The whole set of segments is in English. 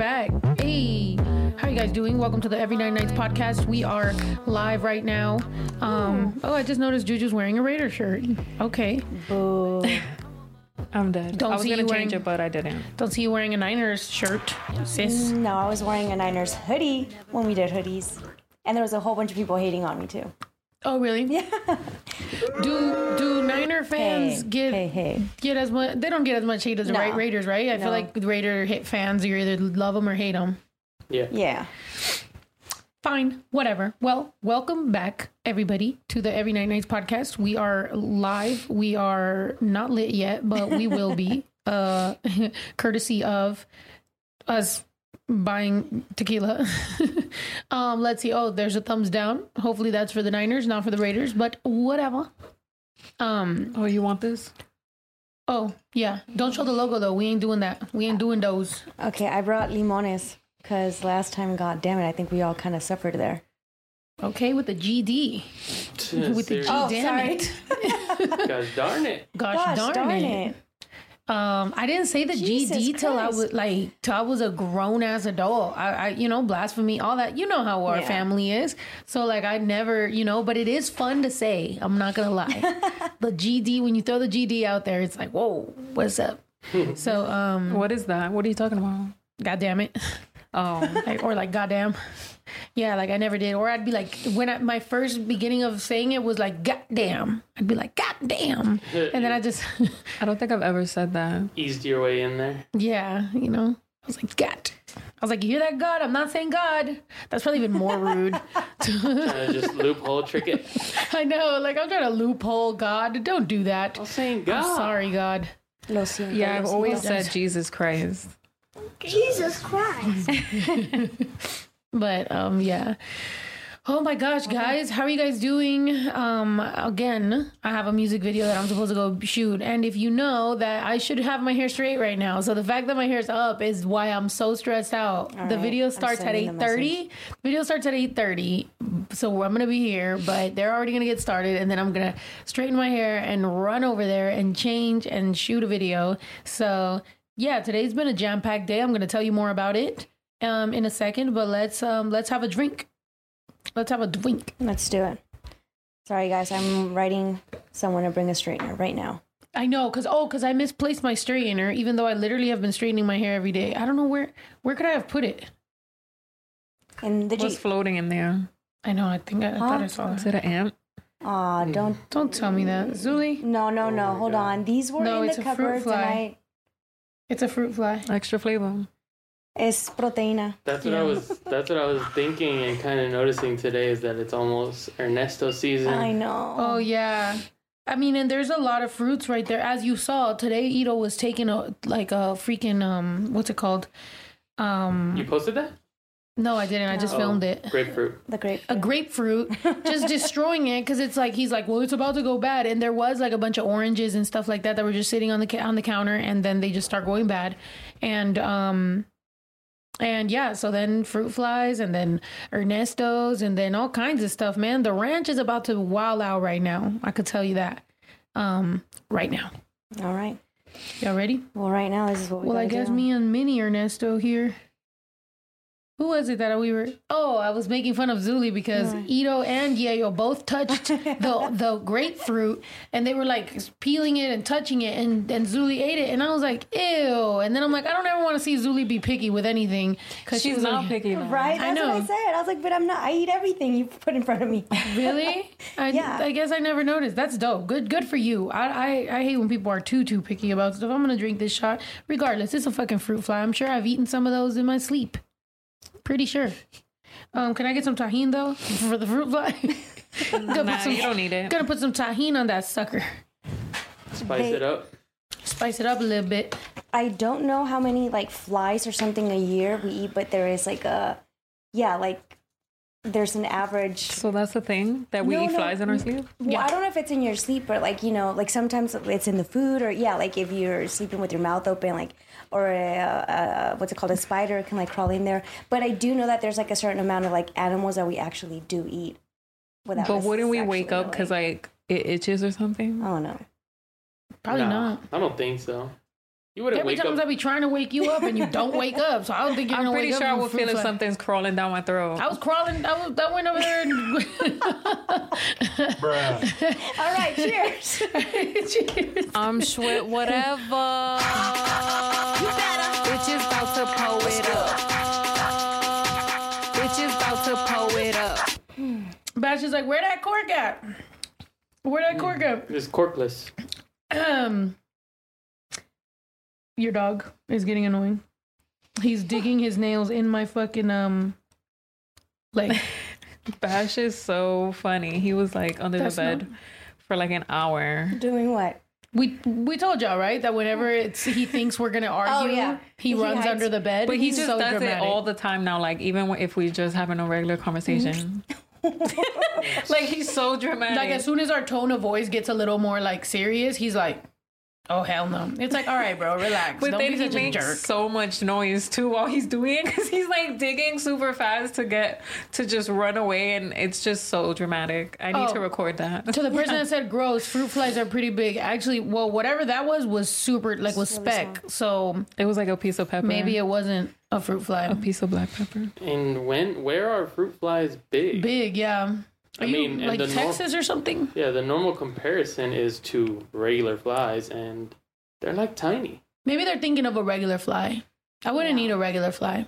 back. Hey, how you guys doing? Welcome to the Every Night Nights podcast. We are live right now. Um, oh, I just noticed Juju's wearing a Raider shirt. Okay, Boo. I'm dead. Don't I was see gonna you change it, but I didn't. don't see you wearing a Niners shirt, sis. No, I was wearing a Niners hoodie when we did hoodies. And there was a whole bunch of people hating on me too. Oh, really? Yeah. Do do Niner fans Hey, get hey, hey. get as much? They don't get as much hate as the No. Ra- Raiders, right? I feel like the Raider hit fans, you either love them or hate them. Yeah. Yeah. Fine, whatever. Well, welcome back, everybody, to the Every Night Nights podcast. We are live. We are not lit yet, but we will be, uh, courtesy of us buying tequila. um, let's see. Oh, there's a thumbs down. Hopefully, that's for the Niners, not for the Raiders, but whatever. Um. Oh, you want this? Oh, yeah. Don't show the logo though. We ain't doing that. We ain't doing those. Okay, I brought limones because last time, god damn it, I think we all kind of suffered there. Okay, with the GD. With the G, Serious. Oh, damn sorry. it. Gosh darn it. Gosh, Gosh, darn, darn it. it. Um, I didn't say the Jesus GD till I was like till I was a grown ass adult. I, I, you know, blasphemy, all that. You know how our Yeah. family is. So like, I never, you know, but it is fun to say. I'm not gonna lie. the GD, when you throw the GD out there, it's like, whoa, what's up? so, um, What is that? What are you talking about? God damn it. Oh, like, or like goddamn yeah like i never did or i'd be like when I, my first beginning of saying it was like God damn. i'd be like God damn. and then i just I don't think I've ever said that. Eased your way in there. yeah you know i was like god i was like you hear that god i'm not saying god that's probably even more rude to just loophole trick it. i know like i'm trying to loophole god don't do that I'm saying God. i'm sorry god Lo siento, Yeah, I've always siento. said Jesus Christ. Jesus Christ. but um yeah. Oh my gosh guys how are you guys doing? Um again i have a music video that i'm supposed to go shoot. And if you know that i should have my hair straight right now. So the fact that my hair's up is why i'm so stressed out. The right, video starts at sending the 8.30 video starts at 8.30 so i'm gonna be here but they're already gonna get started and then i'm gonna straighten my hair and run over there and change and shoot a video. So yeah today's been a jam-packed day. I'm gonna tell you more about it um in a second but let's um let's have a drink let's have a drink Let's do it. Sorry, guys, I'm writing someone to bring a straightener right now. i know because oh because i misplaced my straightener even though i literally have been straightening my hair every day i don't know where where could i have put it And the What's Jeep. floating in there? i know i think i, I thought i saw Is it it an ant? Aw, don't. don't tell me that zuli No, no, no. my Hold God. on. These were No, in it's the a fruit cupboard fly. tonight. it's a fruit fly Extra flavor. Es proteína. That's what I was that's what I was thinking and kind of noticing today is that it's almost Ernesto season. I know. oh yeah I mean, and there's a lot of fruits right there. As you saw today, Ito was taking a like a freaking um, what's it called? Um, You posted that? no, I didn't. I just Oh, filmed it. Grapefruit. The grape. a grapefruit, just destroying it because it's like he's like, well, it's about to go bad, and there was like a bunch of oranges and stuff like that that were just sitting on the on the counter, and then they just start going bad, and um, and yeah, so then fruit flies, and then Ernesto's, and then all kinds of stuff. Man, the ranch is about to wild out right now. I could tell you that, um, right now. All right. Y'all ready? Well, right now, this is what we Well, I guess do. me and Mini Ernesto here. Who was it that we were? Oh, I was making fun of Zuli because Ito and Yayo both touched the the grapefruit and they were like peeling it and touching it, and and Zuli ate it, and I was like, ew. And then I'm like, I don't ever want to see Zuli be picky with anything because She's was not like, picky though. Right? I know. what I said. I was like, but I'm not. I eat everything you put in front of me. Really? I, Yeah. I guess I never noticed. That's dope. Good good for you. I, I I hate when people are too too picky about stuff. I'm gonna drink this shot regardless. It's a fucking fruit fly. I'm sure I've eaten some of those in my sleep. Pretty sure. Um, can I get some Tajín though for the fruit fly? gonna, Nah, put some, you don't need it. gonna put some Tajín on that sucker. Spice They- it up. Spice it up a little bit. I don't know how many like flies or something a year we eat, but there is like a, yeah, like there's an average. So that's the thing that we No, eat no. flies in our sleep. Well, I don't know if it's in your sleep, but like you know, like sometimes it's in the food, or yeah, like if you're sleeping with your mouth open, like or a, a what's it called, a spider can like crawl in there. But I do know that there's like a certain amount of like animals that we actually do eat. Without But wouldn't we wake up because like it itches or something? I don't know. Probably Nah, not. I don't think so. You wouldn't Every wake time up. I be trying to wake you up and you don't wake up, so I don't think you're I'm gonna pretty wake sure I up. will with a feel fruit if something's crawling down my throat. I was crawling. I was. I went over there and. Bruh. All right, cheers. Cheers. I'm sweat whatever. Bitches about to pull it up. Bitches about to pull it up. Bash is like, where that cork at? Where that cork at? It's corkless. Um, your dog is getting annoying. He's digging his nails in my fucking um leg. Bash is so funny. He was like under That's the bed not- for like an hour. Doing what? We we told y'all right that whenever it's he thinks we're gonna argue, oh, yeah. he, He runs hides- under the bed. But he He's just so does dramatic. it all the time now. Like even if we just having a regular conversation, like he's so dramatic. Like as soon as our tone of voice gets a little more like serious, he's like, "Oh hell no!" It's like, "All right, bro, relax. But Don't then be he such a makes jerk." so much noise too while he's doing it because he's like digging super fast to get to just run away, and it's just so dramatic. I need Oh. to record that. To the person that said gross, fruit flies are pretty big. Actually, well, whatever that was was super like was Really speck. So It was like a piece of pepper. maybe it wasn't a fruit fly. a piece of black pepper. And when where are fruit flies big? Big, yeah. Are I you mean, and like the nor- Texas or something? Yeah, the normal comparison is to regular flies, and they're like tiny. Maybe they're thinking of a regular fly. I wouldn't eat a regular fly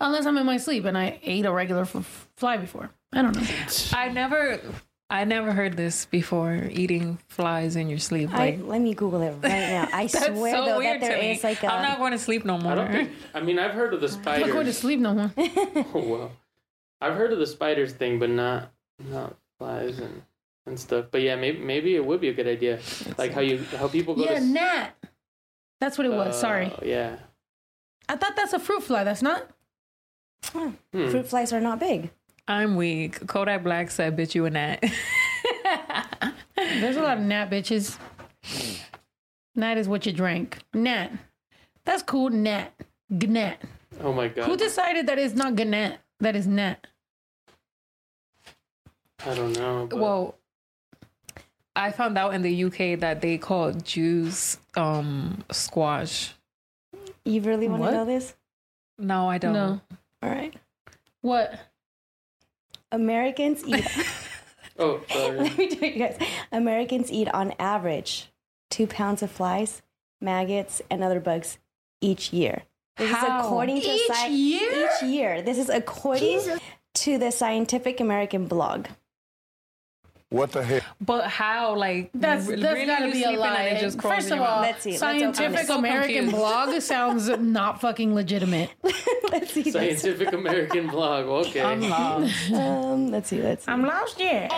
unless I'm in my sleep and I ate a regular f- fly before. I don't know. I never, I never heard this before. Eating flies in your sleep, I, let me Google it right now. I swear so though that there to me. is like a. I'm not going to sleep no I more. don't think. I mean, I've heard of the I'm not going to sleep no more. Oh wow, I've heard of the spiders thing, but not not flies and and stuff. But yeah, maybe maybe it would be a good idea, like how you how people go Yeah, to. gnat. That's what it was. Sorry. Uh, Yeah. I thought that's a fruit fly. That's not. Hmm. Fruit flies are not big. I'm weak. Kodak Black said, "Bitch, you a gnat." There's a lot of gnat bitches. Gnat is what you drank. Gnat. That's cool. Gnat. Gnat. Oh my god. Who decided that it's not gnat? That is gnat. I don't know. But well, I found out in the UK that they call Jews um squash. You really want What? to know this? No, I don't. No. All right. What? Americans eat. oh, sorry. let me tell you guys. Americans eat on average two pounds of flies, maggots, and other bugs each year. This How? is according to Each sci- year? Each year. This is according to the Scientific American blog. What the heck? But how? Like That's re- that's really got to be a lie. just First of all. Let's see, let's open it. scientific so American blog sounds not fucking legitimate. let's see. Let's, Scientific American blog. Okay. I'm lost. um, let's see. Let's see. I'm lost, yeah.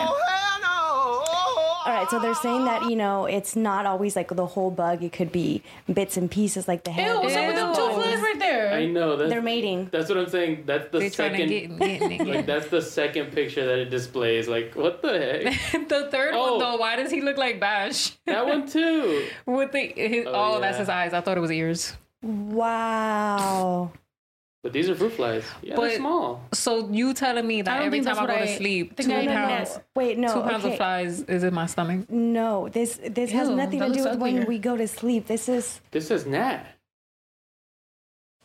All right, so they're saying that you know it's not always like the whole bug. It could be bits and pieces, like the head. Ew, what's up with them two flies right there? I know that's They're mating. that's what I'm saying. That's the They trying to second. get, get, get, Like that's the second picture that it displays. Like what the heck? the third Oh. one though. Why does he look like Bash? that one too. With the his, Oh, oh, yeah. that's his eyes. I thought it was ears. Wow. But these are fruit flies. Yeah, But- they're small. So you telling me I that don't every think time I that's go what to sleep, two I pounds, know. Wait, no. two pounds okay. of flies is in my stomach? No, this this has nothing to do looks with when uglier. we go to sleep. This is This is gnat.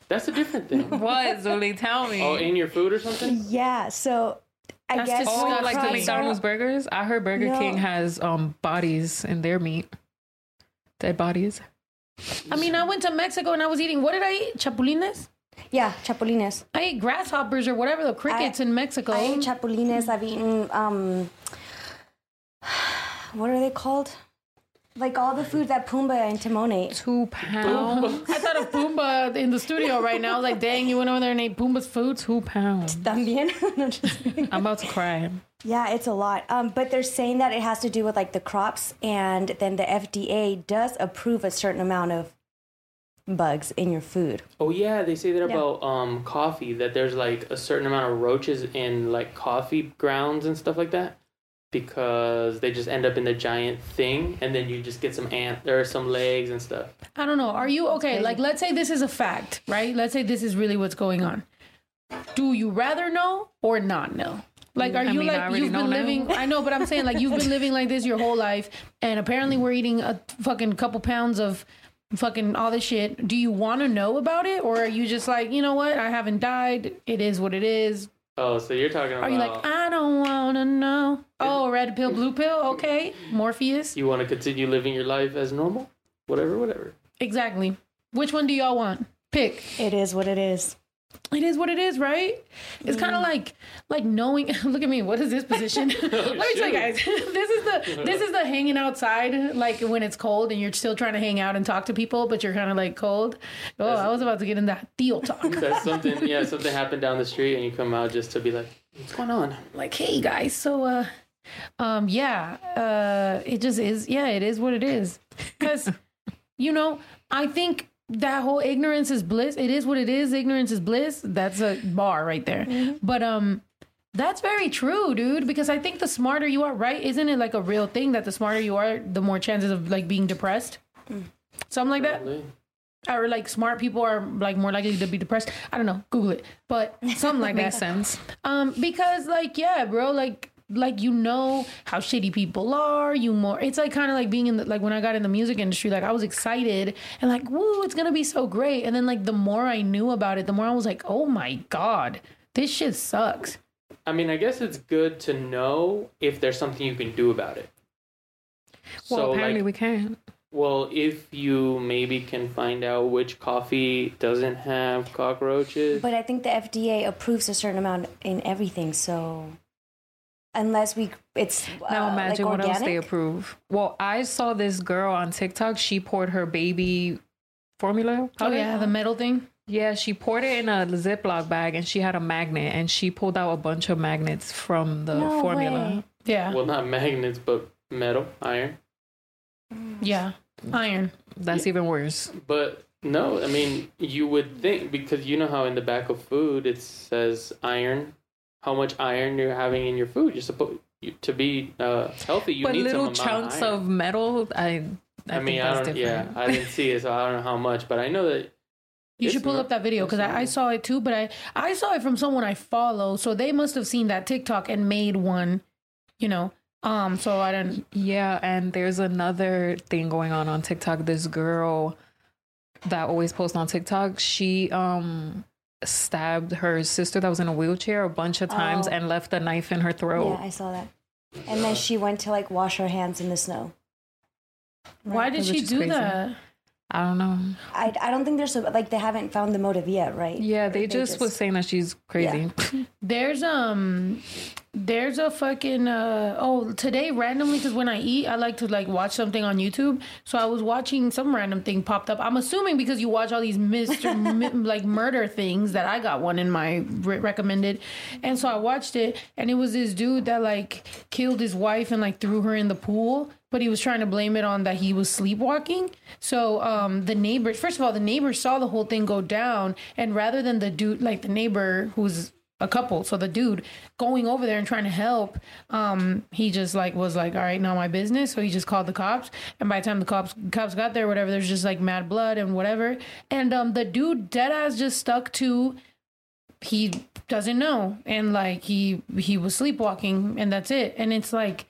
That's a different thing. What, Zuli? Tell me. oh, in your food or something? yeah. So I That's guess Oh, when like the disgusting. flies are- McDonald's burgers? I heard Burger No. King has um bodies in their meat. Dead bodies. I mean, I went to Mexico and I was eating. What did I eat? Chapulines. Yeah, chapulines. I ate grasshoppers or whatever the crickets I- in Mexico. I ate chapulines. I've eaten um, what are they called? Like all the food that Pumbaa and Timon ate. Two pounds. I thought of Pumbaa in the studio right now. I was like, dang, you went over there and ate Pumbaa's food. Two pounds. También. No. I'm about to cry. Yeah, it's a lot. Um, but they're saying that it has to do with like the crops, and then the FDA does approve a certain amount of bugs in your food. Oh yeah, they say that Yeah. about um coffee that there's like a certain amount of roaches in like coffee grounds and stuff like that because they just end up in the giant thing and then you just get some ant there are some legs and stuff. I don't know. Are you okay? Like, let's say this is a fact, right? Let's say this is really what's going on. Do you rather know or not know? Like, are I you mean, like you've know been now. living? I know, but I'm saying like you've been living like this your whole life, and apparently we're eating a fucking couple pounds of fucking all this shit. Do you want to know about it, or are you just like, you know what? I haven't died. It is what it is. Oh, so you're talking about Are you like, I don't want to know? Oh, red pill, blue pill. Okay, Morpheus. you want to continue living your life as normal? Whatever, whatever. Exactly. Which one do y'all want? Pick. It is what it is. It is what it is, right? It's kind of like like knowing. Look at me. What is this position? Let me tell you guys. this is the this is the hanging outside, like when it's cold and you're still trying to hang out and talk to people, but you're kind of like cold. Oh, I was about to get in that deal talk. That's something. Yeah, something happened down the street, and you come out just to be like, "What's going on?" like, hey guys, so uh, um, yeah, uh, it just is. Yeah, it is what it is. Because you know, I think that whole ignorance is bliss. It is what it is. Ignorance is bliss. That's a bar right there. But um, that's very true, dude. Because I think the smarter you are, right? Isn't it like a real thing that the smarter you are, the more chances of like being depressed? Something like that. Probably. Or like smart people are like more likely to be depressed. I don't know. Google it. But something like that. Makes sense. Um, because like yeah, bro, like like you know how shitty people are. You more. It's like kind of like being in the like when I got in the music industry. Like I was excited and like woo, it's gonna be so great. And then like the more I knew about it, the more I was like, oh my god, this shit sucks. I mean, I guess it's good to know if there's something you can do about it. Well, so, apparently like, we can't. well, if you maybe can find out which coffee doesn't have cockroaches, But I think the FDA approves a certain amount in everything. So unless we, it's Now uh, imagine like what else they approve. Well, I saw this girl on TikTok. She poured her baby formula. Oh yeah, the metal thing. Yeah, she poured it in a Ziploc bag and she had a magnet and she pulled out a bunch of magnets from the No formula. way. Yeah, well, not magnets, but metal, iron. yeah, iron. That's even worse. But no, I mean, you would think because you know how in the back of food it says iron, how much iron you're having in your food. You're supposed you, to be uh, healthy. You but need little some chunks of, of metal, I I, I mean, think I that's don't. different. Yeah, I didn't see it, so I don't know how much. But I know that You should pull not- up that video because I, I saw it too, but I I saw it from someone I follow, so they must have seen that TikTok and made one, you know. Um, so I didn't. Yeah, and there's another thing going on on TikTok. This girl that always posts on TikTok, she um stabbed her sister that was in a wheelchair a bunch of times Oh. and left a knife in her throat. Yeah, I saw that. And then she went to like wash her hands in the snow. Why did she do crazy. that? I don't know. I, I don't think there's a, like they haven't found the motive yet, right? Yeah, Or they, just, was saying that she's crazy. There's um, there's a fucking uh oh today randomly because when I eat I like to like watch something on YouTube. So I was watching some random thing popped up. I'm assuming because you watch all these Mister mi- like murder things that I got one in my re- recommended, and so I watched it and it was this dude that like killed his wife and like threw her in the pool. But he was trying to blame it on that he was sleepwalking. So um, the neighbors, first of all, the neighbors saw the whole thing go down, and rather than the dude, like the neighbor who's a couple. So the dude going over there and trying to help, um, he just like was like, all right, not my business. So he just called the cops. And by the time the cops cops got there, whatever, there's just like mad blood and whatever. And um, the dude dead ass just stuck to he doesn't know and like he he was sleepwalking and that's it. And it's like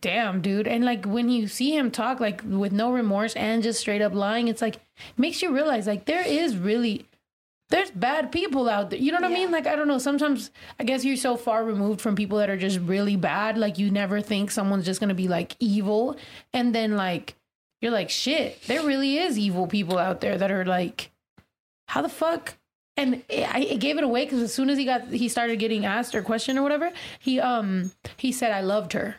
damn dude and like when you see him talk like with no remorse and just straight up lying it's like makes you realize like there is really there's bad people out there. You know what I mean? Like I don't know. Sometimes I guess you're so far removed from people that are just really bad. Like you never think someone's just gonna be like evil, and then like you're like shit. There really is evil people out there that are like, how the fuck? And I, I gave it away because as soon as he got he started getting asked or questioned or whatever, he um he said I loved her.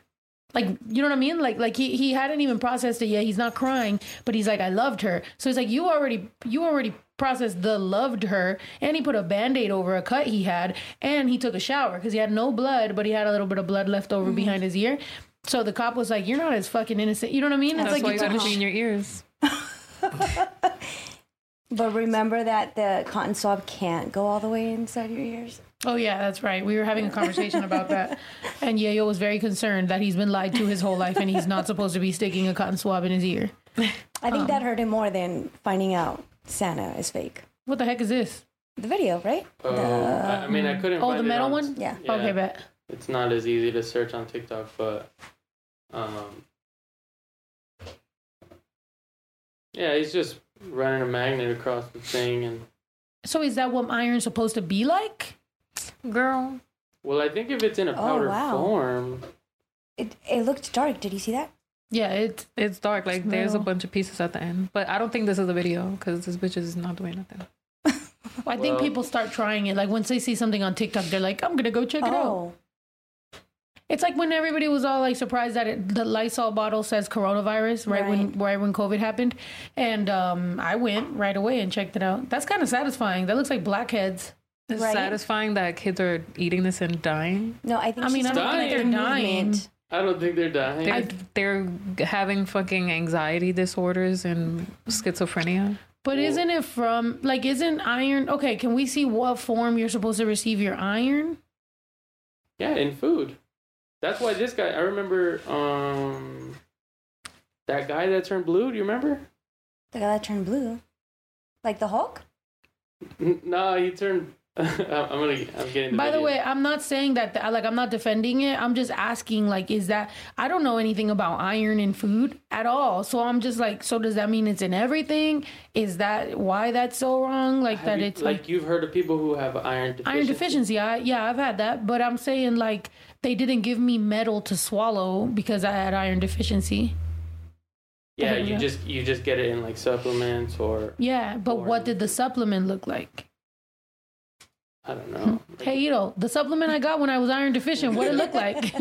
Like you know what I mean? Like like he he hadn't even processed it yet. He's not crying, but he's like I loved her. So it's like you already you already processed the loved her, and he put a band-aid over a cut he had, and he took a shower because he had no blood, but he had a little bit of blood left over mm-hmm. behind his ear. So the cop was like, "You're not as fucking innocent." You know what I mean? It's That's like why you you took gotta clean your ears. But remember that the cotton swab can't go all the way inside your ears. Oh yeah, that's right. We were having a conversation about that, and Yayo was very concerned that he's been lied to his whole life, and he's not supposed to be sticking a cotton swab in his ear. I think that hurt him more than finding out Santa is fake. What the heck is this? The video, right? Oh, The- I I mean, I couldn't. Oh, find the it metal on- one. yeah. Yeah. Okay, bet. It's not as easy to search on TikTok, but um, yeah, he's just running a magnet across the thing, and So is that what iron's supposed to be like? Girl, well, I think if it's in a Oh, powder wow. form, It, it looked dark. Did you see that? Yeah, it's it's dark. Like there's a bunch of pieces at the end, but I don't think this is a video because this bitch is not doing nothing. I think Well- people start trying it. Like once they see something on TikTok, they're like, I'm gonna go check it out. Oh, It's like when everybody was all like surprised that it, the Lysol bottle says coronavirus right, when Right. right when COVID happened, and um, I went right away and checked it out. That's kind of satisfying. That looks like blackheads. It's Right. satisfying that kids are eating this and dying. no, I think I mean, she's I don't talking think they're dying. movement. I don't think they're dying. They're, they're having fucking anxiety disorders and schizophrenia. But isn't it from like isn't iron? Okay, can we see what form you're supposed to receive your iron? Yeah, in food. That's why this guy. I remember um that guy that turned blue. Do you remember? The guy that turned blue, like the Hulk. N- No, he turned. I'm gonna. I'm getting. By the way, I'm not saying that like I'm not defending it. I'm just asking like is that I don't know anything about iron in food at all. So I'm just like so does that mean it's in everything? Is that why that's so wrong? Like Have that you- it's like like you've heard of people who have iron deficiency. iron deficiency. I yeah, I've had that, but I'm saying like they didn't give me metal to swallow because I had iron deficiency. Yeah, Yeah. you just you just get it in like supplements or Yeah, but Or- what did the supplement look like? I don't know. Hey, Ito, the supplement I got when I was iron deficient, what it looked like?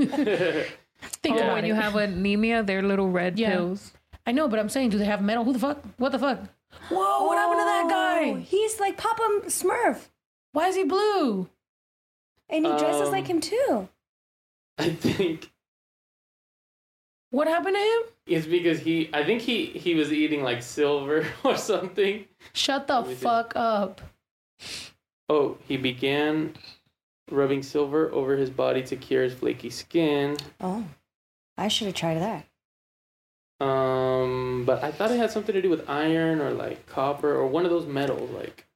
Think Oh, about when it. you have anemia, they're little red Yeah. pills. I know, but I'm saying, do they have metal? Who the fuck? What the fuck? Whoa, what happened to that Oh, guy? He's like Papa Smurf, Why is he blue? and he dresses Um, like him too. I think What happened to him? it's because he. I think he he was eating like silver or something. Shut the Let me see. fuck up. Oh, he began rubbing silver over his body to cure his flaky skin. Oh, I should have tried that. Um, but I thought it had something to do with iron or like copper or one of those metals. Like,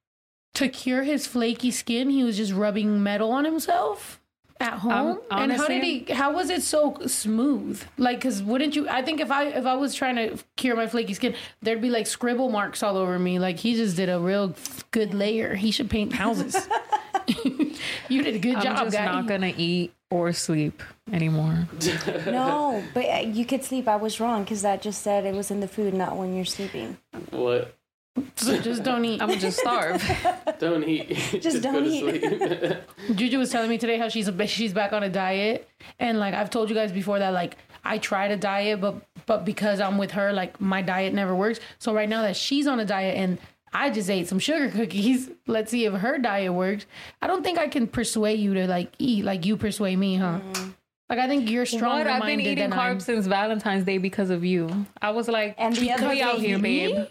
To cure his flaky skin, he was just rubbing metal on himself at home. and how did he? How was it so smooth? Like, cause wouldn't you? I think if I if I was trying to cure my flaky skin, there'd be like scribble marks all over me. Like he just did a real good layer. He should paint houses. you did a good I'm job, just guy. not gonna eat or sleep anymore. No, but uh, you could sleep. I was wrong because that just said it was in the food, not when you're sleeping. what? So just don't eat. I'm gonna just starve. Don't eat. Just, don't go to eat. sleep. Juju was telling me today how she's she's back on a diet, and like I've told you guys before that like I try to diet, but but because I'm with her, like my diet never works. So right now that she's on a diet and I just ate some sugar cookies, let's see if her diet works. I don't think I can persuade you to like eat like you persuade me, huh? Mm. Like I think you're stronger What? I've been eating than I'm. carbs since Valentine's Day because of you. I was like, And the other we out day, here, me? babe.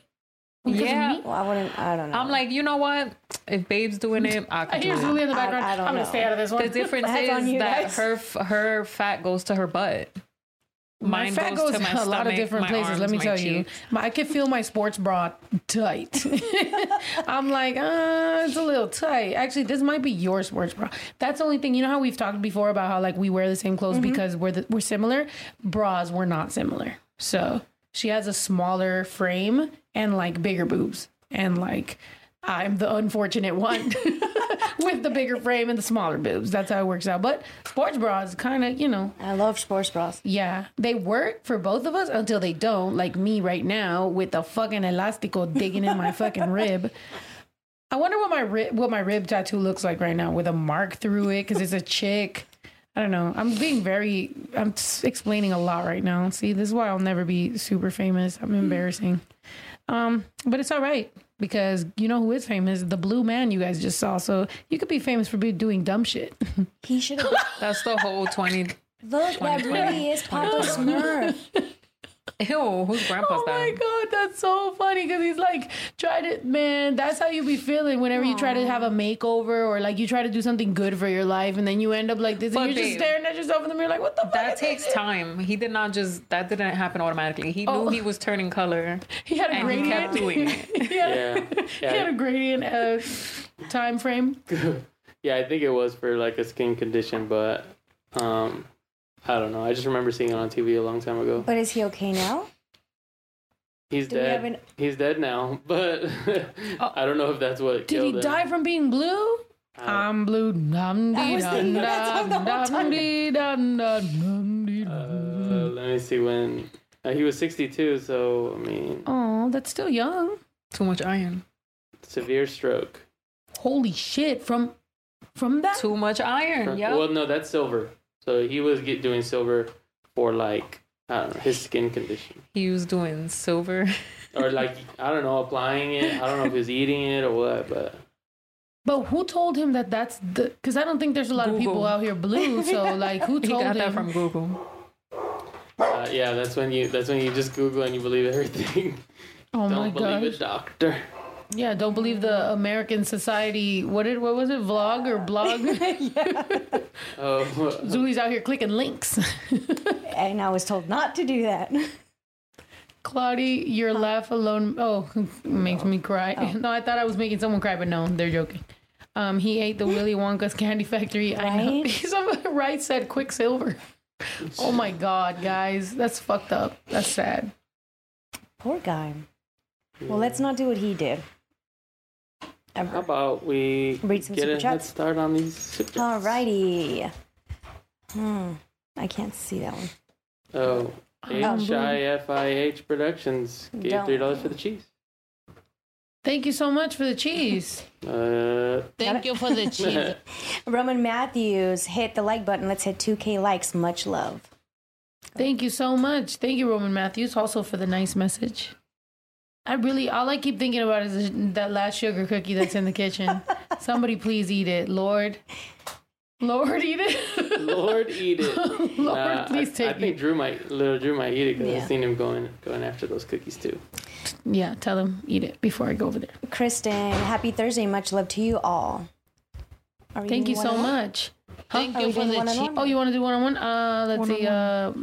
Because Yeah. Well, I wouldn't. I don't know. I'm like, you know what? If babe's doing it, I I can hear do Julie in the background. I don't I'm gonna stay out of this one. The difference is you that guys. her her fat goes to her butt. My fat goes goes to my a lot of different places. arms, let me my tell you, my, I can feel my sports bra tight. I'm like, uh, it's a little tight. Actually, this might be your sports bra. That's the only thing. You know how we've talked before about how like we wear the same clothes because we're the, we're similar. Bras we're not similar. So she has a smaller frame and like bigger boobs, and like I'm the unfortunate one with the bigger frame and the smaller boobs. That's how it works out. But sports bras, kind of, you know, I love sports bras. yeah, they work for both of us until they don't, like me right now with the fucking elastico digging in my fucking rib. I wonder what my rib, what my rib tattoo looks like right now with a mark through it because it's a chick. I don't know. I'm being very. I'm explaining a lot right now. See, this is why I'll never be super famous. I'm hmm. embarrassing. Um, but it's all right because you know who is famous? The blue man you guys just saw. So you could be famous for be doing dumb shit. He should have. That's the whole 20. Look, that 2020. really is Papa Smurf. Ew, whose grandpa's Oh my god, that's so funny because he's like, try to, man. That's how you be feeling whenever you try to have a makeover or like you try to do something good for your life, and then you end up like this, But and you're babe, just staring at yourself in the mirror like, what the fuck? That is takes time. He did not just, that didn't happen automatically. He Oh. knew he was turning color He had a and he gradient. kept doing it. he, had, yeah, he had a yeah, gradient uh, time frame. yeah. I think it was for like a skin condition, but um, I don't know. I just remember seeing it on TV a long time ago. But is he okay now? He's Do dead. an- He's dead now, but I don't know if that's what Did he killed him. die from being blue? I'm blue. Dum I dee was dum thinking that song the dum whole time. dee dum dum dum dee Uh, let me see when uh, he was 62. So I mean, Oh, that's still young. Too much iron. severe stroke. Holy shit! From from that. Too much iron. From- Yeah. Well, no, that's silver. So he was get, doing silver for like I don't know his skin condition, He was doing silver. or like I don't know applying it. I don't know if he's eating it or what, but But who told him that that's the? Because I don't think there's a lot of people out here blue. So like, who told He told got him? that from Google. uh, yeah, that's when you that's when you just Google and you believe everything. oh my god! don't believe gosh! a doctor. Yeah, don't believe the American Society. What did what was it? Vlog or blog? Oh, Zuli's out here clicking links. And I was told not to do that. Claudie, your laugh alone. Oh, makes me cry. Oh. No, I thought I was making someone cry, but no, they're joking. Um, he ate the Willy Wonka's candy factory. I know. Right? Somebody right said Quicksilver. Oh my god, guys, that's fucked up. That's sad. Poor guy. Well, let's not do what he did. How about we Read some get super a head chats. start on these super chats? Alrighty. Hmm. I can't see that one. Oh, Um, HIFIH Productions gave Don't. three dollars for the cheese. Thank you so much for the cheese. Uh, Thank you for the cheese. Roman Matthews, hit the like button. Let's hit 2K likes. Much love. Thank you so much. Thank you, Roman Matthews, also for the nice message. I really, all I keep thinking about is that last sugar cookie that's in the kitchen. Somebody please eat it, Lord. Lord, eat it. Lord, eat it. Lord, Nah, please I, take I think it. Drew might, little Drew might eat it because Yeah. I've seen him going going after those cookies too. Yeah, tell him eat it before I go over there. Kristen, happy Thursday. Much love to you all. Are Thank you doing so one-on-one? Much. Are we doing one-on-one? Oh, you want to do one on one? Uh, let's see. Uh,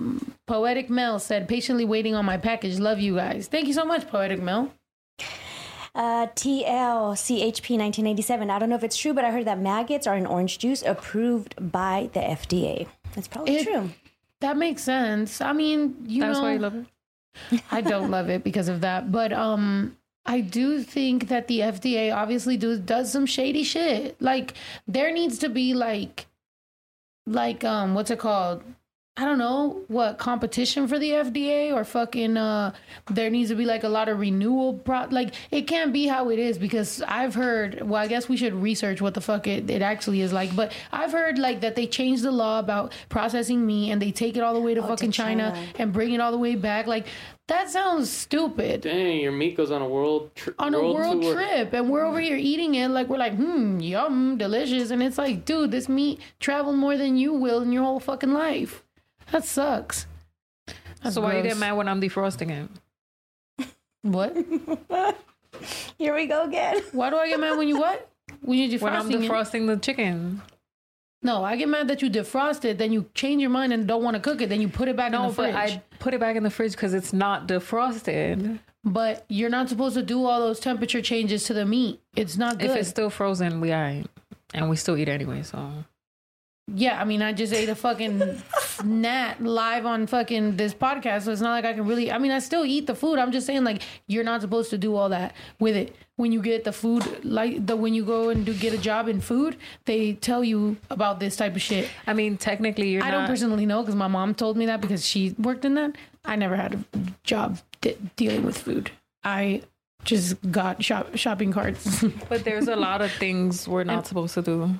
Poetic Mel said, "Patiently waiting on my package. Love you guys. Thank you so much, Poetic Mel. Uh, TLCHP 1987. I don't know if it's true, but I heard that maggots are in orange juice approved by the FDA. That's probably It- true. That makes sense. I mean, you That's know, why you love it. I don't love it because of that, but um, I do think that the FDA obviously do, does some shady shit. Like there needs to be like, like um, what's it called? I don't know what competition for the FDA or fucking uh there needs to be like a lot of renewal pro like it can't be how it is because I've heard well I guess we should research what the fuck it, it actually is like but I've heard like that they changed the law about processing meat and they take it all the way to fucking China, China. and bring it all the way back like that sounds stupid Dang, your meat goes on a world tr- on a world tour. trip and we're over here eating it like we're like hmm yum delicious and it's like dude this meat traveled more than you will in your whole fucking life that sucks That's so why you get mad when I'm defrosting it? what Here we go again. why do i get mad when you what when you defrosting? When I'm defrosting it? defrosting the chicken. No i get mad that you defrost it then you change your mind and don't want to cook it then you put it back in No, the but fridge I put it back in the fridge because it's not defrosted. but you're not supposed to do all those temperature changes to the meat it's not good If it's still frozen, we alright. And we still eat anyway, so Yeah, I mean, I just ate a fucking gnat live on fucking this podcast, so it's not like I can really. I mean, I still eat the food. I'm just saying, like, you're not supposed to do all that with it. When you get the food, like the when you go and do get a job in food, they tell you about this type of shit. I mean technically you're I not don't personally know because my mom told me that because she worked in that. I never had a job de- dealing with food. I just got shop shopping carts. but there's a lot of things we're not supposed to do.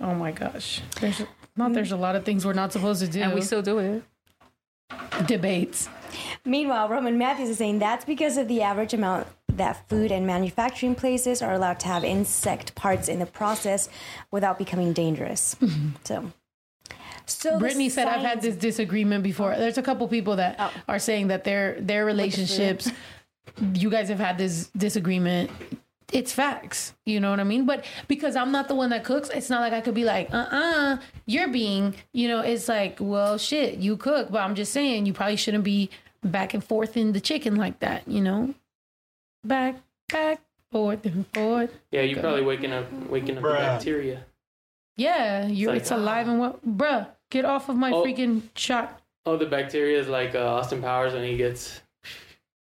oh my gosh, there's not mm-hmm. there's a lot of things we're not supposed to do. And we still do it. debates. Meanwhile, Roman Matthews is saying that's because of the average amount that food and manufacturing places are allowed to have insect parts in the process without becoming dangerous. Mm-hmm. So, so Brittany said, "I've had this disagreement before." There's a couple people that Oh. are saying that their their relationships, you guys have had this disagreement. It's facts, you know what I mean. But because I'm not the one that cooks, it's not like I could be like, "Uh, uh you're being," you know. It's like, well, shit, you cook, but I'm just saying you probably shouldn't be back and forth in the chicken like that, you know. Back, back, forth and forth. Yeah, you're probably waking up waking up the Bruh. bacteria. Yeah, you're like, it's alive and what, bruh. Get off of my Oh. freaking shot. Oh, the bacteria is like uh, Austin Powers when he gets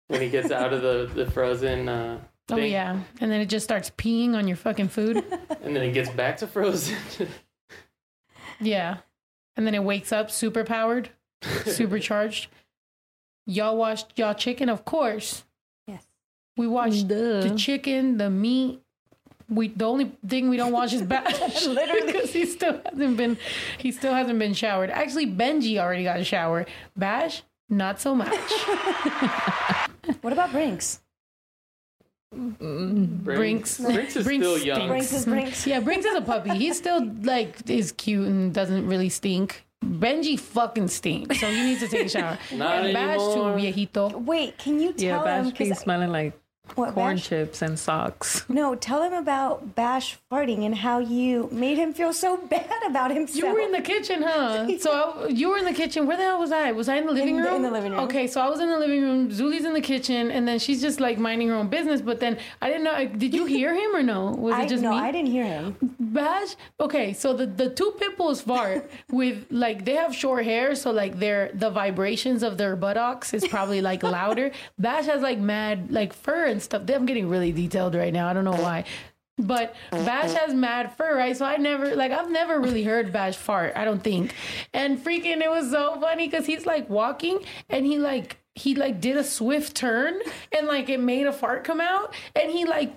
when he gets out of the the frozen. Uh, Oh thing, yeah, and then it just starts peeing on your fucking food. and then it gets back to frozen. yeah, and then it wakes up super powered, supercharged. Y'all washed y'all chicken, of course. Yes. We washed the chicken, the meat. We the only thing we don't wash is Bash, Literally. because he still hasn't been he still hasn't been showered. Actually, Benji already got a shower. Bash, not so much. What about Brinks? Brinks, Brinks is still young. Brinks is Brinks. Yeah, Brinks is a puppy. He still like is cute and doesn't really stink. Benji fucking stinks, so he needs to take a shower. Not And Bash too, anymore. viejito. Wait, can you tell Yeah, tell Bash him? be 'cause- smelling like what, corn Bash? chips and socks. No, tell him about Bash farting and how you made him feel so bad about himself. You were in the kitchen, huh? So I, you were in the kitchen. Where the hell was I? Was I in the living In room? in the living room. Okay, so I was in the living room. Zuli's in the kitchen, and then she's just like minding her own business. But then I didn't know. Did you hear him or no? Was I, it just no, me? I didn't hear him. Bash. Okay, so the the two pit bulls fart with like they have short hair, so like their the vibrations of their buttocks is probably like louder. Bash has like mad like fur and stuff. I'm getting really detailed right now. I don't know why. But Bash has mad fur, right? So I never like I've never really heard Bash fart. I don't think. And freaking, it was so funny because he's like walking and he like he like did a swift turn and like it made a fart come out and he like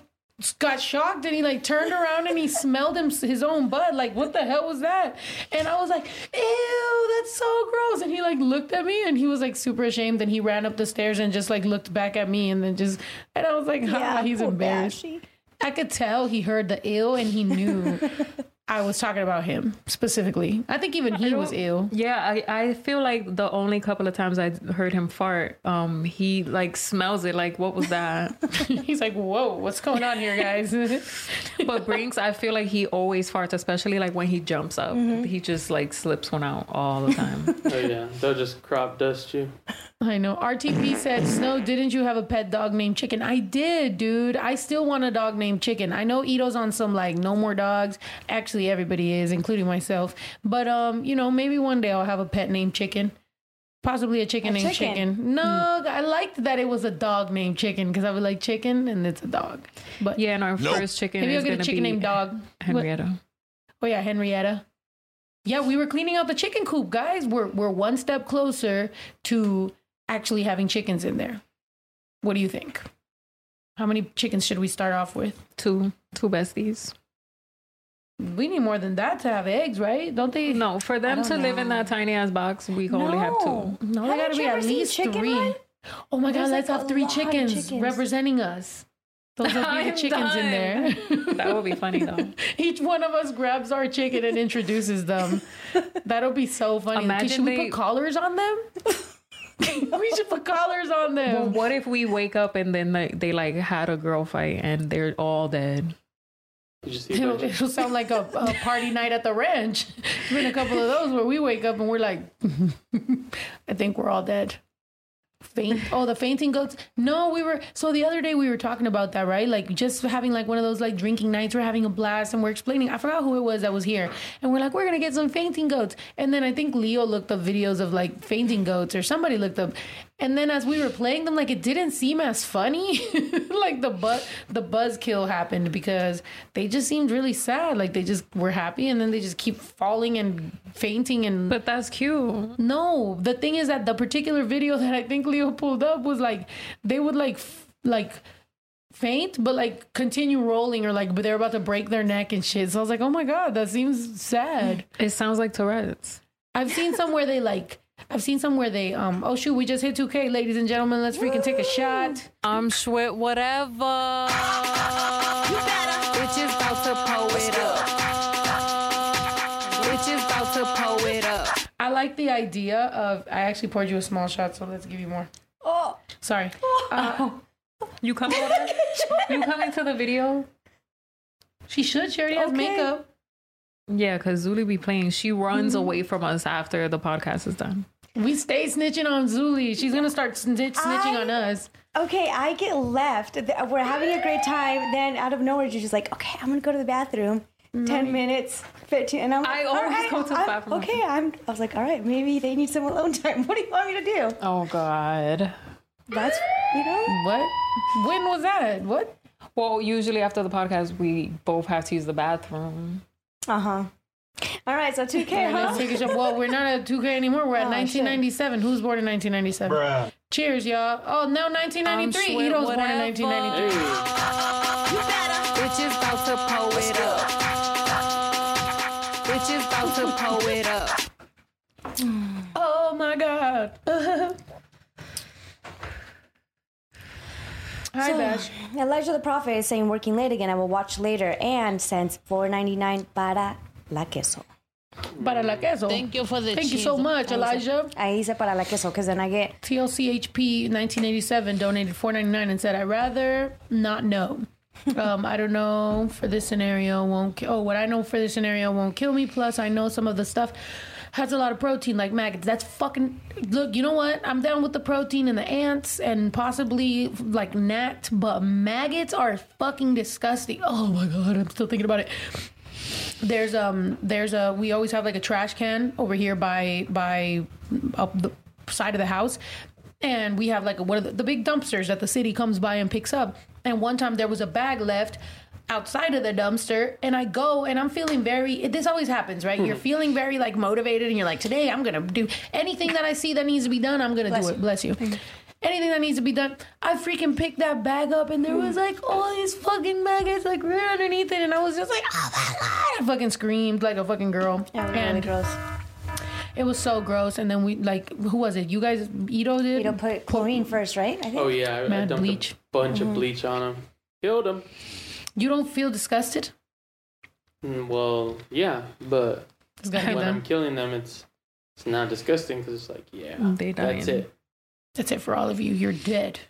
got shocked and he like turned around and he smelled him his own butt. Like what the hell was that? And i was like ew that's so gross. And he like looked at me and he was like super ashamed. And he ran up the stairs and just like looked back at me and then just and i was like ha, he's embarrassed. Bashy. i could tell he heard the ill and he knew i was talking about him specifically i think even he was ill Yeah, I, I feel like the only couple of times I heard him fart, um, he like smells it. Like, what was that? he's like whoa what's going on here guys but Brinks, I feel like he always farts, especially like when he jumps up. He just like slips one out all the time. oh yeah, they'll just crop dust you. I know. RTP said, Snow, didn't you have a pet dog named Chicken? I did, dude. I still want a dog named Chicken. I know Ito's on some like no more dogs. Actually, everybody is, including myself. But um, you know, maybe one day I'll have a pet named Chicken. Possibly a chicken A named chicken. Chicken. No, I liked that it was a dog named Chicken because I was like chicken and it's a dog. But Yeah, and our first chicken maybe is I'll get gonna a chicken named Dog. What- Henrietta. Oh yeah, Henrietta. Yeah, we were cleaning out the chicken coop, guys. We're we're one step closer to actually having chickens in there. What do you think? How many chickens should we start off with? Two two besties. We need more than that to have eggs, right? Don't they? No, for them don't to live in that tiny ass box, we can only have two. no, they Haven't gotta be at least three. Run? Oh my god, There's, let's have three chickens, chickens. representing us. Those will be the I'm chickens in there. That would be funny though. Each one of us grabs our chicken and introduces them. That'll be so funny. Imagine should we they- put collars on them? we should put collars on them. Well, what if we wake up and then they, they like had a girl fight and they're all dead? You just It'll, it'll sound like a, a party night at the ranch. There's been a couple of those where we wake up and we're like, I think we're all dead. Faint. Oh, the fainting goats. No, we were. So the other day we were talking about that, right? Like just having like one of those like drinking nights. We're having a blast and we're explaining. I forgot who it was that was here, and we're like, we're gonna get some fainting goats. And then I think Leo looked up videos of like fainting goats, or somebody looked up. And then as we were playing them, like it didn't seem as funny. like the buzz, the buzzkill happened because they just seemed really sad. Like they just were happy, and then they just keep falling and fainting and But that's cute. no, the thing is that the particular video that I think Leo pulled up was like they would like f- like faint, but like continue rolling or like but they're about to break their neck and shit. So I was like, oh my god, that seems sad. It sounds like Tourette's. I've seen some where they like. I've seen some where they um oh shoot we just hit 2k ladies and gentlemen let's freaking take a shot I'm Schwit, whatever. Bitches about to pull it up. Bitches about to pull it up. I like the idea of I actually poured you a small shot so let's give you more Oh, sorry uh, You coming you coming to the video? she should she already has Okay. makeup Yeah, because Zuli be playing. She runs mm-hmm. away from us after the podcast is done. we stay snitching on Zuli she's gonna start snitch, snitching I- on us okay. I get left. We're having a great time. Then out of nowhere, you're just like, okay, I'm gonna go to the bathroom. Mm-hmm. Ten minutes, fifteen, and I'm. Like, all always go to the I'm- bathroom. Okay, I'm. I was like, all right, maybe they need some alone time. What do you want me to do? Oh God. That's You know? What? When was that? What? Well, usually after the podcast, we both have to use the bathroom. Uh huh. All right, so 2K, Okay, huh? let's take a shot. Well, we're not at 2K anymore. We're at Oh, 1997. Who's born in 1997? Bruh. Cheers, y'all. Oh, no, 1993. I'm Ito's born in whatever. 1993. Bitches about to pull it up. Bitches about to pull it up. Oh my god. Hi, So, Bash. Elijah the Prophet is saying working late again. I will watch later and sends 4.99 para la queso. Para la queso. Thank you for the Thank you so cheese. much, Elijah. Ahí dice para la queso because then I get TLCHP 1987 donated 4.99 and said, I'd rather not know. Um, I don't know for this scenario won't. Ki- oh, what I know for this scenario won't kill me. Plus, I know some of the stuff has a lot of protein, like maggots. That's fucking. Look, you know what? I'm down with the protein and the ants and possibly like gnat, but maggots are fucking disgusting. Oh my god, I'm still thinking about it. There's um there's a we always have like a trash can over here by by up the side of the house and we have like one of the, the big dumpsters that the city comes by and picks up and one time there was a bag left outside of the dumpster and i go and i'm feeling very this always happens right you're feeling very like motivated and you're like today i'm gonna do anything that i see that needs to be done i'm gonna Bless do you. it bless you anything that needs to be done i freaking picked that bag up and there was like all these fucking maggots like right underneath it and i was just like oh my god i fucking screamed like a fucking girl yeah, really and gross. it was so gross and then we like who was it you guys ito did You don't put chlorine first, right? I think. Oh yeah, I, I Mad dumped bleach. a bunch Mm-hmm. of bleach on him. Killed him. You don't feel disgusted? Mm, Well, yeah, but It's gotta be when I'm done. killing them, it's it's not disgusting because it's like, yeah, They dying. that's it. That's it for all of you. You're dead.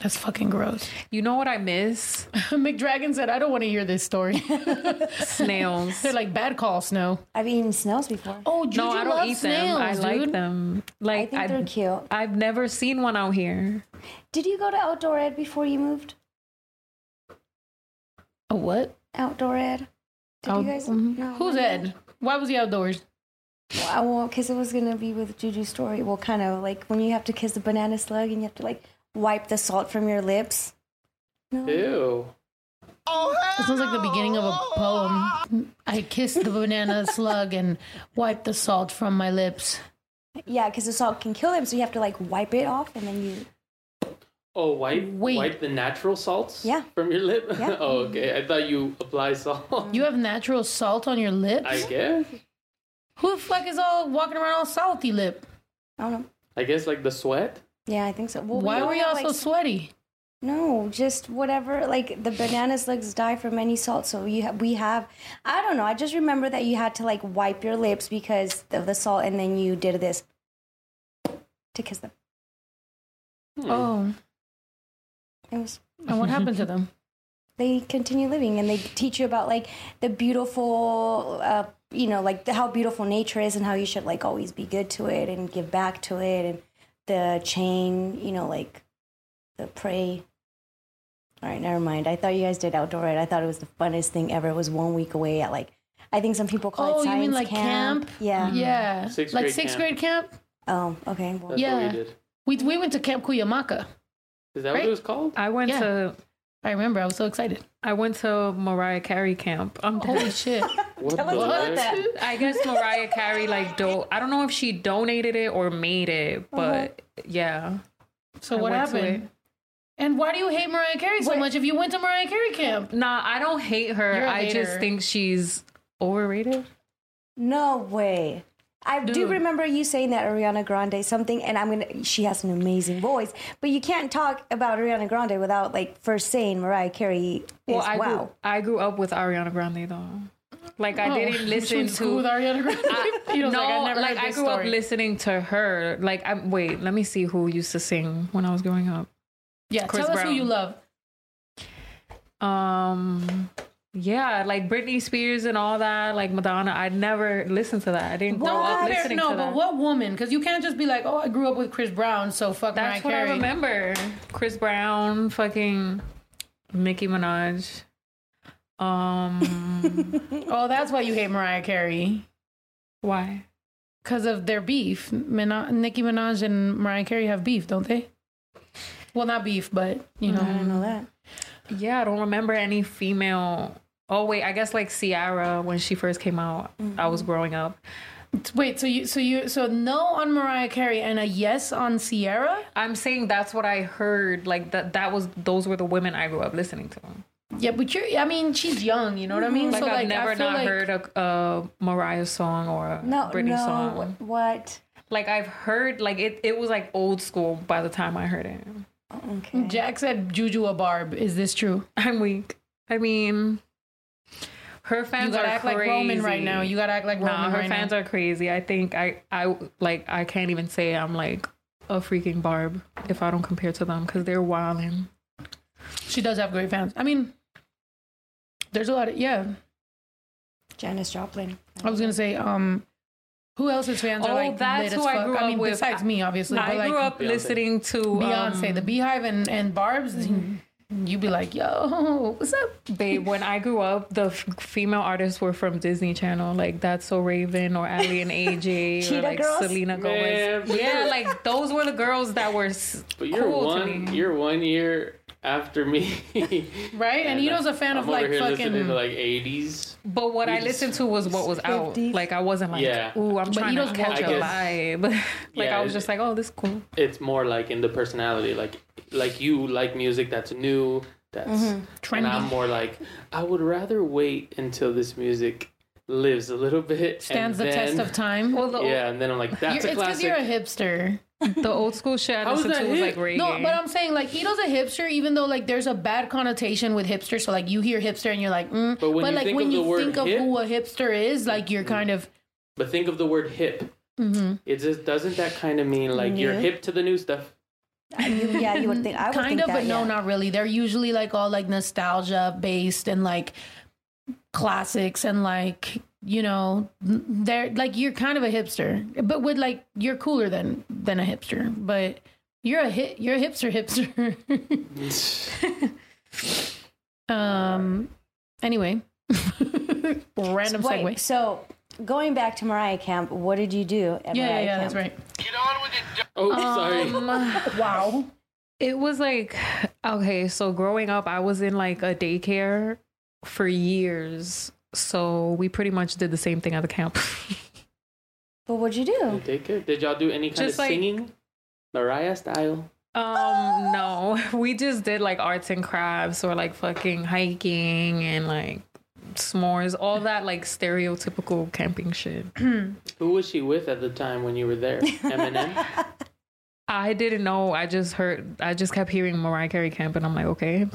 That's fucking gross. You know what I miss? McDragon said, I don't want to hear this story. Snails. They're like bad call, Snow. I've eaten snails before. Oh, Juju no, I don't loves eat snails, them. I like dude. them. I Like think I they're cute. I've never seen one out here. Did you go to Outdoor Ed before you moved? A what? Outdoor Ed? Did Oh, you guys? Mhm. No, Who's not Ed? Why was he outdoors? Well, well, because it was gonna be with Juju's story. Well, kind of like when you have to kiss the banana slug and you have to like wipe the salt from your lips. No. Ew. It sounds like the beginning of a poem. I kissed the banana slug and wiped the salt from my lips. Yeah, because the salt can kill them, so you have to like wipe it off and then you. Oh, wipe Wait. wipe the natural salts Yeah. from your lip. Yeah. oh, okay. I thought you apply salt. You have natural salt on your lips? I guess. Who the fuck is all walking around all salty lip? I don't know. I guess like the sweat. Yeah, I think so. Well, Why all were have, y'all like, so sweaty? No, just whatever. Like the banana slugs die from any salt, so you ha- we have. I don't know. I just remember that you had to like wipe your lips because of the salt, and then you did this to kiss them. Hmm. Oh, It was. and what happened to them? They continue living, and they teach you about like the beautiful, uh, you know, like the, how beautiful nature is, and how you should like always be good to it and give back to it, and the chain, you know, like the prey. All right, never mind. I thought you guys did outdoor it. I thought it was the funnest thing ever. It was one week away at like, I think some people call Oh, it you science mean like camp? Yeah. Yeah, Sixth like grade sixth camp. grade camp. Oh, okay. Well, That's Yeah. what we did. We we went to Camp Cuyamaca. Is that Right? what it was called? I went Yeah. to I remember. I was so excited. I went to Mariah Carey camp. I'm Holy dead. shit! What Tell us the about heck? that. I guess Mariah Carey like do I don't know if she donated it or made it, uh-huh. but yeah. So I what happened? And why do you hate Mariah Carey so What? much? If you went to Mariah Carey camp, Nah, I don't hate her. You're a I hater. just think she's overrated. no way. I do remember you saying that Ariana Grande something, and I'm gonna. She has an amazing voice, but you can't talk about Ariana Grande without like first saying Mariah Carey is Well, I wow. grew I grew up with Ariana Grande though. Like I Oh, didn't listen to school with Ariana Grande. You know, no, like, I never like heard I this grew up listening to her. Like I wait, let me see who used to sing when I was growing up. Yeah, Chris tell us who you love. Um yeah, like Britney Spears and all that, like Madonna. I never listened to that. I didn't grow up What? listening no, to but what woman? Because you can't just be like, oh, I grew up with Chris Brown, so fuck That's Mariah what Carey. I remember. Chris Brown, fucking Nicki Minaj. Um, Oh, that's why you hate Mariah Carey. why? Because of their beef. Mina- Nicki Minaj and Mariah Carey have beef, don't they? Well, not beef, but you know. I didn't know that. Yeah, I don't remember any female. Oh wait, I guess like Ciara when she first came out. I was mm-hmm. growing up. Wait, so you, so you, so no on Mariah Carey and a yes on Ciara? I'm saying that's what I heard. Like that. That was those were the women I grew up listening to. Yeah, but you're. I mean, she's young. You know what I mean? Like so I've like, never I not like, heard a, a Mariah song or a No, Britney no. song. What? Like I've heard like it. It was like old school by the time I heard it. Okay. Jack said Juju a barb. Is this true? I'm weak. I mean, her You fans gotta are act crazy. like Roman right now. You gotta act like Roman Nah, her right fans now. are crazy. I think I I like I can't even say I'm like a freaking barb if I don't compare to them because they're wilding. She does have great fans. I mean, there's a lot of yeah. Janis Joplin. I was gonna say, um, who else's fans are Oh, like that's lit as who I fuck? grew I mean, up with. besides me, obviously, but I like grew up Beyonce. listening to Beyonce, um, the BeyHive, and and Barb's. You'd be like, yo, what's up? Babe, when I grew up, the f- female artists were from Disney Channel, like That's So Raven or Aly and AJ or like Girls? Selena Man, Gomez. but Yeah, like those were the girls that were s- But you're cool to one. me. You're one year after me. Right? And Ito's uh, a fan I'm of like over here listening fucking. to like 80s. But what I listened to was what was out. Like I wasn't like, Yeah. ooh, I'm But trying Ito's to catch woke a up. vibe. like Yeah, I was just like, oh, this is cool. It's more like in the personality. Like like you like music that's new. That's mm-hmm. and Trendy. I'm more like I would rather wait until this music lives a little bit. stands and the test of time. Well, the, Yeah, and then I'm like, You're, that's it's a because you're a hipster. the old school shit I listened to was like reggae. No, but I'm saying like Ito's a hipster, even though like there's a bad connotation with hipster. So like you hear hipster and you're like, mm. But when you like think when of you think of hip- who a hipster is, like you're kind of But think of the word hip. Mm-hmm. It just doesn't that kind of mean like you're hip to the new stuff. You, yeah, you would think. I would kind think of, that, but no, not really. They're usually like all like nostalgia based and like classics and like you know they're like you're kind of a hipster, but with like you're cooler than than a hipster, but. You're a hit. You're a hipster, hipster. um. Anyway, random Wait, segue. so going back to Mariah Camp, what did you do at Yeah, yeah, Mariah yeah. Camp? That's right. get Oh, sorry. Um, Wow. It was like okay, so growing up, I was in like a daycare for years. So we pretty much did the same thing at the camp. But what'd you do? Take it. Did y'all do any kind Just of like- singing? Mariah style. um, no, we just did like arts and crafts or like fucking hiking and like s'mores, all that like stereotypical camping shit. Who was she with at the time when you were there? Eminem. I didn't know. I just heard. I just kept hearing Mariah Carey camp, and I'm like, okay.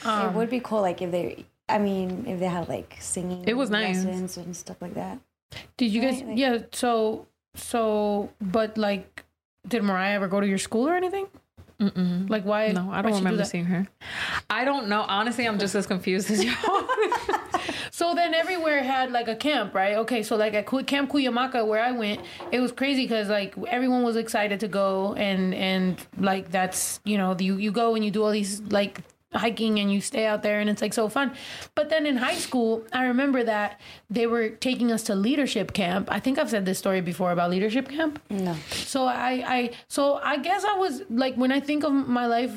It um, would be cool, like if they. I mean, if they had like singing. It was nice. lessons and stuff like that. Did you guys? Like- yeah. So, so, but like, did Mariah ever go to your school or anything? Mm-mm. Like, why? No, I don't she do remember seeing her. I don't know. Honestly, I'm just as confused as y'all. So then everywhere had like a camp, right? Okay, so like at Camp Cuyamaca where I went, it was crazy because like everyone was excited to go and and like that's you know you you go and you do all these like hiking and you stay out there and it's like so fun. But then in high school, I remember that they were taking us to leadership camp. I think I've said this story before about leadership camp. No. So I, I, so I guess I was like, when I think of my life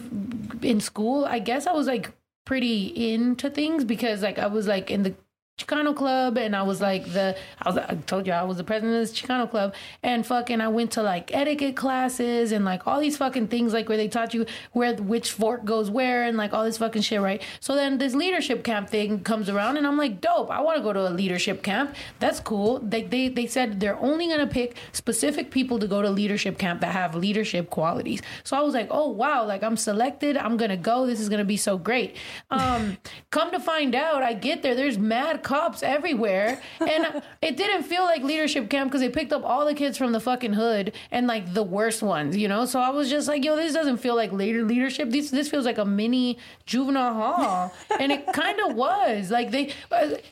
in school, I guess I was like pretty into things because like I was like in the Chicano club and I was like the, I was, I told you I was the president of this Chicano club and fucking I went to like etiquette classes and like all these fucking things like where they taught you where which fork goes where and like all this fucking shit, right? So then this leadership camp thing comes around and I'm like, dope, I want to go to a leadership camp. That's cool. They, they, they said they're only to pick specific people to go to leadership camp that have leadership qualities. So I was like, oh wow, like I'm selected. I'm to go. This is to be so great. Um, come to find out, I get there, there's mad cops everywhere. And it didn't feel like leadership camp because they picked up all the kids from the fucking hood and like the worst ones, you know? So I was just like, yo, this doesn't feel like leader leadership. This, this feels like a mini juvenile hall. And it kind of was. Like they,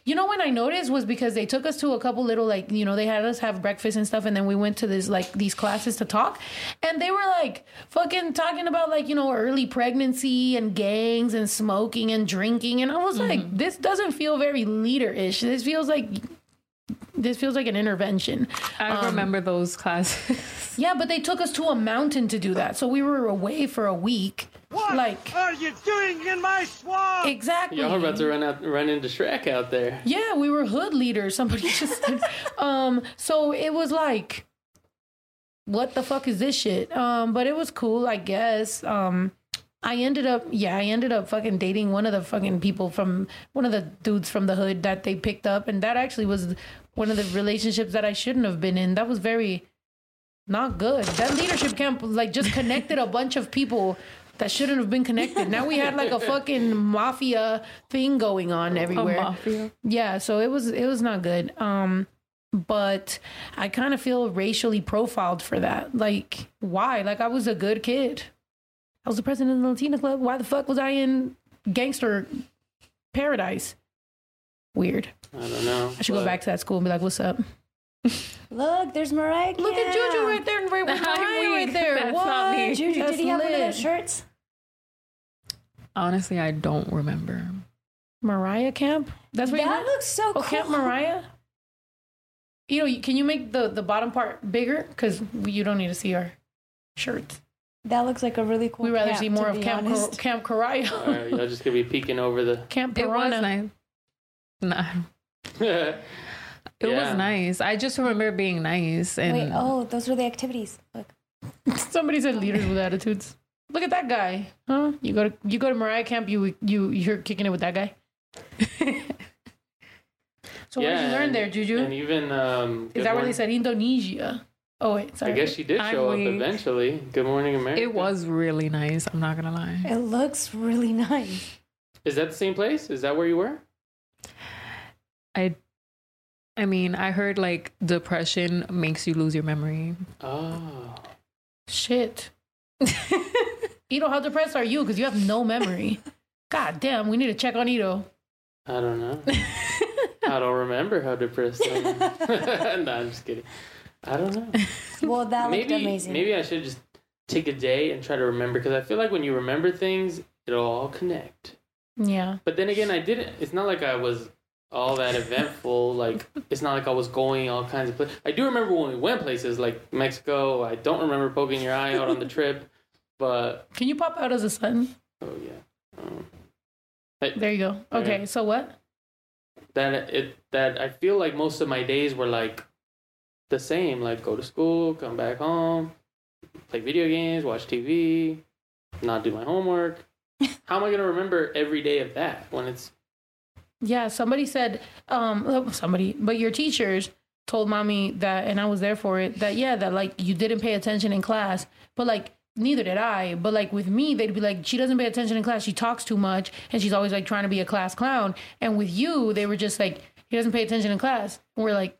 you know, when I noticed was because they took us to a couple little, like, you know, they had us have breakfast and stuff. And then we went to this, like, these classes to talk. And they were like fucking talking about, like, you know, early pregnancy and gangs and smoking and drinking. And I was like, mm-hmm. this doesn't feel very leader ish. This feels like this feels like an intervention. I remember those classes. Yeah, but they took us to a mountain to do that. So we were away for a week. like are you doing in my swamp? exactly. Y'all are about to run out, run into Shrek out there. Yeah, we were hood leaders. Somebody just said. um, so it was like, what the fuck is this shit? Um, but it was cool, I guess. Um, I ended up, yeah, I ended up fucking dating one of the fucking people from one of the dudes from the hood that they picked up, and that actually was one of the relationships that I shouldn't have been in. That was very not good. That leadership camp like just connected a bunch of people that shouldn't have been connected. Now we had like a fucking mafia thing going on everywhere. mafia. Yeah, so it was it was not good. Um but I kind of feel racially profiled for that. Like why? Like I was a good kid. I was the president of the Latina club. Why the fuck was I in gangster paradise? Weird. I don't know. I should go back to that school and be like, "What's up?" Look, there's Mariah. Look at Juju right there, right with Hi, Mariah Wig. right there. That's what? not me. Juju, That's did he have one of those shirts? Honestly, I don't remember. Mariah Camp? That's what That went? looks so Oh, cool. Camp Mariah. You know, can you make the the bottom part bigger? Because you don't need to see our shirts. That looks like a really cool. We'd rather camp, see more of Camp Cor- honest. Camp Mariah. All right, y'all just gonna be peeking over the. Camp It was Piranha. nice. Nah, it it was nice. I just remember being nice and Wait, oh, those were the activities. Look. Somebody said leaders with attitudes. Look at that guy, huh? You go to you go to Mariah Camp. You you you're kicking it with that guy. so what did you learn and- there, Juju? And even um, Is Good that where they Morning- said Indonesia? Oh wait, sorry. I guess she did I'm show up weak. eventually. Good Morning America. it was really nice. I'm not gonna lie. It looks really nice. Is that the same place? Is that where you were? I, I mean, I heard like depression makes you lose your memory. Oh. Shit. Ito, how depressed are you? Because you have no memory. God damn, we need to check on Ito. I don't know. I don't remember how depressed I am. no, I'm just kidding. I don't know. Well, that looked maybe amazing. maybe I should just take a day and try to remember because I feel like when you remember things, it'll all connect. Yeah. But then again, I didn't. It's not like I was all that eventful. like it's not like I was going all kinds of places. I do remember when we went places like Mexico. I don't remember poking your eye out on the trip, but Can you pop out as a sun? oh yeah. Um, There you go. Okay, Okay. so what? that it that I feel like most of my days were like the same. Like go to school, come back home, play video games, watch TV, not do my homework. How am I gonna remember every day of that when it's Yeah, somebody said, um, oh, somebody, but your teachers told mommy that, and I was there for it, that yeah, that like you didn't pay attention in class, but like neither did I. But like with me, they'd be like, she doesn't pay attention in class, she talks too much, and she's always like trying to be a class clown. And with you, they were just like, he doesn't pay attention in class. And we're like,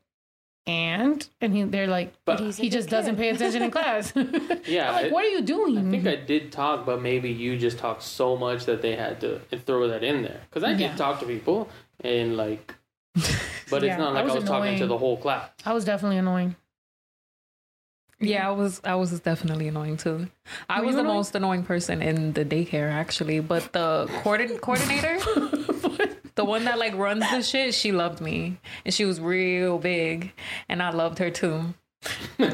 and and he, they're like, But- but He's he good just doesn't pay attention in class. Yeah, I'm like, it- what are you doing? I think I did talk, but maybe you just talked so much that they had to throw that in there. Because I did Yeah. talk to people, and like, but Yeah, it's not like I was was, talking to the whole class. I was definitely annoying. Yeah, I was I was definitely annoying too. I Were was the annoying? most annoying person in the daycare actually, but the coordin- coordinator, the one that like runs the shit, she loved me and she was real big and I loved her too. Her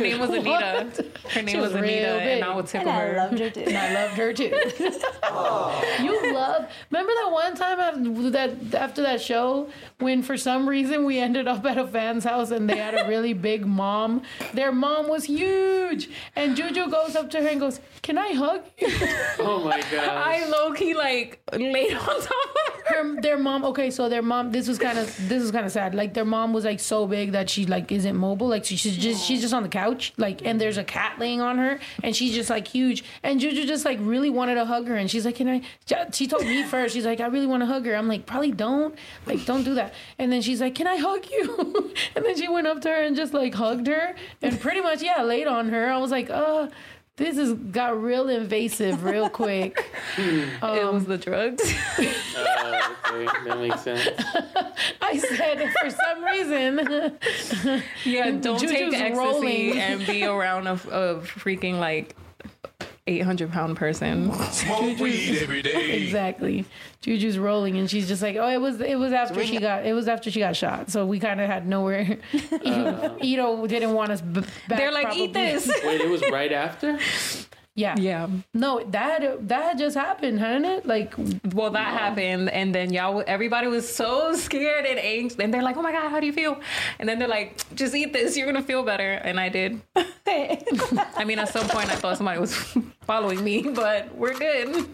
name was Anita. Her name was was, real Anita, big. and I would tickle and I loved her too. And I loved her too. you love. Remember that one time after that after that show when for some reason we ended up at a fan's house and they had a really big mom. Their mom was huge, and Juju goes up to her and goes, "Can I hug you?" Oh my god! I low key like laid on top of her. Her, their mom. Okay, so their mom. This was kind of this was kind of sad. Like their mom was like so big that she like isn't mobile. Like she's just she's just on the couch. Like and there's a cat laying on her, and she's just like huge. And Juju just like really wanted to hug her, and she's like, "Can I?" She told me first. She's like, "I really want to hug her." I'm like, "Probably don't. Like don't do that." And then she's like, "Can I hug you?" and then she went up to her and just like hugged her, and pretty much yeah laid on her. I was like, "Uh." This has got real invasive real quick. it was the drugs. Uh, okay, that makes sense. I said for some reason. yeah, don't Juju's take ecstasy rolling. and be around a, a freaking like 800 pound person. Smoke weed every day. Exactly. Juju's rolling, and she's just like, "Oh, it was it was after she got it was after she got shot." So we kind of had nowhere. Ito oh. didn't want us. B- back They're like, eat this. Wait, it was right after. Yeah. Yeah. No, that had, that had just happened, hadn't it? Like, Well, that happened, and then y'all, everybody was so scared and anxious, and they're like, "Oh my god, how do you feel?" And then they're like, "Just eat this, you're gonna feel better." And I did. I mean, at some point, I thought somebody was following me, but we're good.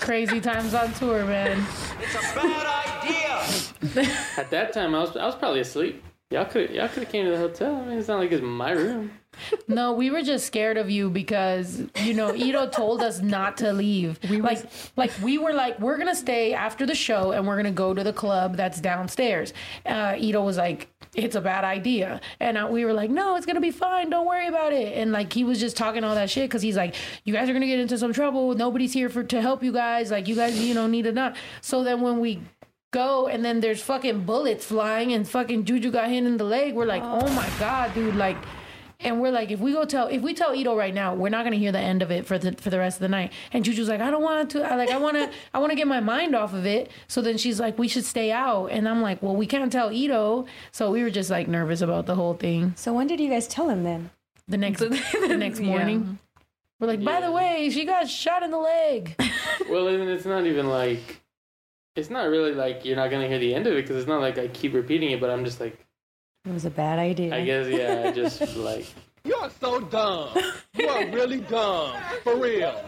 crazy times on tour, man. It's a bad idea. At that time, I was I was probably asleep. Y'all could y'all could have came to the hotel. I mean, it's not like it's my room. No, we were just scared of you because you know Ito told us not to leave. We like like we were like we're gonna stay after the show and we're gonna go to the club that's downstairs. Uh, Ito was like it's a bad idea, and uh, we were like no, it's gonna be fine. Don't worry about it. And like he was just talking all that shit because he's like you guys are gonna get into some trouble. Nobody's here for to help you guys. Like you guys you know need to not. So then when we go and then there's fucking bullets flying and fucking Juju got hit in the leg. We're like, oh my god, dude, like. And we're like, if we go tell, if we tell Ito right now, we're not gonna hear the end of it for the for the rest of the night. And Juju's like, I don't want to. I like, I want to, I want to get my mind off of it. So then she's like, we should stay out. And I'm like, well, we can't tell Ito. So we were just like nervous about the whole thing. So when did you guys tell him then? The next the next Yeah. morning, we're like, by the way, she got shot in the leg. Well, and it's not even like it's not really like you're not gonna hear the end of it because it's not like I keep repeating it, but I'm just like It was a bad idea. I guess yeah, I just like You're so dumb. You are really dumb. For real.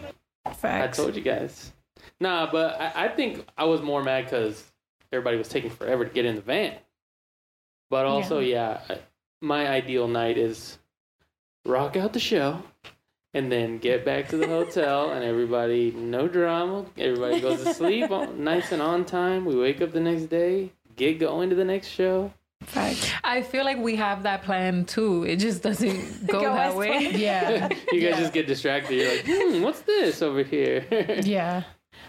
Facts. I told you guys. Nah, but I, I think I was more mad because everybody was taking forever to get in the van. But also, yeah, I my ideal night is rock out the show and then get back to the hotel and everybody, no drama. Everybody goes to sleep on, nice and on time. We wake up the next day, get going to the next show. Facts. I feel like we have that plan too. It just doesn't go, Go that way. planned. Yeah. You guys Yeah. just get distracted. You're like, hmm, what's this over here? Yeah.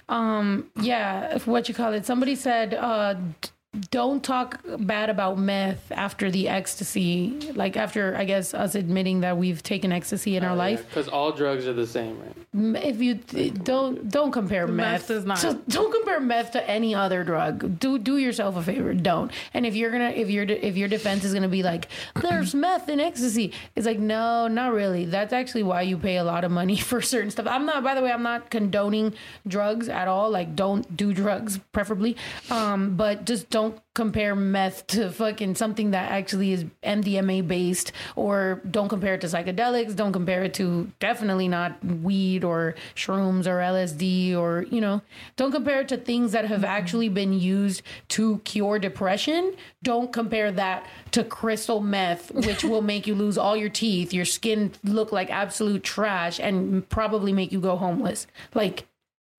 Um, yeah, what you call it. Somebody said, uh, d- don't talk bad about meth after the ecstasy. Like after, I guess, us admitting that we've taken ecstasy in our life. Because all drugs are the same, right? If you don't don't compare meth, Meth is not. so don't compare meth to any other drug. Do do yourself a favor. Don't. And if you're gonna if your de- if your defense is gonna be like there's meth in ecstasy, it's like no, not really. That's actually why you pay a lot of money for certain stuff. I'm not. By the way, I'm not condoning drugs at all. Like don't do drugs, preferably. Um, but just don't compare meth to fucking something that actually is MDMA based, or don't compare it to psychedelics. Don't compare it to definitely not weed or shrooms or LSD or you know. Don't compare it to things that have actually been used to cure depression. Don't compare that to crystal meth, which will make you lose all your teeth, your skin look like absolute trash, and probably make you go homeless. Like.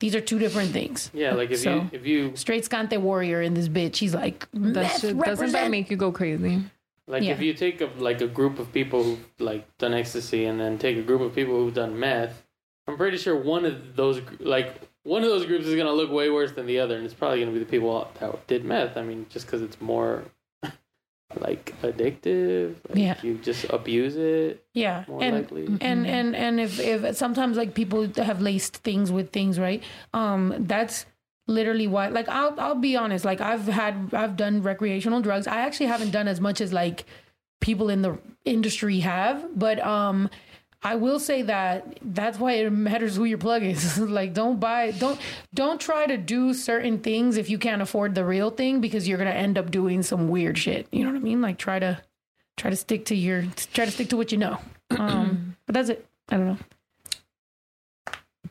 These are two different things. Yeah, like if So- you if you Straight Scante warrior in this bitch. He's like, That meth doesn't that make you go crazy? Like Yeah. if you take a like a group of people who've like done ecstasy and then take a group of people who've done meth, I'm pretty sure one of those like one of those groups is gonna look way worse than the other, and it's probably gonna be the people that did meth. I mean, just because it's more like addictive. Like Yeah. you just abuse it Yeah, more and likely. and and and if if sometimes like people have laced things with things, right? Um, that's literally why. Like I'll I'll be honest. Like I've had I've done recreational drugs. I actually haven't done as much as like people in the industry have, but um. I will say that that's why it matters who your plug is. like don't buy don't don't try to do certain things if you can't afford the real thing because you're gonna end up doing some weird shit. You know what I mean? Like try to try to stick to your try to stick to what you know. Um, but that's it. I don't know.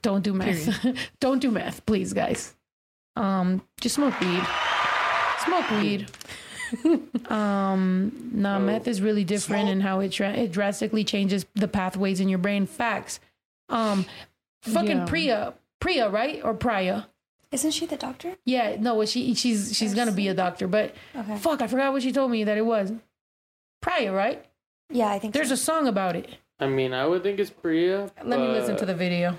Don't do meth. don't do meth, please, guys. Um, just smoke weed. Smoke weed. um, nah, Oh. meth is really different in how it tra- it drastically changes the pathways in your brain. Facts. Um, fucking Yeah. Priya, Priya, right or Priya? Isn't she the doctor? Yeah, no, well, she she's she's gonna be a doctor, but Okay. fuck, I forgot what she told me that it was. Priya, right? Yeah, I think There's so. a song about it. I mean, I would think it's Priya. Let me listen to the video.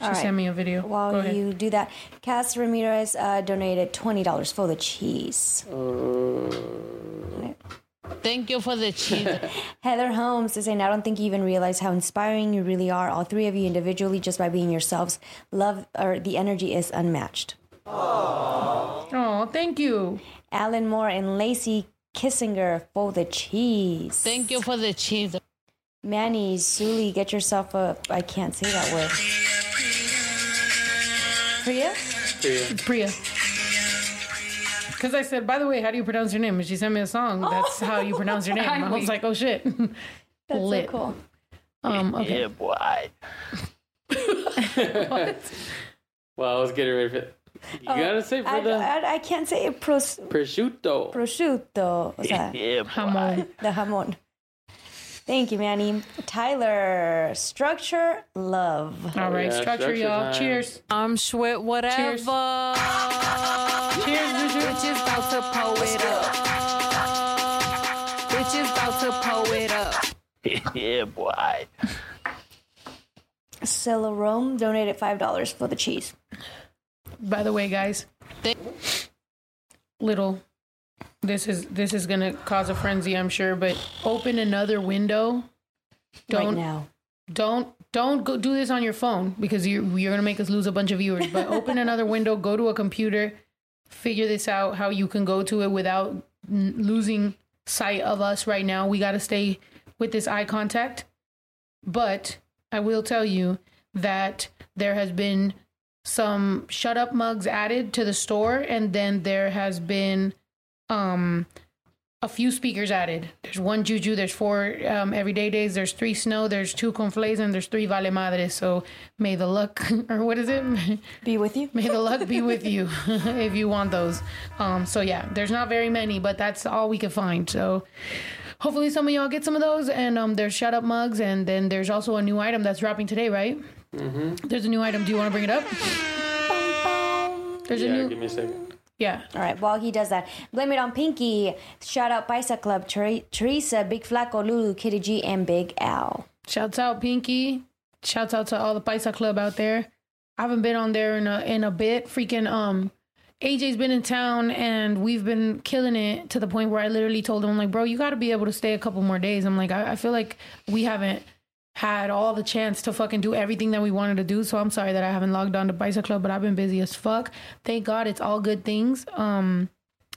She All right. sent me a video. Go While ahead. you do that, Cass Ramirez uh, donated twenty dollars for the cheese. Uh, Thank you for the cheese. Heather Holmes is saying, I don't think you even realize how inspiring you really are. All three of you individually, just by being yourselves. Love or the energy is unmatched. Oh, thank you. Alan Moore and Lacey Kissinger for the cheese. Thank you for the cheese. Manny Suli, get yourself a. I can't say that word. Priya? Priya. It's Priya. Because I said, by the way, how do you pronounce your name? And she sent me a song. That's how you pronounce your name. I was like, oh shit. That's Lit. so cool. Um, okay. Yeah, boy. Well, I was getting ready for You gotta say for I, the I, I can't say it. Pros, prosciutto. prosciutto. What's that? Yeah, boy. Jamon. The jamon. Thank you, Manny. Tyler, structure, love. All right, yeah, structure, structure y'all. time. Cheers. I'm sweat whatever. Cheers. Cheers, Richard. Bitches about to pull it up. Bitches about to pull it up. yeah, boy. Celerome donated $5 for the cheese. By the way, guys, little. This is this is gonna cause a frenzy, I'm sure. But open another window. right Don't now. don't don't go do this on your phone because you're you're gonna make us lose a bunch of viewers. But open another window, go to a computer, figure this out how you can go to it without n- losing sight of us right now. We got to stay with this eye contact. But I will tell you that there has been some shut up mugs added to the store and then there has been um a few speakers added. There's one Juju, there's four um, Everyday Days, there's three Snow, there's two Conflays, and there's three Vale Madres. So may the luck, or what is it? Be with you. May the luck be with you if you want those. Um, so yeah, there's not very many, but that's all we could find. So hopefully some of y'all get some of those. And um, there's shut up mugs, and then there's also a new item that's dropping today, right? Mm-hmm. There's a new item. Do you want to bring it up? There's a Yeah, new. give me a second. Yeah. All right, while he does that, blame it on Pinky. Shout out Paisa Club, Ter- Teresa, Big Flaco, Lulu, Kitty G, and Big Al. Shouts out Pinky. Shouts out to all the Paisa Club out there. I haven't been on there in a in a bit. Freaking um AJ's been in town and we've been killing it to the point where I literally told him, I'm like, bro, you gotta be able to stay a couple more days. I'm like, I, I feel like we haven't had all the chance to fucking do everything that we wanted to do. So I'm sorry that I haven't logged on to Paisa Club, but I've been busy as fuck. Thank God it's all good things. Um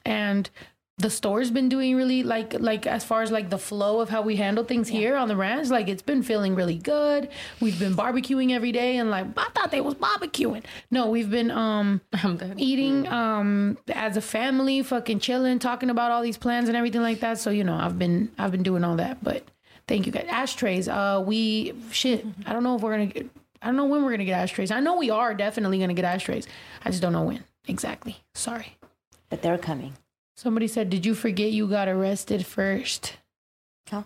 and the store's been doing really like like as far as like the flow of how we handle things here on the ranch like it's been feeling really good we've been barbecuing every day and like i thought they was barbecuing no we've been um eating um as a family fucking chilling talking about all these plans and everything like that so you know i've been i've been doing all that but thank you guys ashtrays uh we shit i don't know if we're gonna get i don't know when we're gonna get ashtrays i know we are definitely gonna get ashtrays i just don't know when exactly sorry But they're coming. Somebody said, "Did you forget you got arrested first? Huh?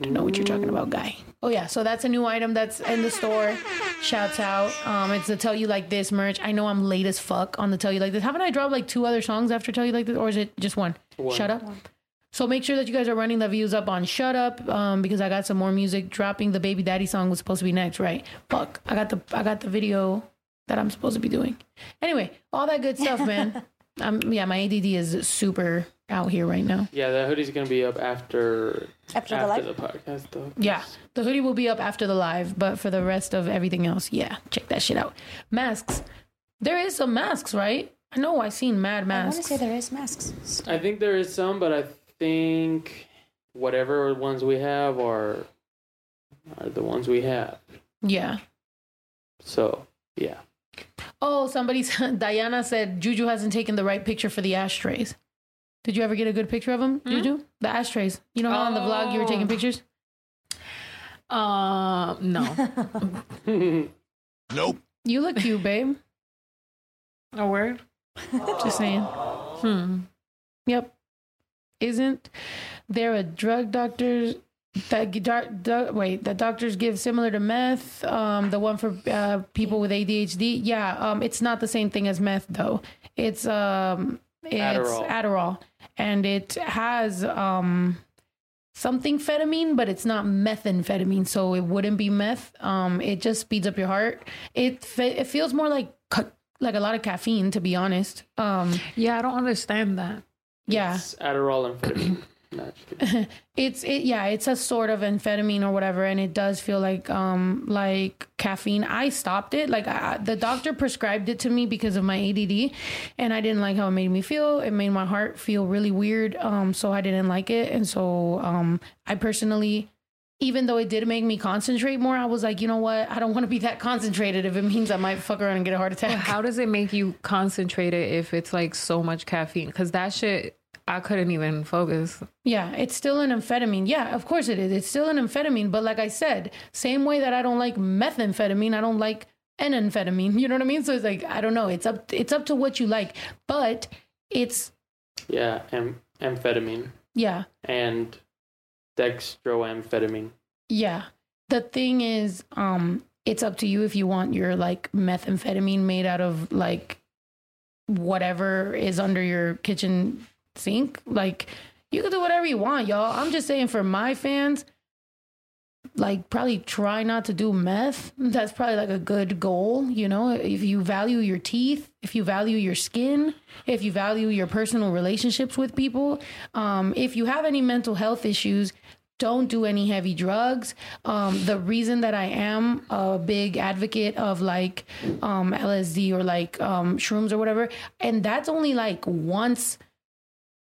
I don't know what you're talking about, guy. Oh yeah, so that's a new item that's in the store. Shouts out. Um, it's the Tell You Like This merch. I know I'm late as fuck on the Tell You Like This. Haven't I dropped like two other songs after Tell You Like This, or is it just one? One. Shut up. So make sure that you guys are running the views up on Shut Up, um, because I got some more music dropping. The Baby Daddy song was supposed to be next, right? Fuck, I got the I got the video that I'm supposed to be doing. Anyway, all that good stuff, man. um, yeah, my ADD is super out here right now. Yeah, that hoodie's gonna be up after After the after live? the podcast though. Yeah, the hoodie will be up after the live, but for the rest of everything else, yeah, check that shit out. Masks, there is some masks, right? I know I seen mad masks. I want to say there is masks. I think there is some, but I think whatever ones we have are are the ones we have. Yeah. So yeah. Oh, somebody Diana said Juju hasn't taken the right picture for the ashtrays. Did you ever get a good picture of them, Juju? The ashtrays. You know how on the vlog you were taking Oh. pictures? Uh, no. Nope. You look cute, babe. A word? Just saying. Hmm. Yep. Isn't there a drug doctor that gi- doc, doc, wait that doctors give similar to meth? Um, the one for uh, people with ADHD. Yeah. Um, it's not the same thing as meth though. It's um, it's Adderall. Adderall, and it has um something phetamine, but it's not methamphetamine, so it wouldn't be meth. Um, it just speeds up your heart. It fe- it feels more like ca- like a lot of caffeine, to be honest. Um, Yeah, I don't understand that. Yeah. It's Adderall and amphetamine. No. It's it yeah, it's a sort of amphetamine or whatever, and it does feel like um like caffeine. I stopped it. Like I, the doctor prescribed it to me because of my ADD, and I didn't like how it made me feel. It made my heart feel really weird. Um, so I didn't like it, and so um, I personally. Even though it did make me concentrate more, I was like, you know what? I don't want to be that concentrated if it means I might fuck around and get a heart attack. How does it make you concentrated if it's like so much caffeine? Because that shit, I couldn't even focus. Yeah, it's still an amphetamine. Yeah, of course it is. It's still an amphetamine. But like I said, same way that I don't like methamphetamine, I don't like an amphetamine. You know what I mean? So it's like I don't know. It's up. It's up to what you like. But it's Yeah, am- amphetamine yeah, and dextroamphetamine. yeah. The thing is, um, it's up to you if you want your like methamphetamine made out of like whatever is under your kitchen sink. Like you can do whatever you want, y'all. I'm just saying for my fans, like probably try not to do meth. That's probably like a good goal, you know. If you value your teeth, if you value your skin, if you value your personal relationships with people, um, if you have any mental health issues, don't do any heavy drugs. Um, the reason that I am a big advocate of like um, LSD or like um, shrooms or whatever, and that's only like once.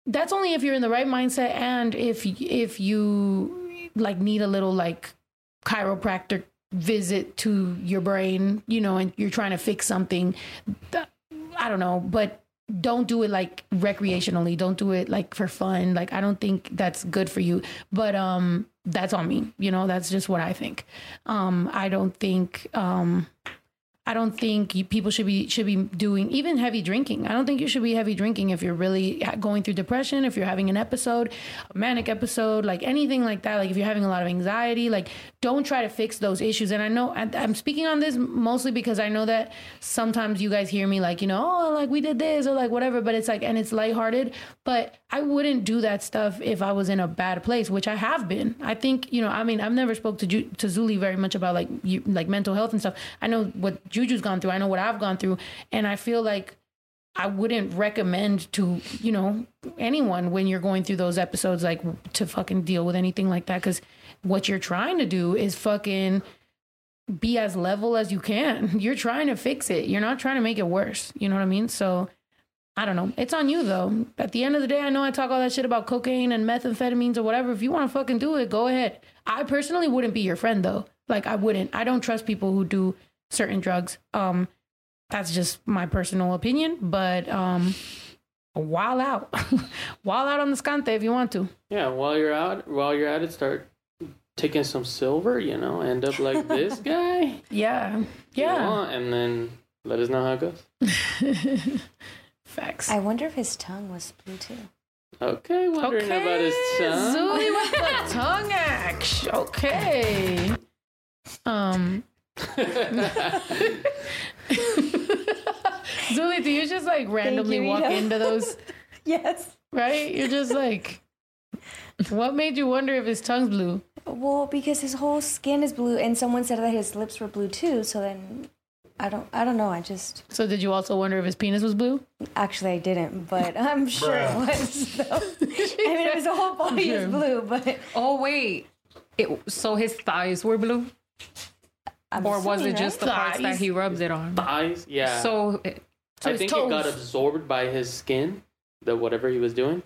That's only if you're in the right mindset and if if you like need a little like chiropractic visit to your brain, you know, and you're trying to fix something. I don't know, but don't do it like recreationally. Don't do it like for fun. Like I don't think that's good for you. But um that's on me. You know, that's just what I think. Um I don't think um I don't think people should be should be doing even heavy drinking. I don't think you should be heavy drinking if you're really going through depression, if you're having an episode, a manic episode, like anything like that. Like if you're having a lot of anxiety, like don't try to fix those issues. And I know I'm speaking on this mostly because I know that sometimes you guys hear me like you know oh like we did this or like whatever, but it's like and it's lighthearted. But I wouldn't do that stuff if I was in a bad place, which I have been. I think you know. I mean, I've never spoke to Ju- to Zuli very much about like you, like mental health and stuff. I know what Juju's gone through. I know what I've gone through, and I feel like I wouldn't recommend to you know anyone when you're going through those episodes like to fucking deal with anything like that because what you're trying to do is fucking be as level as you can. You're trying to fix it. You're not trying to make it worse. You know what I mean? So I don't know. It's on you though. At the end of the day, I know I talk all that shit about cocaine and methamphetamines or whatever. If you want to fucking do it, go ahead. I personally wouldn't be your friend though. Like I wouldn't. I don't trust people who do certain drugs. Um that's just my personal opinion, but um while out. while out on the scante if you want to. Yeah, while you're out, while you're at it, start taking some silver. You know, end up like this guy. Yeah. you Yeah. know, and then let us know how it goes. Facts. I wonder if his tongue was blue too. Okay, wondering about his tongue. Zuli with the tongue action. Okay. Um Zuli, do you just like randomly you, walk Rita. into those Yes. right? You're just like what made you wonder if his tongue's blue? Well, because his whole skin is blue, and someone said that his lips were blue too. So then, I don't, I don't know. I just So did you also wonder if his penis was blue? actually I didn't, but I'm sure it was. Though. I mean, it was his whole body is blue, but Oh wait, it so his thighs were blue, I'm or was assuming, it just the right? parts that he rubbed it on? Eyes, yeah. So it- So I his think it got absorbed by his skin, the whatever he was doing,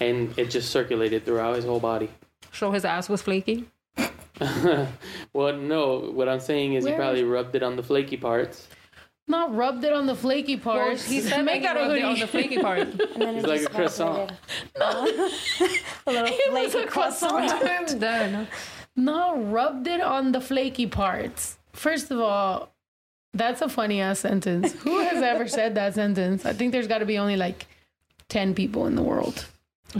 and it just circulated throughout his whole body. so his ass was flaky. well, no, what I'm saying is Where he probably rubbed it on the flaky parts. Not rubbed it on the flaky Well, parts. he said that Make out a rubbed it on the flaky part. And then He's it like a croissant. evaporated. a little It was a croissant. I'm done. No, rubbed it on the flaky parts. First of all, that's a funny ass sentence. Who has ever said that sentence? I think there's got to be only like 10 people in the world.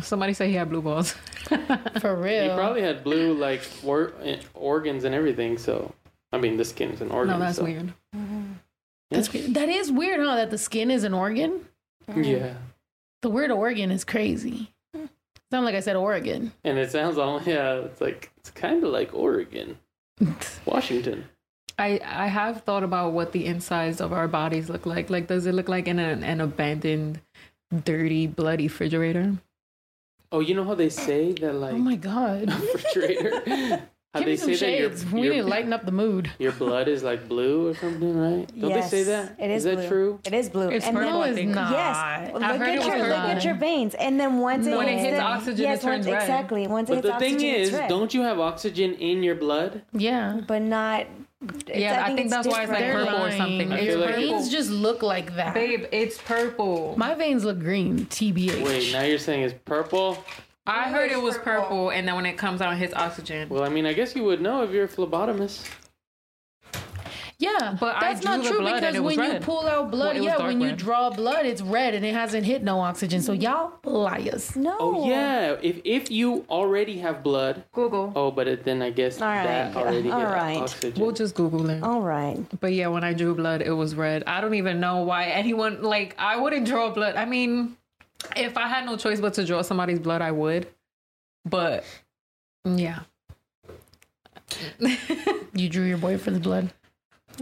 Somebody said he had blue balls. For real. He probably had blue like or- eh, organs and everything. So, I mean, the skin is an organ. No, that's so- weird. That's weird. That is weird, huh? That the skin is an organ. Yeah, The word organ is crazy. Sound like I said Oregon. and it sounds all yeah. It's like it's kind of like Oregon, Washington. I I have thought about what the insides of our bodies look like. Like, does it look like in an, an abandoned, dirty, bloody refrigerator? Oh, you know how they say that oh like Oh my god. refrigerator? How Give they me some say that your, shades. We need to lighten up the mood. your blood is like blue or something, right? Don't yes, they say that? It is, that blue. true? It is blue. It's and purple, No, I it's think. not. Yes, look I've heard at it your look at your veins, and then once it When it hits hits the- oxygen, it turns once, red. exactly. Once it But hits the thing is, it's red. don't you have oxygen in your blood? Yeah. but not. Yeah, I think it's that's why it's like different. They're purple or something. I It's like purple. veins just look like that. Babe, it's purple. My veins look green. TBH. Wait, now you're saying it's purple? I heard it was purple, and then when it comes out, it hits oxygen. Well, I mean, I guess you would know if you're a phlebotomist. Yeah, But that's drew not true because it was when you pull out blood, Well, yeah, dark when you draw blood, it's red and it hasn't hit no oxygen. So y'all liars. No. Oh yeah, if if you already have blood. Google. Oh, but it, then I guess All right, that already all gets right. oxygen. We'll just Google it. All right. But yeah, when I drew blood, it was red. I don't even know why anyone like I wouldn't draw blood. I mean, if I had no choice but to draw somebody's blood, I would. But yeah. You drew your boyfriend's blood.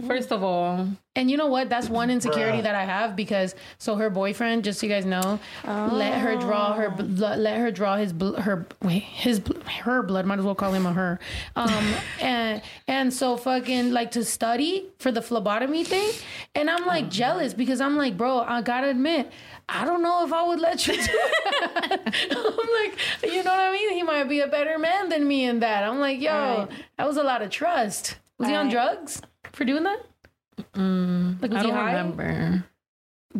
First of all, And you know what? That's one insecurity that I have because so her boyfriend, just so you guys know, let her draw her let her draw his bl- her wait his her blood. Might as well call him a her. Um and and so fucking like to study for the phlebotomy thing, and I'm like jealous because I'm like, bro, I gotta admit. I don't know if I would let you do that. I'm like, you know what I mean? He might be a better man than me in that. I'm like, yo, Right. that was a lot of trust. Was he on Right. drugs for doing that? like, was I don't high? remember.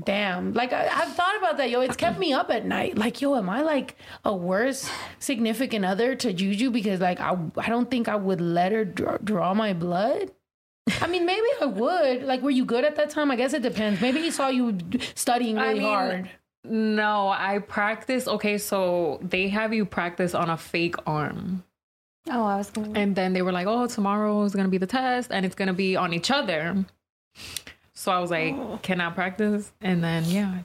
Damn. Like I, I've thought about that, yo. It's kept me up at night. Like, yo, am I like a worse significant other to Juju because like I I don't think I would let her draw, draw my blood. I mean, maybe I would. Like, were you good at that time? I guess it depends. Maybe he saw you studying I really mean, hard. No, I practice. Okay, so they have you practice on a fake arm. Oh, I was gonna. And then they were like, oh, tomorrow is going to be the test and it's going to be on each other. So I was like, Oh. can I practice? And then, yeah.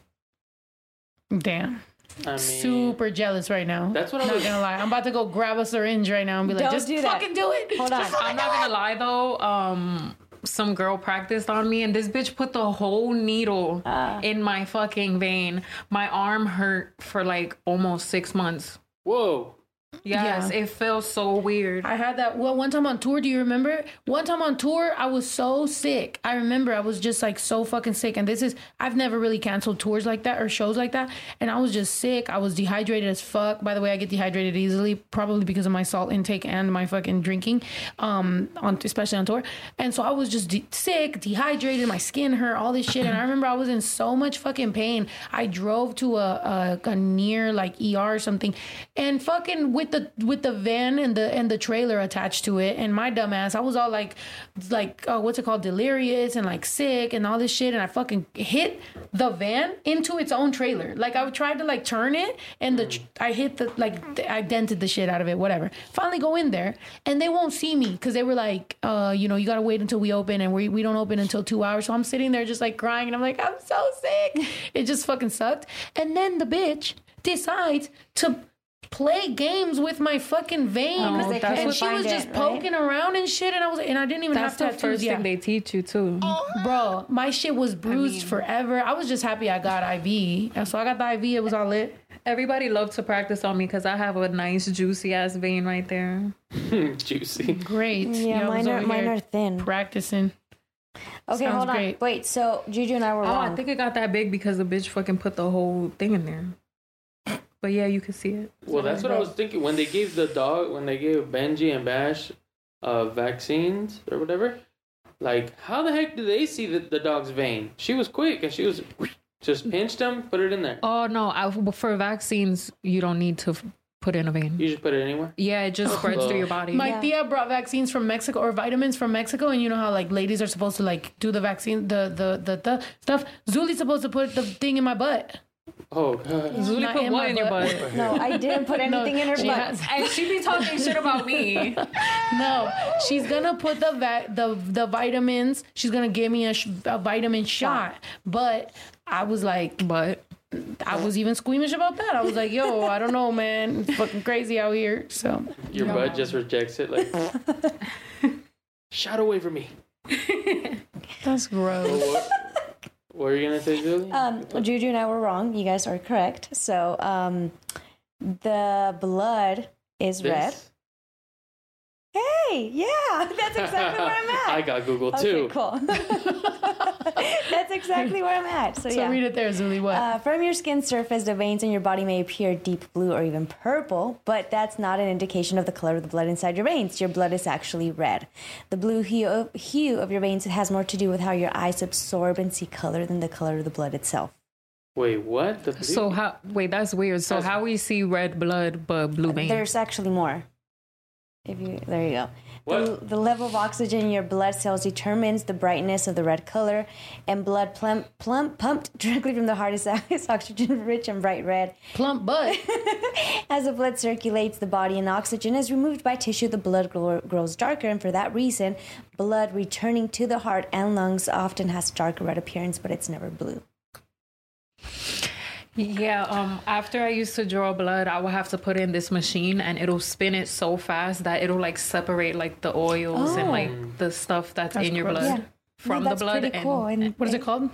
Damn. I mean, Super jealous right now. That's what I'm Not gonna lie. I'm about to go grab a syringe right now and be like, just do that. fucking do it. Hold on. Just I'm not gonna lie though. Um, some girl practiced on me and this bitch put the whole needle Ah. in my fucking vein. My arm hurt for like almost six months. Whoa. Yes, Yeah. it feels so weird. I had that well one time on tour. Do you remember? One time on tour, I was so sick. I remember I was just like so fucking sick. And this is I've never really canceled tours like that or shows like that. And I was just sick. I was dehydrated as fuck. By the way, I get dehydrated easily, probably because of my salt intake and my fucking drinking, um, on especially on tour. And so I was just de- sick, dehydrated. My skin hurt, all this shit. And I remember I was in so much fucking pain. I drove to a a, a near like ER or something, and fucking with the with the van and the and the trailer attached to it. And my dumbass, I was all like, like uh, what's it called, delirious and like sick and all this shit. And I fucking hit the van into its own trailer. Like I tried to like turn it, and the I hit the like I dented the shit out of it. Whatever. Finally go in there, and they won't see me because they were like, uh, you know, you gotta wait until we open, and we we don't open until two hours. So I'm sitting there just like crying, and I'm like, I'm so sick. It just fucking sucked. And then the bitch decides to play games with my fucking vein. Oh, they that's couldn't and she was just it, right? poking around and shit, and I was, and I didn't even have to. That's the have tattoos. first Yeah, thing they teach you too. Uh-huh. bro, my shit was bruised forever. I was just happy I got IV, and so I got the IV. It was all lit. Everybody loved to practice on me because I have a nice juicy ass vein right there. Juicy. Great. Yeah, I was mine are mine are thin. practicing. Okay, Sounds hold on. great. Wait, so Juju and I were Oh, wrong. I think it got that big because the bitch fucking put the whole thing in there. But yeah, you can see it. Well, that's what I was thinking when they gave the dog, when they gave Benji and Bash uh, vaccines or whatever. Like, how the heck do they see the, the dog's vein? She was quick and she was just pinched him, put it in there. Oh no, I, for vaccines you don't need to f- put in a vein. You just put it anywhere. Yeah, it just spreads Oh. through your body. My Yeah. tia brought vaccines from Mexico or vitamins from Mexico, and you know how like ladies are supposed to like do the vaccine, the the the, the stuff. Zuli's supposed to put the thing in my butt. Oh god. Zuli Not put in what in your butt. butt? no, I didn't put anything in her she butt. has- and she be talking shit about me. No, she's gonna put the va- the the vitamins. She's gonna give me a, sh- a vitamin shot, but I was like, But I was even squeamish about that. I was like, yo, I don't know, man, it's fucking crazy out here. So Your butt just rejects it. Like, shot away from me. that's gross. What, what were you gonna say, Julie? Um, Juju and I were wrong. You guys are correct. So, um, the blood is red. This? Hey, yeah, that's exactly where I'm at. I got Google Okay, too. cool. that's exactly where I'm at. So, yeah. So yeah. read it there, Zuli. What? Uh, from your skin surface, the veins in your body may appear deep blue or even purple, but that's not an indication of the color of the blood inside your veins. Your blood is actually red. The blue hue of, hue of your veins has more to do with how your eyes absorb and see color than the color of the blood itself. Wait, what? The blue? So how? Wait, that's weird. So That's- how we see red blood but blue veins? There's actually more. If you there you go. The, What? the level of oxygen in your blood cells determines the brightness of the red color, and blood plump, plump, pumped directly from the heart is, is oxygen rich and bright red. Plump butt. As the blood circulates the body and oxygen is removed by tissue, the blood grow, grows darker, and for that reason, blood returning to the heart and lungs often has darker red appearance, but it's never blue. Yeah, um, after I used to draw blood, I would have to put in this machine and it'll spin it so fast that it'll like separate like the oils and like the stuff that's, That's in your gross. blood Yeah. from No, the that's blood. pretty and cool. And, What is it called?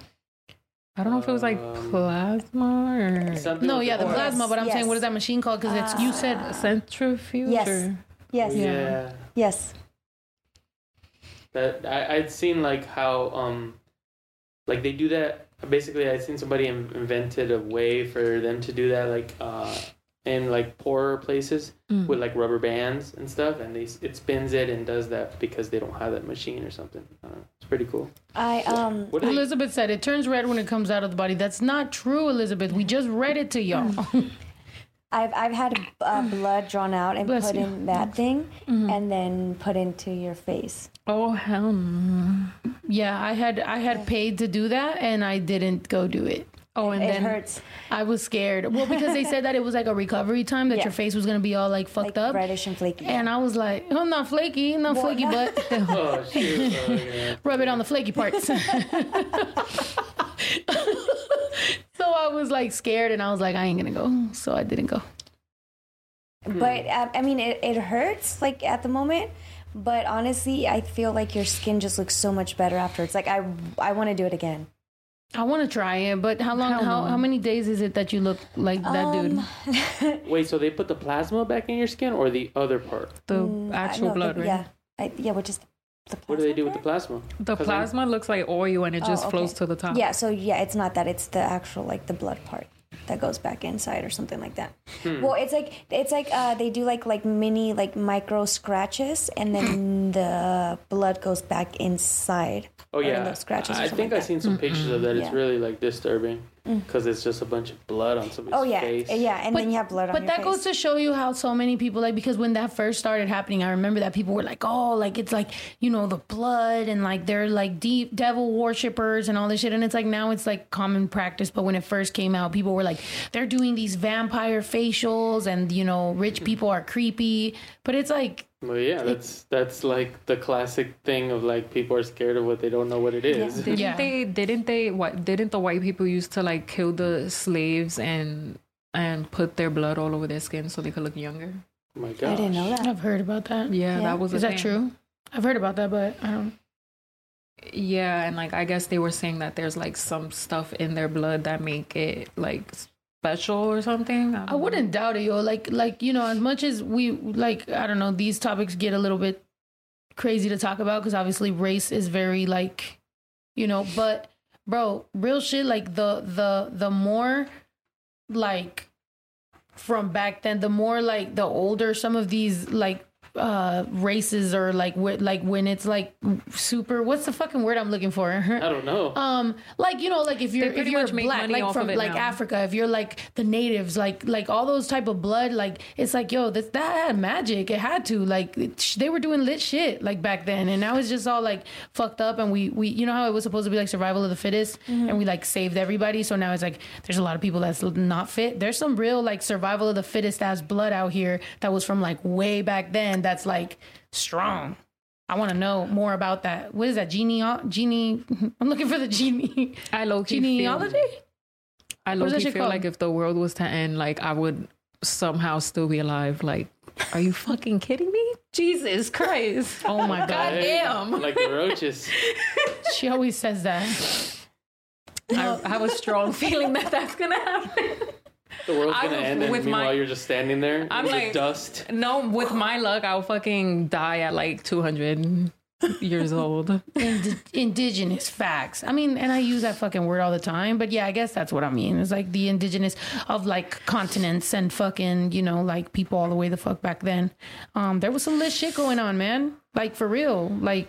I don't know if it was like Um, plasma or Something No, yeah, the oil. plasma. But I'm Yes. saying, what is that machine called? Because it's you said centrifuge. Yes. or- Yes, Yeah. yes. That I, I'd seen like how um like they do that basically I'd seen somebody in, invented a way for them to do that like uh in like poorer places Mm. with like rubber bands and stuff and they it spins it and does that because they don't have that machine or something. I. It's pretty cool. I um What do they, Elizabeth said it turns red when it comes out of the body. That's not true, Elizabeth. We just read it to y'all. I've I've had uh, blood drawn out and Bless put you. in that thing, and then put into your face. Oh hell no! yeah, I had I had paid to do that, and I didn't go do it. Oh, and then It then hurts, I was scared. Well, because they said that it was like a recovery time that Yeah. your face was gonna be all like fucked like up. reddish and flaky. And I was like, oh, not flaky, not Well, flaky, no. but Oh shoot. Oh, yeah. rub it on the flaky parts. so I was like scared, and I was like, I ain't gonna go. So I didn't go. But uh, I mean, it, it hurts like at the moment. But honestly, I feel like your skin just looks so much better afterwards. Like I, I want to do it again. I want to try it, but how long? Hell How how many days is it that you look like that dude? Wait, so they put the plasma back in your skin or the other part? The Mm, I- actual no, the- blood, right? Yeah, I, yeah. Which is the What do they do with plasma the plasma? The 'Cause I- plasma looks like oil and it just Oh, okay. flows to the top. Yeah. So yeah, it's not that. It's the actual like the blood part that goes back inside or something like that. Hmm. Well, it's like it's like uh, they do like like mini like micro scratches, and then the blood goes back inside. Oh or in yeah, those scratches I think like I've that. seen some pictures of that. It's Yeah. really like disturbing Mm. because it's just a bunch of blood on somebody's face. Oh yeah, face. yeah, and then you have blood on But your that face. goes to show you how so many people like because when that first started happening, I remember that people were like, "Oh, like it's like you know the blood and like they're like deep devil worshippers and all this shit." And it's like now it's like common practice. But when it first came out, people were like, "They're doing these vampire facials and you know rich hmm. people are creepy." But it's like Well, yeah, that's that's like the classic thing of like people are scared of what they don't know what it is. Didn't Yeah. they? Didn't they? What? Didn't the white people used to like kill the slaves and and put their blood all over their skin so they could look younger? Oh my God, I didn't know that. I've heard about that. Yeah, Yeah. that was. a that thing. true? I've heard about that, but I don't. Yeah, and like I guess they were saying that there's like some stuff in their blood that make it like special or something. I wouldn't doubt it, yo. Like, like you know, as much as we like, I don't know, these topics get a little bit crazy to talk about because obviously race is very like, you know. But bro, real shit. Like the the the more like from back then, the more like the older some of these like uh races or like with like when it's like super what's the fucking word i'm looking for? I don't know. um like you know like if you're if pretty you're much black like from like now. africa if you're like the natives like like all those type of blood like it's like yo that that had magic. It had to like it, sh- they were doing lit shit like back then. And now it's just all like fucked up. And we we you know how it was supposed to be like survival of the fittest? And we like saved everybody. So now it's like there's a lot of people that's not fit. There's some real like survival of the fittest ass blood out here that was from like way back then that's like strong I want to know more about that. What is that? Genie, genie. I'm looking for the genie. I low key feel. Genealogy? I What low key feel called? like if the world was to end, like I would somehow still be alive. Like, are you fucking kidding me? Jesus Christ! Oh my god! Damn. like the roaches. She always says that. I, I have a strong feeling that that's gonna happen. The world's I gonna would- end, and with meanwhile my- you're just standing there I'm in like- dust. No, with my luck, I'll fucking die at like 200 years old. Indi- indigenous facts. I mean, and I use that fucking word all the time, but yeah, I guess that's what I mean. It's like the indigenous of like continents and fucking, you know, like people all the way the fuck back then. Um, there was some lit shit going on, man. Like for real. Like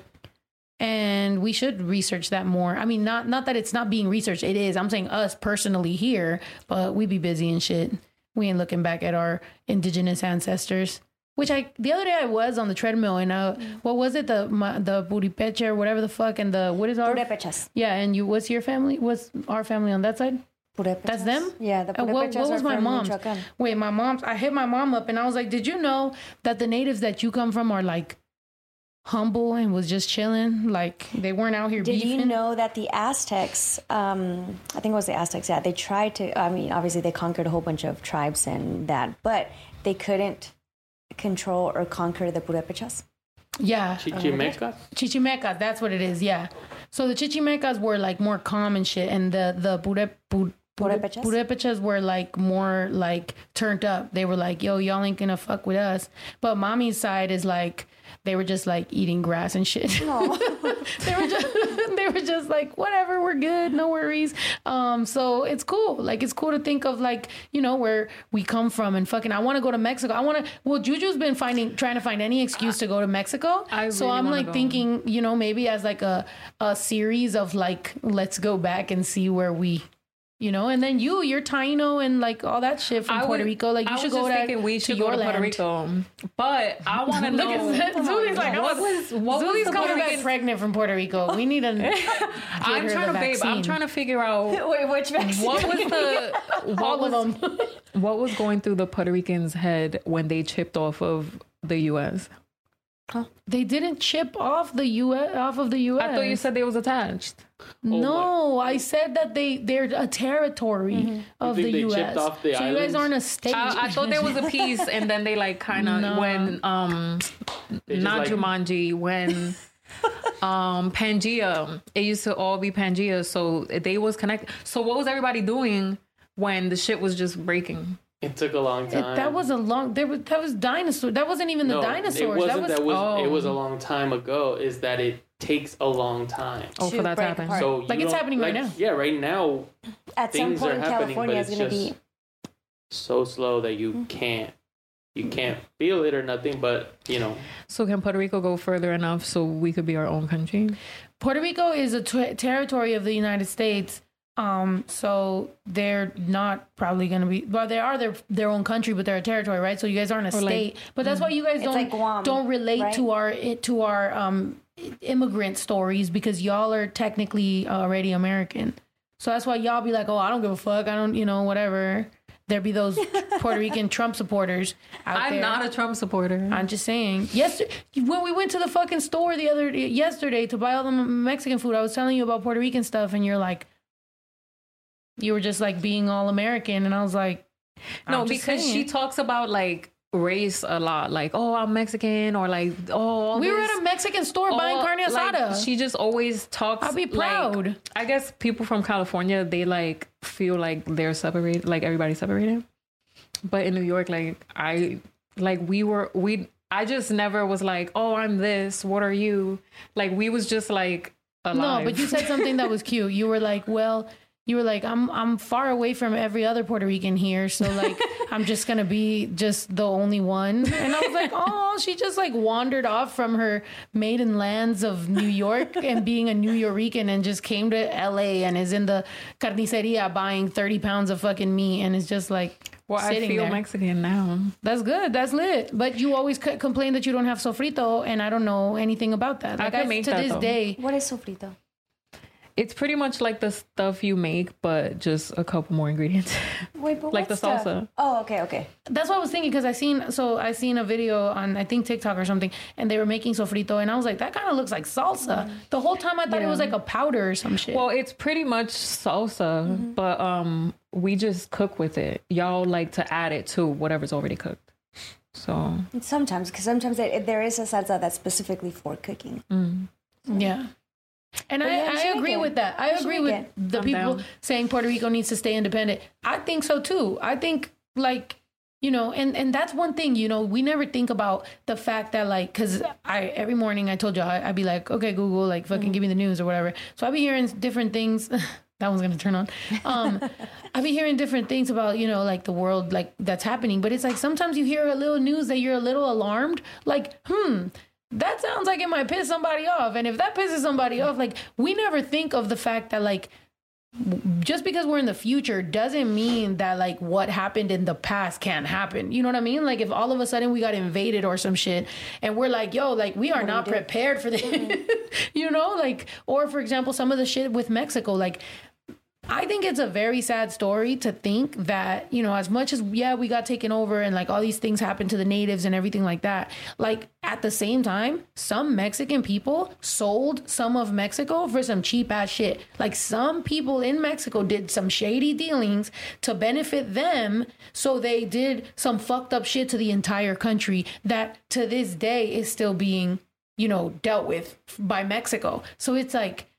and we should research that more. I mean, not not that it's not being researched. It is. I'm saying us personally here, but we be busy and shit. We ain't looking back at our indigenous ancestors. Which I the other day I was on the treadmill and uh, what was it the my, the puripecha or whatever the fuck and the what is our Purépechas. yeah and you was your family was our family on that side Purépechas. that's them Yeah, the Uh, what, what was my mom's wait my mom's I hit my mom up and I was like did you know that the natives that you come from are like humble and was just chilling like they weren't out here Did beefing you know that the Aztecs, um, I think it was the Aztecs, yeah, they tried to, I mean, obviously they conquered a whole bunch of tribes and that, but they couldn't control or conquer the Purépechas. yeah Chichimeca. Chichimecas, that's what it is. Yeah. So the Chichimecas were like more calm and shit, and the the pure, pure, Purépechas? Purépechas were like more like turned up. They were like, "Yo, y'all ain't gonna fuck with us." But mommy's side is like they were just like eating grass and shit. No. They were just they were just like whatever, we're good, no worries. Um, so it's cool. Like it's cool to think of like you know where we come from and fucking. I want to go to Mexico. I want to. Well, Juju's been finding trying to find any excuse to go to Mexico. I so really I'm like go. thinking, you know, maybe as like a a series of like let's go back and see where we. You know, and then you, you're Taino and like all that shit from I Puerto would- Rico. Like you I should was go just to, thinking we to should your go to Puerto land. Rico, but I want to Look know. at. Zuli's like, what I was what was Zuli's the coming back pregnant from Puerto Rico. We need to. I'm trying to, babe. I'm trying to figure out Wait, which vaccine? what was the what all was of them. what was going through the Puerto Ricans' head when they chipped off of the U.S. They didn't chip off the U.S. off of the U.S. I thought you said they was attached. no. I said that they they're a territory of think the they U.S. chipped off the so you guys aren't a state. I, I thought there was a piece, and then they like kind of No. when um not like- Jumanji when um Pangea. It used to all be Pangea, so they was connected. So what was everybody doing when the shit was just breaking? It took a long It- time. that was a long. There was that was dinosaur. That wasn't even the no, dinosaurs. It wasn't that was, was it oh. was a oh. long time ago. Is that it takes a long time. Oh, To for that to break happen. apart. So Like it's don't- happening right like, now. Yeah, right now At some things point are happening, California, but it's it's going to be. just- so slow that you mm-hmm. can't you can't feel it or nothing. But you know, So can Puerto Rico go further enough so we could be our own country? Puerto Rico is a territory of the United States. Um, so they're not probably going to be. Well, they are their their own country, but they're a territory, right? So you guys aren't a Or like- state. but that's why you guys don't like Guam, don't relate right? to our to our um immigrant stories because y'all are technically already American. So that's why y'all be like, oh, I don't give a fuck. I don't, you know, whatever. There be those Puerto Rican Trump supporters out I'm there. not a Trump supporter. I'm just saying. Yes, when we went to the fucking store the other yesterday to buy all the Mexican food, I was telling you about Puerto Rican stuff, and you're like, you were just like being all American, and I was like, no, because she talks about like race a lot, like oh I'm Mexican or like oh we were at a Mexican store buying all- carne like, asada. she just always talks. I'll be like- proud. I guess people from California they like feel like they're separated, like everybody's separated. But in New York, like I like we were we. I just never was like, oh, I'm this. What are you? Like we was just like alive. no, but you said something that was cute. You were like, well. You were like, I'm I'm far away from every other Puerto Rican here, so like I'm just gonna be just the only one. And I was like, oh, she just like wandered off from her maiden lands of New York and being a Nuyorican and just came to LA and is in the carniceria buying 30 pounds of fucking meat and is just like well, I sitting feel there. Mexican now. That's good. That's lit. But you always c- complain that you don't have sofrito, and I don't know anything about that. I Like can I, make to that, this though. day, What is sofrito? It's pretty much like the stuff you make, but just a couple more ingredients. Wait, but Like what the stuff? salsa. Oh, okay, okay. That's what I was thinking because I seen so I seen a video on I think TikTok or something, and they were making sofrito, and I was like, that kind of looks like salsa. Mm-hmm. The whole time I thought it was like a powder or some shit. Well, it's pretty much salsa, mm-hmm. but um, we just cook with it. Y'all like to add it to whatever's already cooked. So Sometimes, because sometimes it, it- there is a salsa that's specifically for cooking. Mm. yeah, And I, I agree with that. I agree with the I'm people down. saying Puerto Rico needs to stay independent. I think so too. I think like you know, and and that's one thing. You know, we never think about the fact that like because I every morning I told you I, I'd be like, okay, Google, like fucking Mm-hmm. give me the news or whatever. So I'd be hearing different things. that one's gonna turn on. Um, I've been hearing different things about you know like the world like that's happening, but it's like sometimes you hear a little news that you're a little alarmed. Like, hmm, that sounds like it might piss somebody off, and if that pisses somebody off, like we never think of the fact that like just because we're in the future doesn't mean that like what happened in the past can't happen. You know what I mean? Like if all of a sudden we got invaded or some shit and we're like, yo, like we are not prepared for this. you know, like or for example, some of the shit with Mexico, like I think it's a very sad story to think that, you know, as much as, yeah, we got taken over and like all these things happened to the natives and everything like that, like at the same time, some Mexican people sold some of Mexico for some cheap ass shit. Like some people in Mexico did some shady dealings to benefit them. So they did some fucked up shit to the entire country that to this day is still being, you know, dealt with by Mexico. So it's like,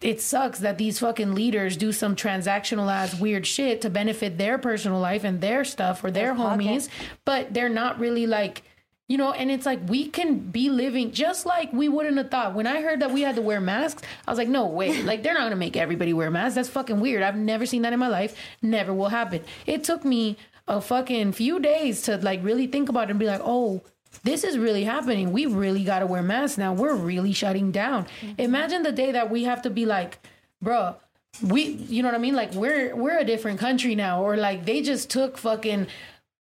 it sucks that these fucking leaders do some transactional ass weird shit to benefit their personal life and their stuff or their homies, but they're not really like, you know, and it's like we can be living just like we wouldn't have thought. When I heard that we had to wear masks, I was like, no way. Like they're not gonna make everybody wear masks. That's fucking weird. I've never seen that in my life. Never will happen. It took me a fucking few days to like really think about it and be like, oh, this is really happening. We really got to wear masks now. We're really shutting down. Mm-hmm. Imagine the day that we have to be like, bruh, we, you know what I mean? Like we're we're a different country now, or like they just took fucking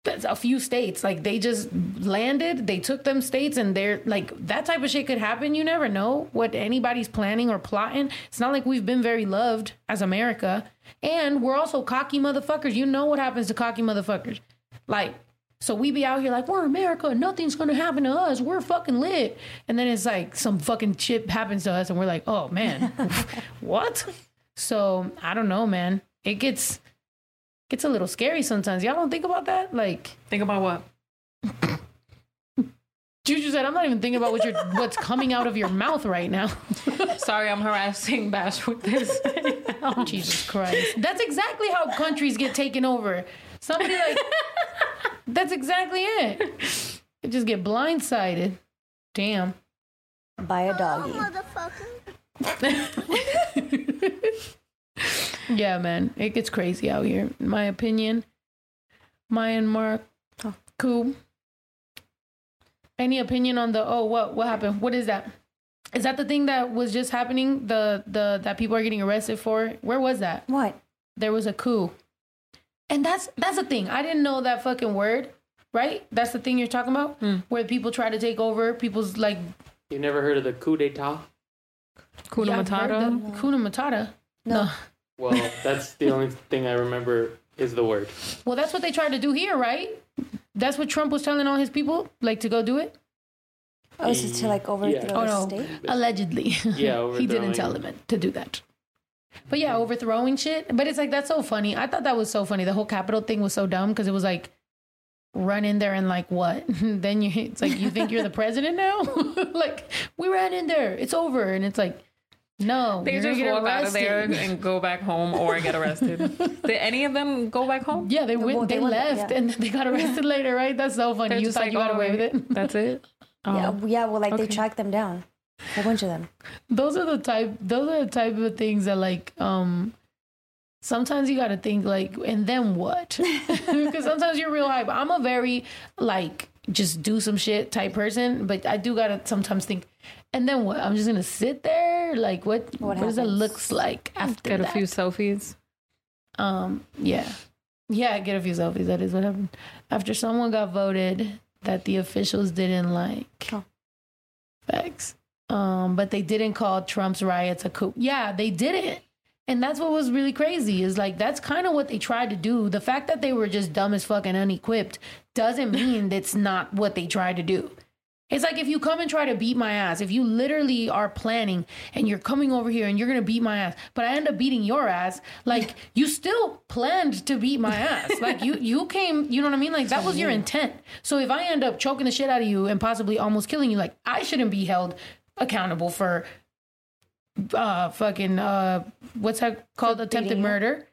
a few states. Like they just landed, they took them states, and they're like that type of shit could happen. You never know what anybody's planning or plotting. It's not like we've been very loved as America, and we're also cocky motherfuckers. You know what happens to cocky motherfuckers? Like so we be out here like we're America, nothing's gonna happen to us. We're fucking lit, and then it's like some fucking shit happens to us, and we're like, oh man, what? So I don't know, man. It gets gets a little scary sometimes. Y'all don't think about that? Like Think about what? Juju said, I'm not even thinking about what you're what's coming out of your mouth right now. Sorry, I'm harassing Bash with this. Jesus Christ. That's exactly how countries get taken over. Somebody like that's exactly it. They just get blindsided. Damn. By a oh, doggy. Yeah, man. It gets crazy out here. In my opinion. Myanmar. Oh. Cool. Any opinion on the oh what what happened? What is that? Is that the thing that was just happening? The the that people are getting arrested for? Where was that? What? There was a coup. And that's that's the thing. I didn't know that fucking word, right? That's the thing you're talking about? Hmm. Where people try to take over people's like You never heard of the coup d'etat? Kuna Yeah, I've Matata. the- Kuna Matata. No. Well, that's the only thing I remember is the word. Well, that's what they tried to do here, right? That's what Trump was telling all his people, like to go do it. Oh, is it to like overthrow Yeah. Oh the no, state? allegedly. Yeah, he didn't tell them to do that. But yeah, overthrowing shit. But it's like that's so funny. I thought that was so funny. The whole capital thing was so dumb because it was like run in there and like what? then you it's like you think you're the president now? like we ran in there. It's over, and it's like no, They you're just gonna get walk out of there and go back home or get arrested. Did any of them go back home? Yeah, they well, went. they They left, yeah. and they got arrested later. Right? That's so funny. They're you just thought like, you got "Oh, away with it. That's it. Yeah, Oh. yeah. Well, like they tracked them down. A bunch of them. those are the type those are the type of things that like um sometimes you got to think like and then what? Because sometimes you're real hype. I'm a very like just do some shit type person but i do gotta sometimes think and then what? I'm just gonna sit there? Like what what, What does it looks like after Get a that? few selfies. um yeah. Yeah get a few selfies. That is what happened. After someone got voted that the officials didn't like. Oh. facts um but they didn't call trump's riots a coup yeah they didn't and that's what was really crazy is like that's kind of what they tried to do the fact that they were just dumb as fucking unequipped doesn't mean that's not what they tried to do it's like if you come and try to beat my ass, if you literally are planning and you're coming over here and you're gonna beat my ass, but I end up beating your ass, like you still planned to beat my ass. Like you you came, you know what I mean? Like that was your intent. So if I end up choking the shit out of you and possibly almost killing you, like I shouldn't be held accountable for uh fucking uh what's that called? Attempted murder?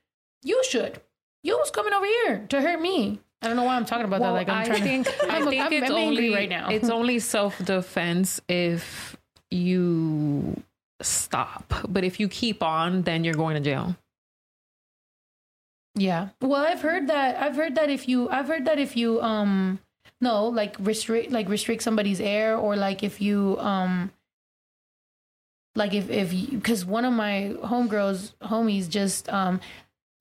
You should. You was coming over here to hurt me. I don't know why i'm talking about Well, that like i'm I trying think to I I'm, think I'm, it's I'm angry only right now. It's only self defense if you stop, but if you keep on, then you're going to jail. Yeah. Well, I've heard that. I've heard that if you, I've heard that if you, um, no, like restrict, like restrict somebody's air, or like if you, um, like if if because one of my homegirls, homies, just um,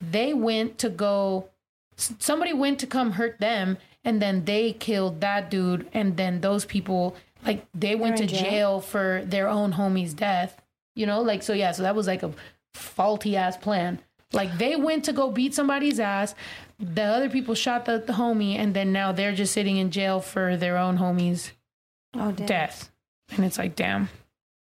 they went to go. Somebody went to come hurt them, and then they killed that dude, and then those people, like they went to jail? jail for their own homie's death. You know, like so. Yeah. So that was like a faulty ass plan. Like they went to go beat somebody's ass. The other people shot the, the homie, and then now they're just sitting in jail for their own homie's Oh, death. And it's like, damn,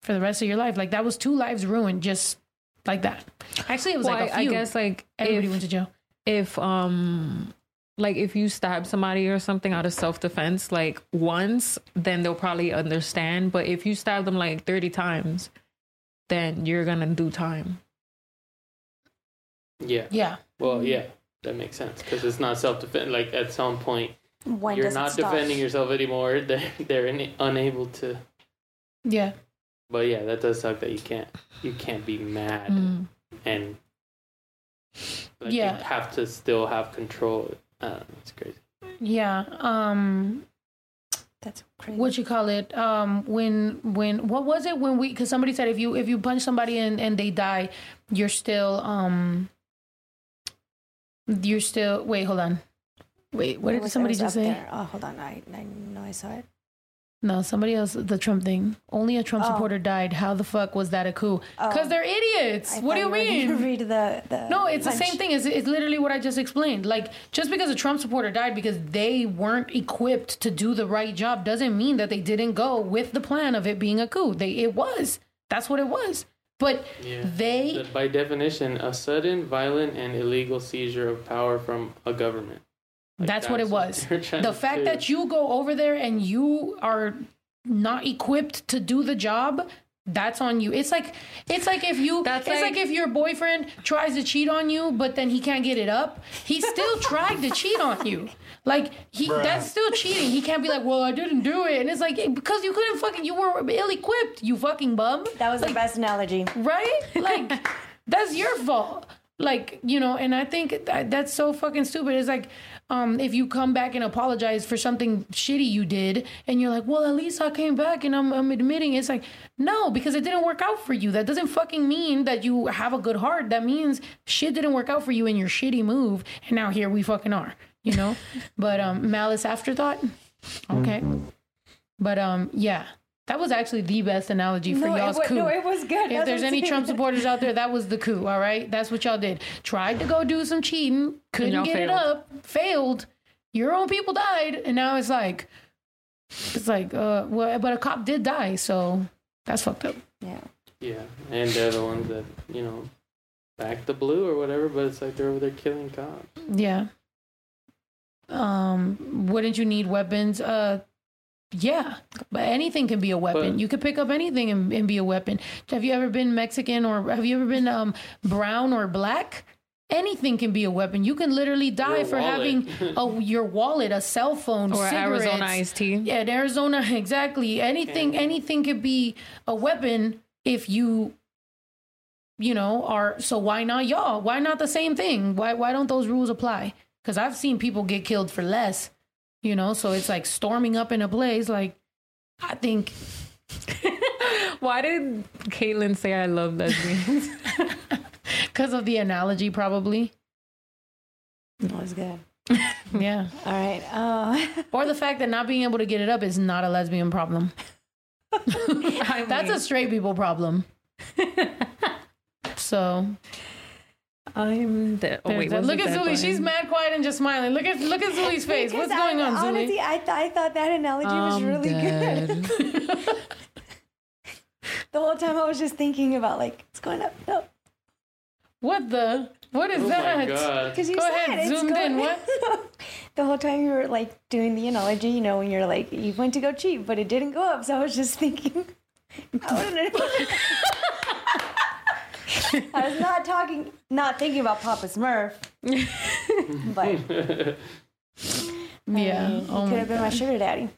for the rest of your life. Like that was two lives ruined just like that. Actually, it was Well, like a I, I few. I guess like everybody if, went to jail. if um like if you stab somebody or something out of self defense like once, then they'll probably understand. But if you stab them like thirty times, then you're gonna do time. Yeah. Yeah. Well, yeah, that makes sense because it's not self defense. Like at some point, When you're not defending yourself anymore. They're they're in, unable to. Yeah. But yeah, that does suck that you can't you can't be mad Mm. and like, Yeah. you have to still have control. I don't it's crazy. Yeah. Um That's crazy. what you call it um when when what was it when we because somebody said if you if you punch somebody and and they die you're still um you're still wait hold on wait what It did was- somebody just say there. Oh, hold on. I, I know I saw it. No somebody else the trump thing only a trump Oh. supporter died how the fuck was that a coup because Oh. they're idiots I what do you were gonna mean Read the, the No, it's the same thing. It's, it's literally what I just explained. Like, just because a Trump supporter died because they weren't equipped to do the right job doesn't mean that they didn't go with the plan of it being a coup. They it was. That's what it was. But Yeah. they That by definition, a sudden, violent, and illegal seizure of power from a government. Like, that's, what it was. they're The fact that you go over there and you are not equipped to do the job, that's on you. It's like it's like if you That's it's like, like- if your boyfriend tries to cheat on you, but then he can't get it up. He still tried to cheat on you. Like he that's still cheating. He can't be like, "Well, I didn't do it." And it's like because you couldn't fucking you were ill-equipped, you fucking bum. That was the best analogy. right? Like that's your fault. Like you know, and I think that, that's so fucking stupid. It's like um, if you come back and apologize for something shitty you did, and you're like, "Well, at least I came back and I'm, I'm admitting." It's like no, because it didn't work out for you. That doesn't fucking mean that you have a good heart. That means shit didn't work out for you in your shitty move, and now here we fucking are. You know, but um, malice afterthought. Okay, but um, yeah. That was actually the best analogy for No, y'all's wa- coup. no, it was good. If That's there's any. Trump supporters out there, that was the coup. All right, that's what y'all did. Tried to go do some cheating, couldn't y'all get it up, failed. Your own people died, and now it's like, it's like, uh, well, but a cop did die, so that's fucked up. Yeah. Yeah, and they're the ones that you know back the blue or whatever. But it's like they're over there killing cops. Yeah. Um, wouldn't you need weapons? Uh, yeah, but anything can be a weapon. But- you could pick up anything and, and be a weapon. Have you ever been Mexican or have you ever been um brown or black? Anything can be a weapon. You can literally die for wallet. having a, your wallet, a cell phone, Or. Arizona iced tea. Yeah, in Arizona, exactly. Anything, Candy. anything could be a weapon if you, you know, are. So why not y'all? Why not the same thing? Why why don't those rules apply? Because I've seen people get killed for less, you know. So it's like storming up in a place. Like, I think Why did Caitlyn say I love lesbians? because of the analogy, probably. That was good. Yeah, All right. Uh, or the fact that not being able to get it up is not a lesbian problem. I That's a straight people problem. so I'm dead. Oh, wait, There's look at that Zuli. button? She's mad quiet and just smiling. Look at look at Zuli's face. What's because going I, on, Zuli? Honestly, I, th- I thought that analogy was I'm really dead. good. The whole time I was just thinking about like it's going up. No, What the? What is Oh that? because you Go said ahead, it's zoomed going- in, what? the whole time you were like doing the analogy, you know, when you're like you went to go cheap, but it didn't go up. So I was just thinking. I wouldn't- I was not talking, not thinking about Papa Smurf. but Yeah. Um, he Oh could my have been my sugar daddy.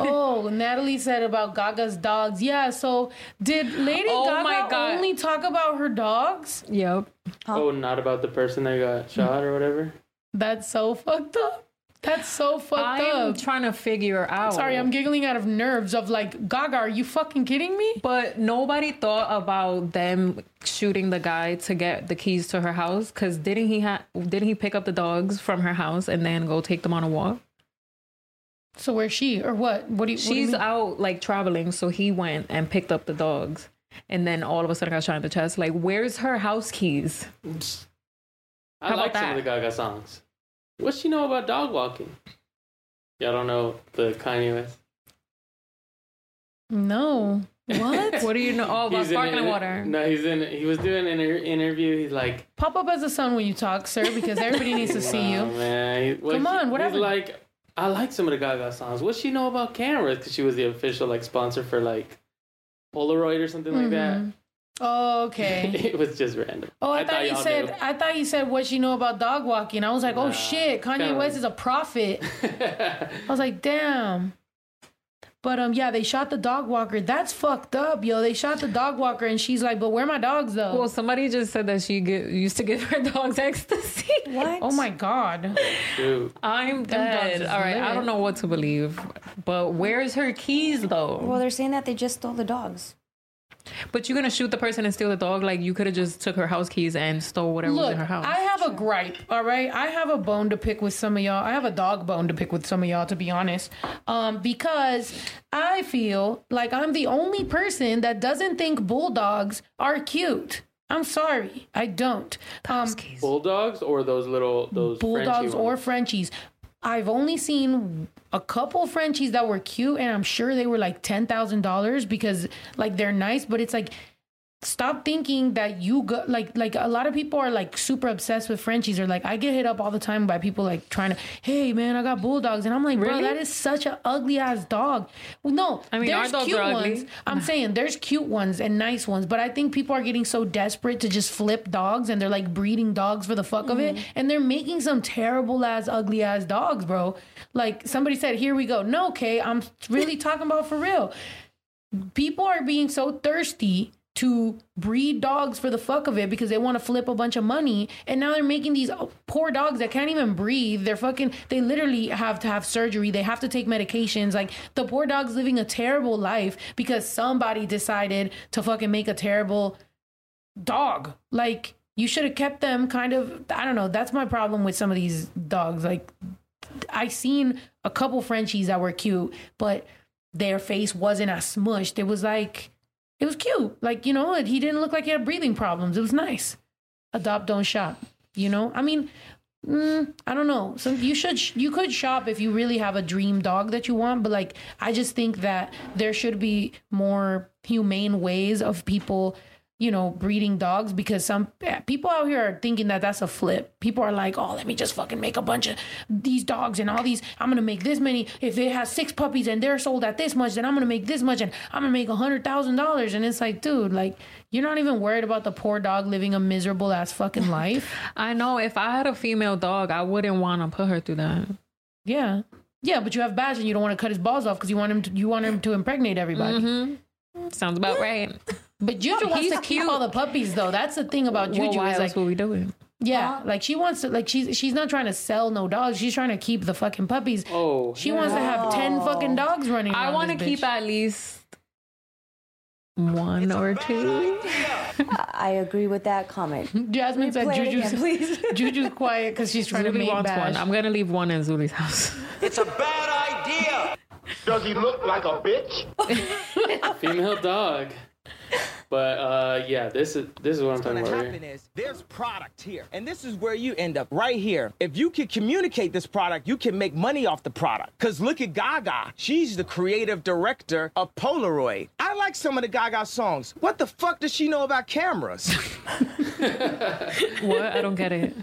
Oh, Natalie said about Gaga's dogs. Yeah, so did Lady Oh Gaga my God. only talk about her dogs? Yep. Oh, not about the person that got shot or whatever. That's so fucked up. That's so fucked I'm up. trying to figure out. Sorry, I'm giggling out of nerves of like, Gaga, are you fucking kidding me? But nobody thought about them shooting the guy to get the keys to her house. Cause didn't he ha- didn't he pick up the dogs from her house and then go take them on a walk? So where's she or what? What do you? what do you She's mean? out like traveling, so he went and picked up the dogs, and then all of a sudden got shot in the chest. Like, where's her house keys? I How like about some of the that? Gaga songs. What's she know about dog walking? Y'all don't know the Kanye West. No. What? What do you know? Oh, about He's in sparkling it- water. No, he's in. He was doing an inter- interview. He's like, Pop up as a son when you talk, sir, because everybody needs to see "Nah, you. man. He- well, Come on, whatever. Like, I like some of the Gaga songs. What's she know about cameras? Because she was the official like sponsor for like Polaroid or something like Mm-hmm. Oh, okay. it was just random. Oh, I, thought, you y'all said. knew. I thought you said what you know about dog walking. I was like, oh shit, Kanye kinda West is a prophet. I was like, damn. But um, yeah, they shot the dog walker. That's fucked up, yo. They shot the dog walker, and she's like, but where are my dogs though? Well, somebody just said that she get, used to give her dogs ecstasy. What? oh my god. Dude, I'm dogs dead. is All right, I don't know what to believe, but where's her keys though? Well, they're saying that they just stole the dogs. But you're gonna shoot the person and steal the dog? Like you could have just took her house keys and stole whatever was in her house. I have a gripe, all right? I have a bone to pick with some of y'all. I have a dog bone to pick with some of y'all, to be honest. Um, because I feel like I'm the only person that doesn't think bulldogs are cute. I'm sorry, I don't. Um, bulldogs or those little those bulldogs Frenchie or? Frenchies. I've only seen a couple Frenchies that were cute, and I'm sure they were like ten thousand dollars because like they're nice. But it's like, stop thinking that you go like like a lot of people are like super obsessed with Frenchies, or like I get hit up all the time by people like trying to, hey man, I got bulldogs, and I'm like, bro, that is such an ugly ass dog. Well, no, I mean, there's cute ones. I'm saying there's cute ones and nice ones, but I think people are getting so desperate to just flip dogs and they're like breeding dogs for the fuck of Mm-hmm. it. And they're making some terrible ass, ugly ass dogs, bro. Like somebody said, here we go. No, okay, I'm really talking about for real. People are being so thirsty to breed dogs for the fuck of it because they want to flip a bunch of money. And now they're making these oh, poor dogs that can't even breathe. They're fucking they literally have to have surgery. They have to take medications. Like the poor dog's living a terrible life because somebody decided to fucking make a terrible dog. Like you should have kept them kind of i don't know that's my problem with some of these dogs. Like i seen a couple frenchies that were cute but their face wasn't as smushed. It was like it was cute. Like, you know, he didn't look like he had breathing problems. It was nice. Adopt, don't shop. You know, I mean, mm, I don't know. So you should, you could shop if you really have a dream dog that you want. But like, I just think that there should be more humane ways of people, you know, breeding dogs because some eh, people out here are thinking that that's a flip. People are like, oh, let me just fucking make a bunch of these dogs and all these. I'm gonna make this many. If it has six puppies and they're sold at this much, then I'm gonna make this much and I'm gonna make a hundred thousand dollars. And it's like, dude, like you're not even worried about the poor dog living a miserable ass fucking life. I know if I had a female dog, I wouldn't want to put her through that. yeah, yeah, but you have Bash and you don't want to cut his balls off because you want him to, you want him to impregnate everybody. Sounds about right. But Juju wants he's to keep cute. all the puppies though. That's the thing about Well, Juju. why is else like, would we do it? yeah, uh-huh. like she wants to like she's she's not trying to sell no dogs. She's trying to keep the fucking puppies. Oh, She wants to have ten fucking dogs running. I want to keep at least one or two. I agree with that comment. Jasmine said Juju's again, please. Juju's quiet because she's trying to Zuli make wants bash. one. I'm gonna leave one in Zuli's house. It's a bad idea. Does he look like a bitch? female dog. But uh, yeah, this is this is what I'm talking gonna about. happen Here. is there's product here, and this is where you end up right here. If you can communicate this product, you can make money off the product. Cause look at Gaga, she's the creative director of Polaroid. I like some of the Gaga songs. What the fuck does she know about cameras? what? I don't get it.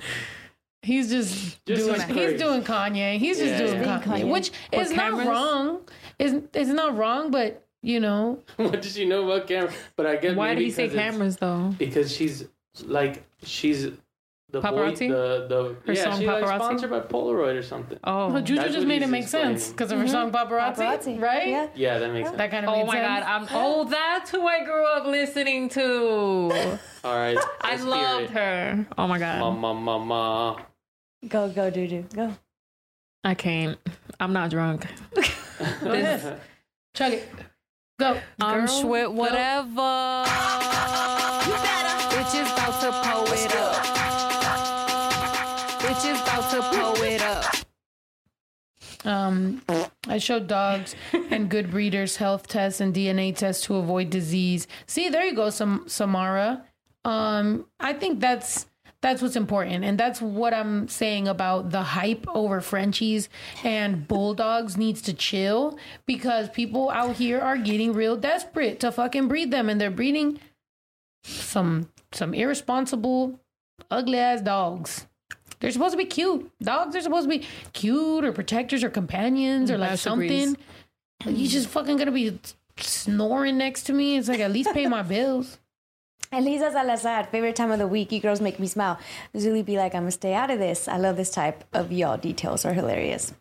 He's just, Just doing he's praise. doing Kanye. He's just doing Being Kanye, Kanye. which is not wrong. Is is not wrong, but you know. what does she know about cameras? But I get Why did maybe he say 'cause it's- cameras though? Because she's like she's the voice, Paparazzi? the the Her yeah song she's like sponsored by Polaroid or something. Oh, Well, Juju That's just made it he's make sense because of her mm-hmm. song Paparazzi, Paparazzi. right? Yeah. Yeah, that makes sense. That kind of oh my sense. god! I'm oh, that's who I grew up listening to. All right, I loved it. her. Oh my god! Mama, mama. Go, go, doo doo. Go. I can't. I'm not drunk. Go ahead. Chug it. Go. I'm Girl, sweat go. whatever. Bitches about to pull it up. Bitches about to pull it up. Um, I showed dogs and good breeders health tests and DNA tests to avoid disease. See, there you go, Sam- Samara. Um, I think that's that's what's important, and that's what I'm saying about the hype over Frenchies and bulldogs needs to chill because people out here are getting real desperate to fucking breed them, and they're breeding some some irresponsible, ugly ass dogs. They're supposed to be cute. Dogs are supposed to be cute or protectors or companions or like Master something. You just fucking gonna be snoring next to me. It's like at least pay my bills. Elisa Salazar, favorite time of the week. You girls make me smile. Zuli be like, I'm gonna stay out of this. I love this type of y'all details are hilarious.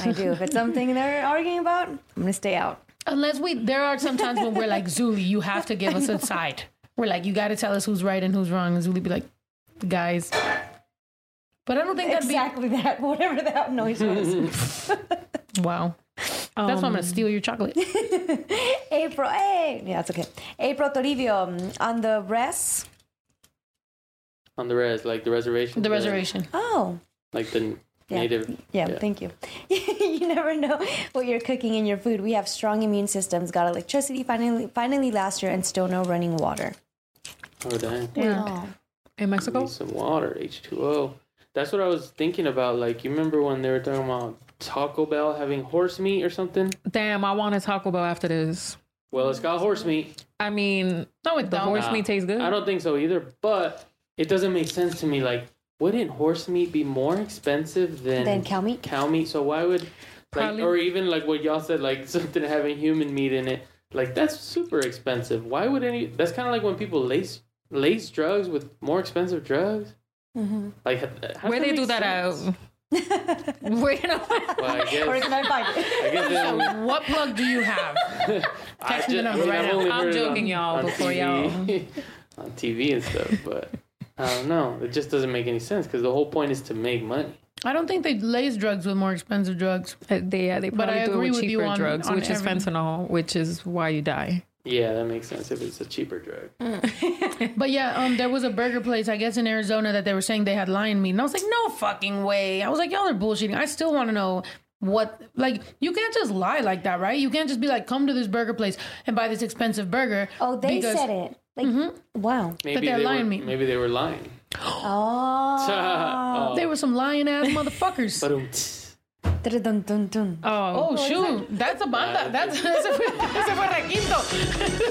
I do. If it's something they're arguing about, I'm gonna stay out. Unless we, there are sometimes when we're like, Zuli, you have to give us a side. We're like, you got to tell us who's right and who's wrong. And Zuli be like, guys. But I don't think that'd Exactly that. Whatever that noise was. be. Wow. That's why I'm Um, gonna steal your chocolate. April. Hey, yeah, it's okay. April Toribio um, on the res. On the res, like the reservation. The reservation. Oh, Like the Yeah. native. Yeah, thank you. you never know what you're cooking in your food. We have strong immune systems, got electricity finally finally last year, and still no running water. Oh dang. Oh. in Mexico. Need some water, H2O. That's what I was thinking about. Like, you remember when they were talking about Taco Bell having horse meat or something? Damn, I want a Taco Bell after this. Well, it's got horse meat. I mean, No, it the don't. horse Nah, meat tastes good. I don't think so either, but it doesn't make sense to me. Like, wouldn't horse meat be more expensive than, Then cow meat. cow meat? So why would, like, Probably. or even like what y'all said, like something having human meat in it? Like, that's super expensive. Why would any? That's kind of like when people lace lace drugs with more expensive drugs. Mm-hmm. Like, how- how Where does they do make that sense? out? Where you know? Well, I guess. Where can I find it? I guess they What plug do you have? I Text me the ju- I number mean, right I've now. only I'm joking, on- y'all, on before TV y'all on TV and stuff, but I don't know. It just doesn't make any sense because the whole point is to make money. I don't think they lace drugs with more expensive drugs. Uh, They, yeah, they But I do it agree with with you on- drugs, on which is fentanyl, which is why you die. Yeah, that makes sense if it's a cheaper drug. But yeah, um, there was a burger place, I guess in Arizona, that they were saying they had lion meat, and I was like, no fucking way. I was like, y'all are bullshitting. I still want to know what, like, you can't just lie like that, right? You can't just be like, come to this burger place and buy this expensive burger. Oh, they because- said it. Like, wow. Maybe they're they lying were, me. Maybe they were lying. Oh. oh. They were some lion ass motherfuckers. Ba-dum. Dun, dun, dun, dun. Oh, Oh shoot, that's a banda. That's ese fue, ese fue requinto.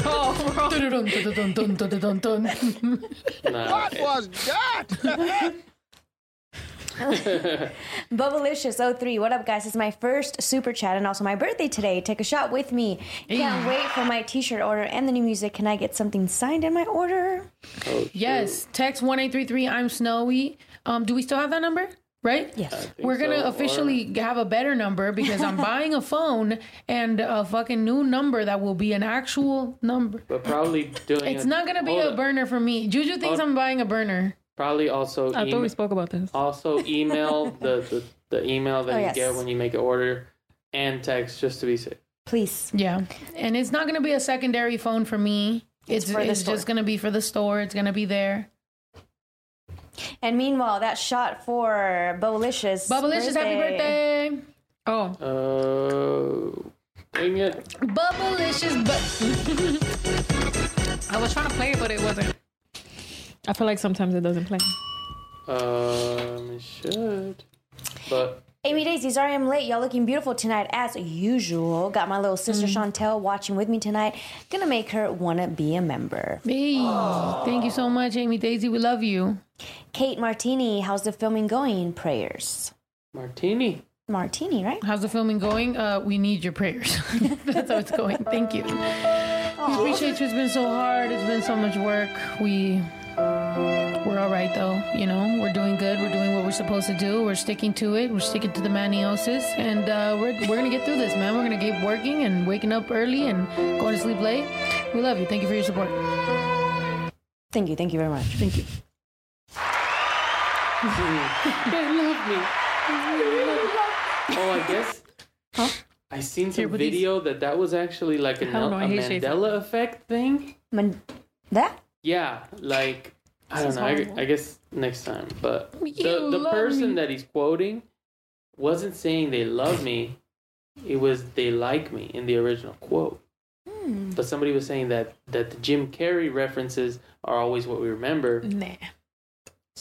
oh bro. Dun, dun, dun, dun, dun, dun, dun. What was that? Bubblicious03, what up, guys? It's my first super chat and also my birthday today. Take a shot with me. Can't wait for my t shirt order and the new music. Can I get something signed in my order? oh, Yes, text one eight three three. I'm snowy. Um, do we still have that number? Right? Yes. We're gonna So, or- officially have a better number because I'm buying a phone and a fucking new number that will be an actual number. but probably doing. It's a- not gonna be hold a on. burner for me. Juju thinks Hold- I'm buying a burner. Probably also. I thought we spoke about this. also email the, the the email that Oh, you yes. get when you make an order, and text just to be safe. Please. Yeah, and it's not gonna be a secondary phone for me. It's It's for it's just gonna be for the store. It's gonna be there. And meanwhile, that shot for Bubblicious. Bubblicious, happy birthday! Oh, Oh, dang it! Bubblicious, but I was trying to play it, but it wasn't. I feel like sometimes it doesn't play. Um, it should, but Amy Daisy, sorry I'm late. Y'all looking beautiful tonight as usual. Got my little sister Chantel watching with me tonight. Gonna make her wanna be a member. hey, thank you so much, Amy Daisy. We love you. Kate Martini, how's the filming going? Prayers. Martini. martini, right? How's the filming going? Uh, we need your prayers. That's how it's going. Thank you. We appreciate you. It's been so hard. It's been so much work. We we're all right though. You know, we're doing good. We're doing what we're supposed to do. We're sticking to it. We're sticking to the maniosis, and uh, we're we're gonna get through this, man. We're gonna keep working and waking up early and going to sleep late. We love you. Thank you for your support. Thank you. Thank you very much. Thank you. They love me. Oh, I guess. Huh? I seen some video that that was actually like a, no, a. Mandela effect thing. Man- that? Yeah, like I don't know. I. I guess next time. But You the the person me. that he's quoting wasn't saying they love me. It was they like me in the original quote. Hmm. But somebody was saying that that the Jim Carrey references are always what we remember. Nah.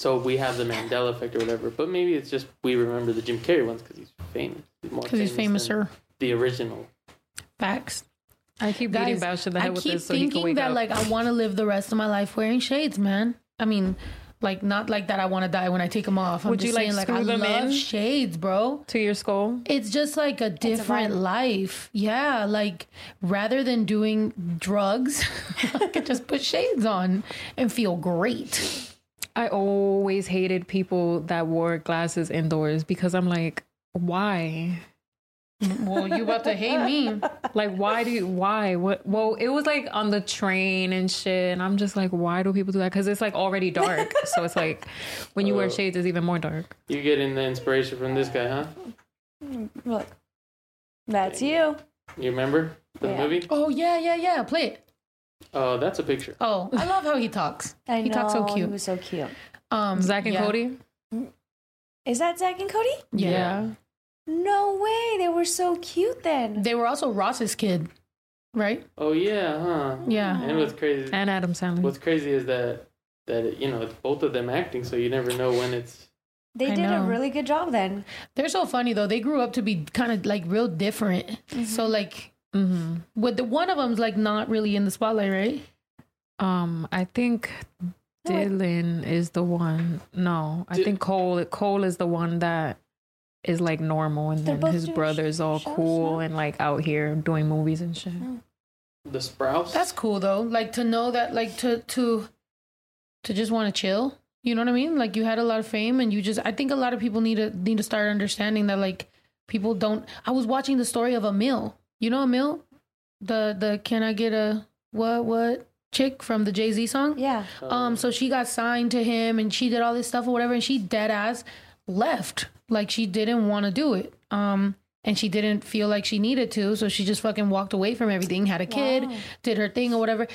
So we have the Mandela effect or whatever. But maybe it's just we remember the Jim Carrey ones because he's famous. Because he's famous famouser. The original. Facts. I keep beating Guys, Bash in the I head with keep this so he can thinking wake that up. like I want to live the rest of my life wearing shades, man. I mean, like not like that I want to die when I take them off. I'm Would you, just like, saying like screw I them love in? shades, bro. to your skull. It's just like a different vibe. life. Yeah, like rather than doing drugs, I could just put shades on and feel great. I always hated people that wore glasses indoors because I'm like, why? Well, you about to hate me. Like, why do you, why? What? Well, it was like on the train and shit. And I'm just like, why do people do that? Because it's like already dark. so it's like when you wear Uh, shades, it's even more dark. You're getting the inspiration from this guy, huh? Look. That's you. You remember the Yeah. movie? Oh yeah, yeah, yeah. Play it. Oh, that's a picture. Oh, I love how he talks. I he know. talks so cute. He cute. was so cute. Um, Zach and yeah. Cody? Is that Zach and Cody? Yeah. No way. They were so cute then. They were also Ross's kid, right? Oh yeah, huh? Yeah. And what's crazy? And Adam Sandler. What's crazy is that that you know it's both of them acting, so you never know when it's. They I did a really good job then. They're so funny though. They grew up to be kind of like real different. So like, hmm with the one of them's like not really in the spotlight, right? Um, I think No, I- Dylan is the one. No, I Di- think Cole. Cole is the one that is like normal, and They're then his doing brother's all shows cool now. and like out here doing movies and shit. The Sprouts. That's cool though. Like to know that, like to to to just want to chill. You know what I mean? Like you had a lot of fame, and you just. I think a lot of people need to need to start understanding that like people don't. I was watching the story of a Amil. You know Amil, the the can I get a what what chick from the Jay Z song? Yeah. Um, so she got signed to him and she did all this stuff or whatever, and she dead ass left. Like she didn't want to do it. Um, and she didn't feel like she needed to, so she just fucking walked away from everything, had a kid, Wow. did her thing or whatever.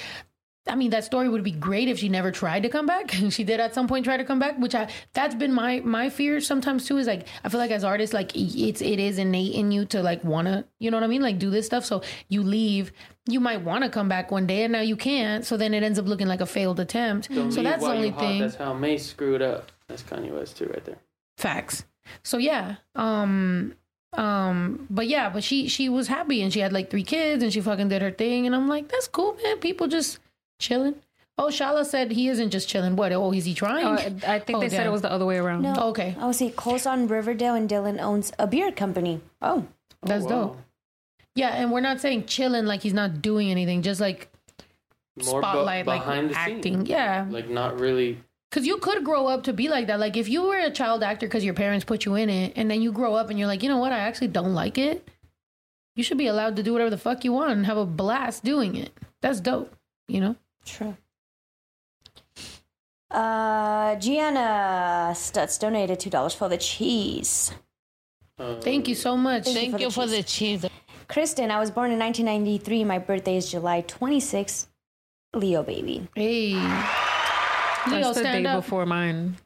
I mean, that story would be great if she never tried to come back. she did at some point try to come back, which I that's been my my fear sometimes too. Is like I feel like as artists, like it's it is innate in you to like wanna, you know what I mean, like do this stuff. So you leave, you might want to come back one day, and now you can't. So then it ends up looking like a failed attempt. Don't so that's the only hot. thing. That's how May screwed up. That's Kanye West too, right there. Facts. So yeah. Um um but yeah, but she she was happy and she had like three kids and she fucking did her thing and I'm like, that's cool, man. People just chilling. Oh, Shala said he isn't just chilling. What? Oh, is he trying? Oh, I think Oh, they said it was the other way around. No. Oh, okay. Oh, see, Cole's on Riverdale and Dylan owns a beer company. Oh. That's oh, wow. dope. Yeah, and we're not saying chilling like he's not doing anything, just like More bu- spotlight, like behind the acting. scenes. Yeah. Like not really. Because you could grow up to be like that. Like if you were a child actor because your parents put you in it, and then you grow up and you're like, you know what, I actually don't like it. You should be allowed to do whatever the fuck you want and have a blast doing it. That's dope. You know. True. Uh, Gianna Stutz donated two dollars for the cheese. Uh, Thank you so much. Thank you for the cheese. Kristen, I was born in 1993. My birthday is July 26th. Leo baby. Hey, Leo, That's the day up. before mine.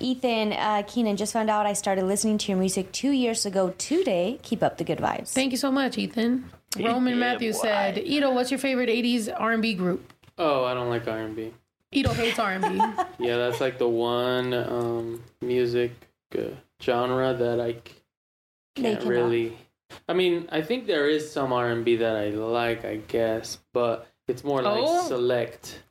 Ethan uh, Keenan just found out I started listening to your music two years ago today. Keep up the good vibes. Thank you so much, Ethan. Roman Matthews said, "Ito, what's your favorite '80s R&B group?" Oh, I don't like R and B. Ito hates R&B. Yeah, that's like the one um, music uh, genre that I can't cannot. really. I mean, I think there is some R and B that I like, I guess, but it's more like Oh. select.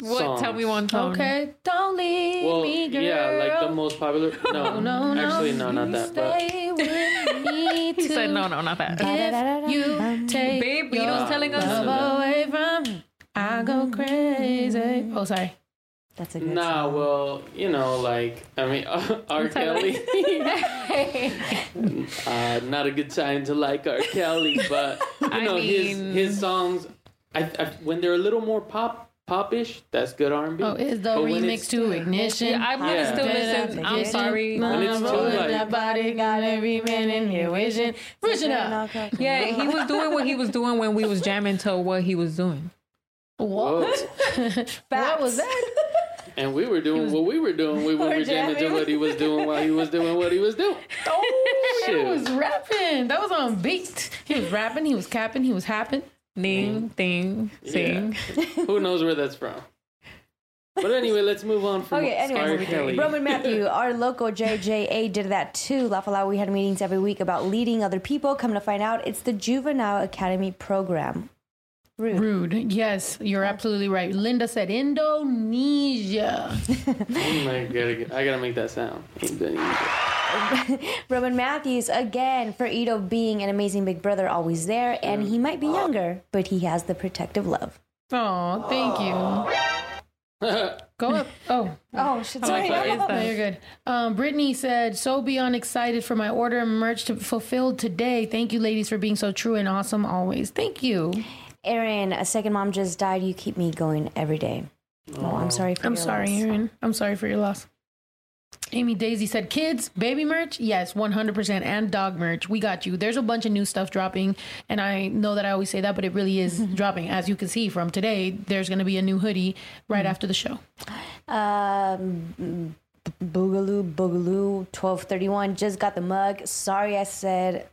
What? Tell me one song. Okay, don't leave Well, me, girl. yeah, like the most popular. No, no, no, actually, no, not that. But Stay with me He said no, no, not that. If you take Babe, you your was telling us. love away from me, I go crazy. Oh, sorry. That's a good nah, song. well, you know, like I mean, R. Kelly. uh, not a good time to like R. Kelly, but you I know mean- his his songs. I, I when they're a little more pop popish, that's good R and B. Oh, is the But when remix it's- to Ignition? Yeah, I'm gonna Yeah. still listen. I'm sorry. When it's too, rolling like- that body, got every man in here wishing. Wishing up. Yeah, he was doing what he was doing when we was jamming to what he was doing. Whoa. What was that? And we were doing what we were doing. We were jamming to what he was doing while he was doing what he was doing. Oh, he was rapping. That was on beat. He was rapping. He was capping. He was happing. Ning, ding, sing. Who knows where that's from? But anyway, let's move on from Okay, anyways, R. Kelly. Roman Matthew, our local JJA did that too. La Falau, we had meetings every week about leading other people. Come to find out, it's the Juvenile Academy program. Rude. Rude. Yes, you're absolutely right. Linda said Indonesia. Oh my god, I gotta make that sound. Roman Matthews, again, for Ito being an amazing big brother, always there. And he might be younger, but he has the protective love. Oh, thank you. Go up. Oh, Oh, shit. Sorry. What is no, that? you're good. Um, Brittany said, "So beyond excited for my order and merch to fulfilled today. Thank you, ladies, for being so true and awesome always. Thank you. Aaron, a second mom just died. You keep me going every day. Oh, I'm sorry for I'm your sorry, loss. Aaron. I'm sorry for your loss." Amy Daisy said, "Kids, baby merch, yes, 100%, and dog merch. We got you. There's a bunch of new stuff dropping, and I know that I always say that, but it really is dropping. As you can see from today, there's going to be a new hoodie right after the show. Um, Boogaloo, Boogaloo, 1231 just got the mug. Sorry I said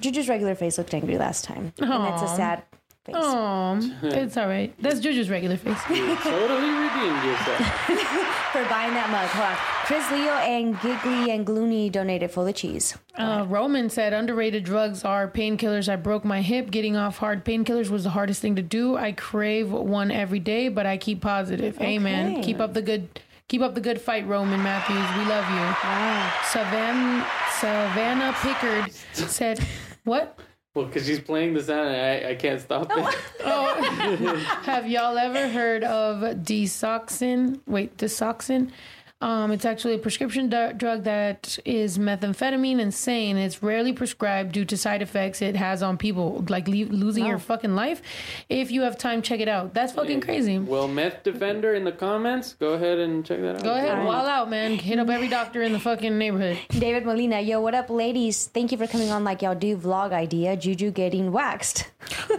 Juju's regular face looked angry last time. And it's a sad face. Oh, it's all right. That's Juju's regular face. totally redeemed yourself. For buying that mug. Hold on. Chris Leo and Giggly and Gloony donated full of cheese. Uh, Roman said underrated drugs are painkillers. I broke my hip. Getting off hard painkillers was the hardest thing to do. I crave one every day, but I keep positive. Amen. Keep up the good. Keep up the good fight, Roman Matthews. We love you. Wow. Savannah, Savannah Pickard said, "What? Well, because she's playing the sound, and I, I can't stop oh. it. Oh. Have y'all ever heard of Desoxyn? Wait, Desoxyn? Um, it's actually a prescription du- drug that is methamphetamine insane. It's rarely prescribed due to side effects it has on people, like le- losing your fucking life. If you have time, check it out. That's fucking crazy. Well, Meth Defender in the comments, go ahead and check that out. Go ahead, wall out, man. Hit up every doctor in the fucking neighborhood. David Molina, yo, what up, ladies? Thank you for coming on like y'all do. Vlog idea Juju getting waxed.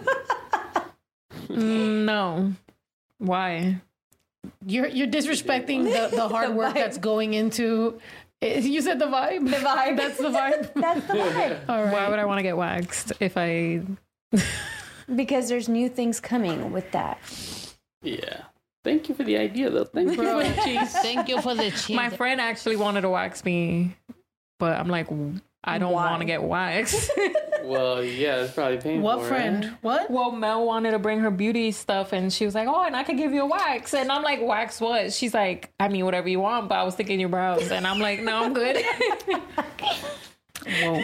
No. Why? You're you're disrespecting the, the hard work that's going into. eh, You said the vibe. The vibe. That's the vibe. That's the vibe. All right. Why would I want to get waxed if I? because there's new things coming with that. Yeah. Thank you for the idea, though. Thank you for the cheese. Thank you for the cheese. My friend actually wanted to wax me, but I'm like, I don't want to get waxed. Well, yeah, it's probably painful. what right? friend? What? well, Mel wanted to bring her beauty stuff, and she was like, "Oh, and I could give you a wax." And I'm like, "Wax what?" She's like, "I mean, whatever you want." But I was thinking your brows, and I'm like, "No, I'm good." Whoa.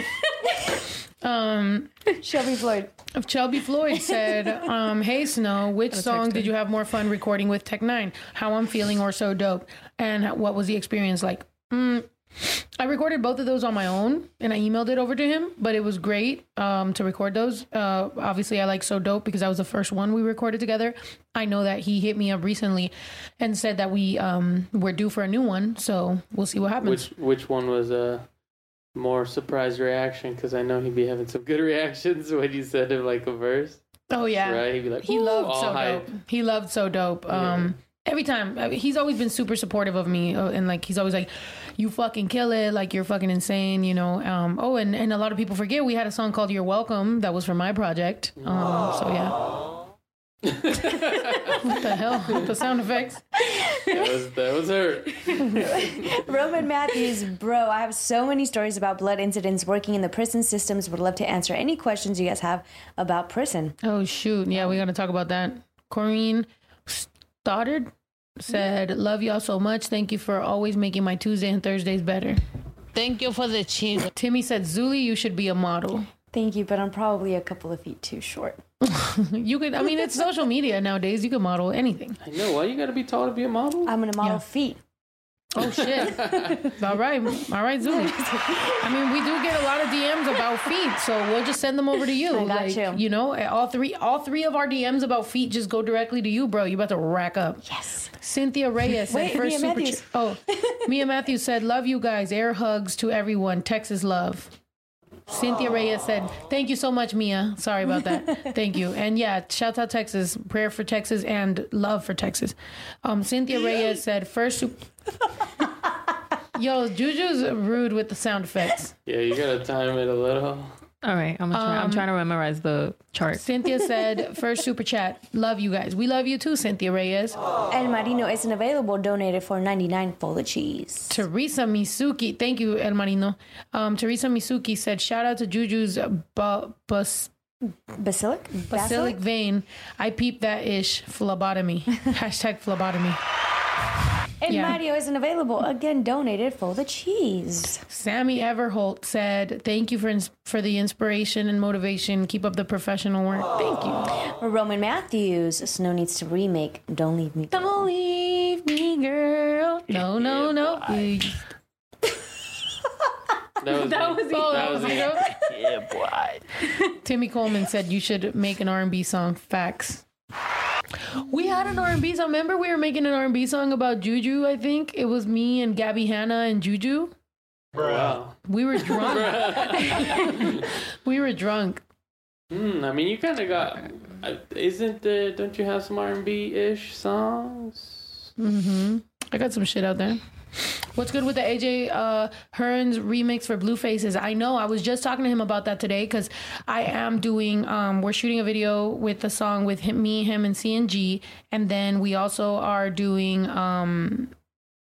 um, Shelby Floyd. Shelby Floyd said, um, "Hey Snow, which song did you have more fun recording with Tech N9ne? How I'm feeling or so dope, and what was the experience like?" Mm, I recorded both of those on my own, and I emailed it over to him. But it was great um, to record those. Uh, obviously, I like so dope because that was the first one we recorded together. I know that he hit me up recently and said that we um, we're due for a new one, so we'll see what happens. Which which one was a more surprise reaction? Because I know he'd be having some good reactions when you said it like a verse, oh yeah, right? He'd be like, he loved so hype. dope. He loved so dope. Um, every time he's always been super supportive of me, uh, and like he's always like, "You fucking kill it! Like you're fucking insane!" You know. Um, oh, and and a lot of people forget we had a song called "You're Welcome" that was for my project. Um, so yeah. what the hell? The sound effects. That was that was her. Roman Matthews, bro, I have so many stories about blood incidents working in the prison systems. Would love to answer any questions you guys have about prison. Oh shoot! Yeah, we got to talk about that. Corrine, Stoddard said, "Love y'all so much. Thank you for always making my Tuesday and Thursdays better." Thank you for the cheese. Timmy said, "Zuli, you should be a model." Thank you, but I'm probably a couple of feet too short. You could. I mean, it's social media nowadays. You can model anything. I know. Why you gotta be tall to be a model? I'm gonna model Yeah. feet. Oh shit! all right, all right, Zuli. I mean, we do get a lot of DMs about feet, so we'll just send them over to you. I got like, you. know, eh, all three, all three of our DMs about feet just go directly to you, bro. You about to rack up. Yes. Cynthia Reyes said Wait, first Mia super. Matthews. Ch- oh, Mia Matthews said, "Love you guys. Air hugs to everyone. Texas love." Cynthia Reyes said, "Thank you so much, Mia. Sorry about that. Thank you." And yeah, shout out Texas. Prayer for Texas and love for Texas. Um, Cynthia Reyes said, first. Su- Yo, Juju's rude with the sound effects. Yeah, you gotta time it a little. All right, I'm, gonna try, I'm trying to memorize the chart. Cynthia said, first super chat. Love you guys. We love you too, Cynthia Reyes. El Marino isn't available. Donated for 99 full of cheese. Teresa Misuki, thank you, El Marino. Um, Teresa Misuki said, shout out to Juju's bu- bus- Basilic? basilic vein. I peep that ish. Phlebotomy. Hashtag phlebotomy. And Yeah. Mario isn't available. Again, donated for the cheese. Sammy Everholt said, thank you for, ins- for the inspiration and motivation. Keep up the professional work. Thank you. Roman Matthews. Snow needs to remake Don't Leave Me. Don't leave me, girl. No, no, no. please. That was That me. was oh, the That was me. Yeah, boy. Timmy Coleman said you should make an R&B song. Facts. We had an R&B song. Remember we were making an R&B song about Juju, I think. It was me and Gabby Hanna and Juju. Wow. We were drunk. we were drunk. Hmm. I mean, you kind of got. Uh, isn't the? Don't you have some R and B ish songs? Mm-hmm. I got some shit out there. What's good with the AJ uh, Hernz remix for Blue Faces? I know. I was just talking to him about that today because I am doing. Um, we're shooting a video with the song with him, me, him, and CNG, and then we also are doing um,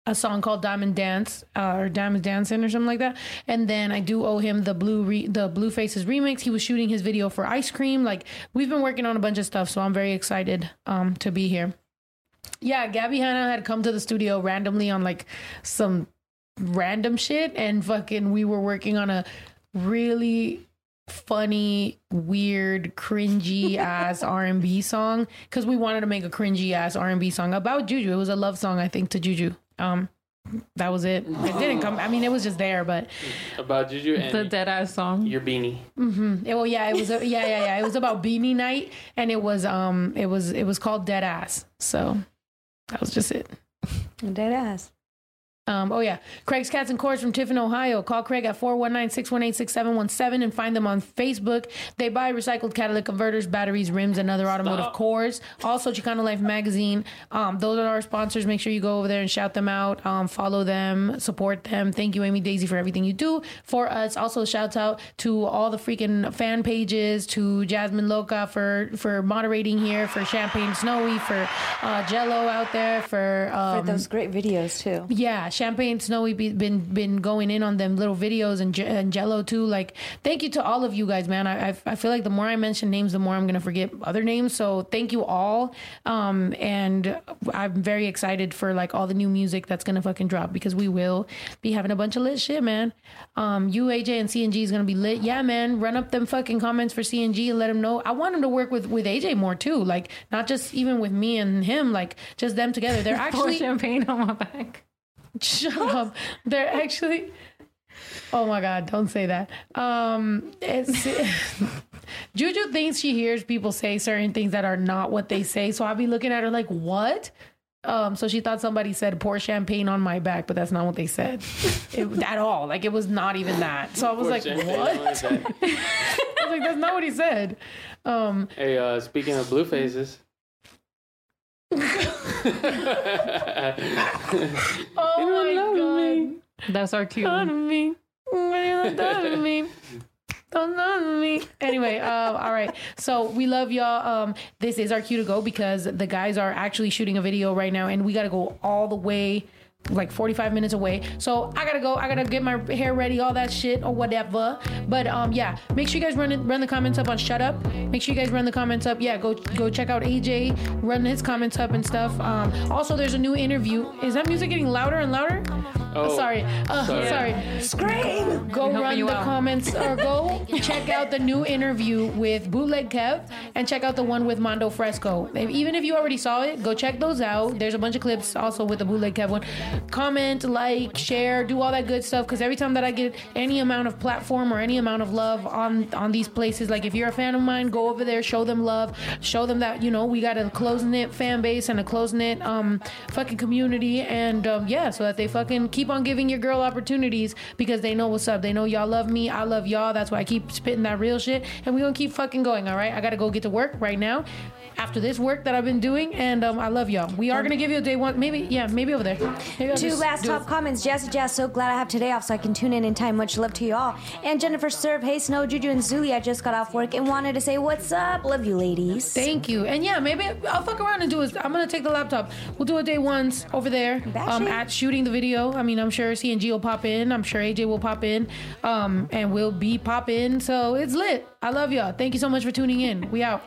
a song called Diamond Dance uh, or Diamond Dancing or something like that. And then I do owe him the blue re- the Blue Faces remix. He was shooting his video for Ice Cream. Like we've been working on a bunch of stuff, so I'm very excited um, to be here. Yeah, Gabby Hanna had come to the studio randomly on like some random shit, and fucking we were working on a really funny, weird, cringy ass R and B song because we wanted to make a cringy ass R and B song about Juju. It was a love song, I think, to Juju. Um, that was it. It didn't come. I mean, it was just there, but About Juju and The dead ass song. your beanie. Mm-hmm. It, well, yeah, it was. A, yeah, yeah, yeah. It was about Beanie Night, and it was um, it was it was called Dead Ass. So that was just it. Dead ass. Um, oh yeah, Craig's Cats and Cores from Tiffin, Ohio. Call Craig at 419-618-6717 and find them on Facebook. They buy recycled catalytic converters, batteries, rims, and other automotive cores. Also, Chicano Life magazine. Um, those are our sponsors. Make sure you go over there and shout them out. Um, follow them, support them. Thank you, Amy Daisy, for everything you do for us. Also, shout out to all the freaking fan pages, to Jasmine Loca for for moderating here, for Champagne Snowy, for uh, Jello out there, for um, For those great videos, too. yeah, Champagne Snowy be, been been going in on them little videos and, Je- and Jello too. Like, thank you to all of you guys, man. I, I I feel like the more I mention names, the more I'm gonna forget other names. So thank you all. Um, and I'm very excited for like all the new music that's gonna fucking drop because we will be having a bunch of lit shit, man. Um, you AJ and CNG is gonna be lit. Yeah, man. Run up them fucking comments for CNG and let them know. I want him to work with with AJ more too. Like, not just even with me and him. Like, just them together. They're actually champagne on my back. Shut up. They're actually. Oh my God! Don't say that. Um, it's, Juju thinks she hears people say certain things that are not what they say, so I'll be looking at her like, "What?" Um, so she thought somebody said pour champagne on my back, but that's not what they said it, at all. Like it was not even that. So I was Pour like, "What?" on my back. I was like, "That's not what he said." Um, Hey, uh, speaking of blue faces. Oh my God. That's our cue. Don't love me. Don't love me. Don't love me. Anyway, um, all right. So we love y'all. Um, this is our cue to go because the guys are actually shooting a video right now, and we got to go all the way like 45 minutes away. So I gotta go. I gotta get my hair ready, all that shit or whatever. But um, yeah, make sure you guys run it, run the comments up on Shut Up. Make sure you guys run the comments up. Yeah, go go check out AJ, run his comments up and stuff. Um, also there's a new interview. Is that music getting louder and louder? Oh, sorry. Uh, sorry. sorry. Scream! Go run the out. comments or go check out the new interview with Bootleg Kev and check out the one with Mondo Fresco. Even if you already saw it, go check those out. There's a bunch of clips also with the Bootleg Kev one. Comment, like, share, do all that good stuff because every time that I get any amount of platform or any amount of love on on these places, like if you're a fan of mine, go over there, show them love, show them that you know we got a close knit fan base and a close knit um fucking community, and um, yeah, so that they fucking keep on giving your girl opportunities because they know what's up. They know y'all love me, I love y'all. That's why I keep spitting that real shit, and we gonna keep fucking going. All right, I gotta go get to work right now. After this work that I've been doing, and um, I love y'all. We are gonna give you a day one, maybe, yeah, maybe over there. Maybe Two last top it. comments. Jazzy Jazz, so glad I have today off so I can tune in in time. Much love to you all. And Jennifer Serve, hey Snow, Juju, and Zuli, I just got off work and wanted to say what's up. Love you, ladies. Thank you. And yeah, maybe I'll fuck around and do it. I'm gonna take the laptop. We'll do a day once over there. Um, at shooting the video. I mean, I'm sure C and G will pop in. I'm sure AJ will pop in. Um, and we'll be pop in. So it's lit. I love y'all. Thank you so much for tuning in. We out.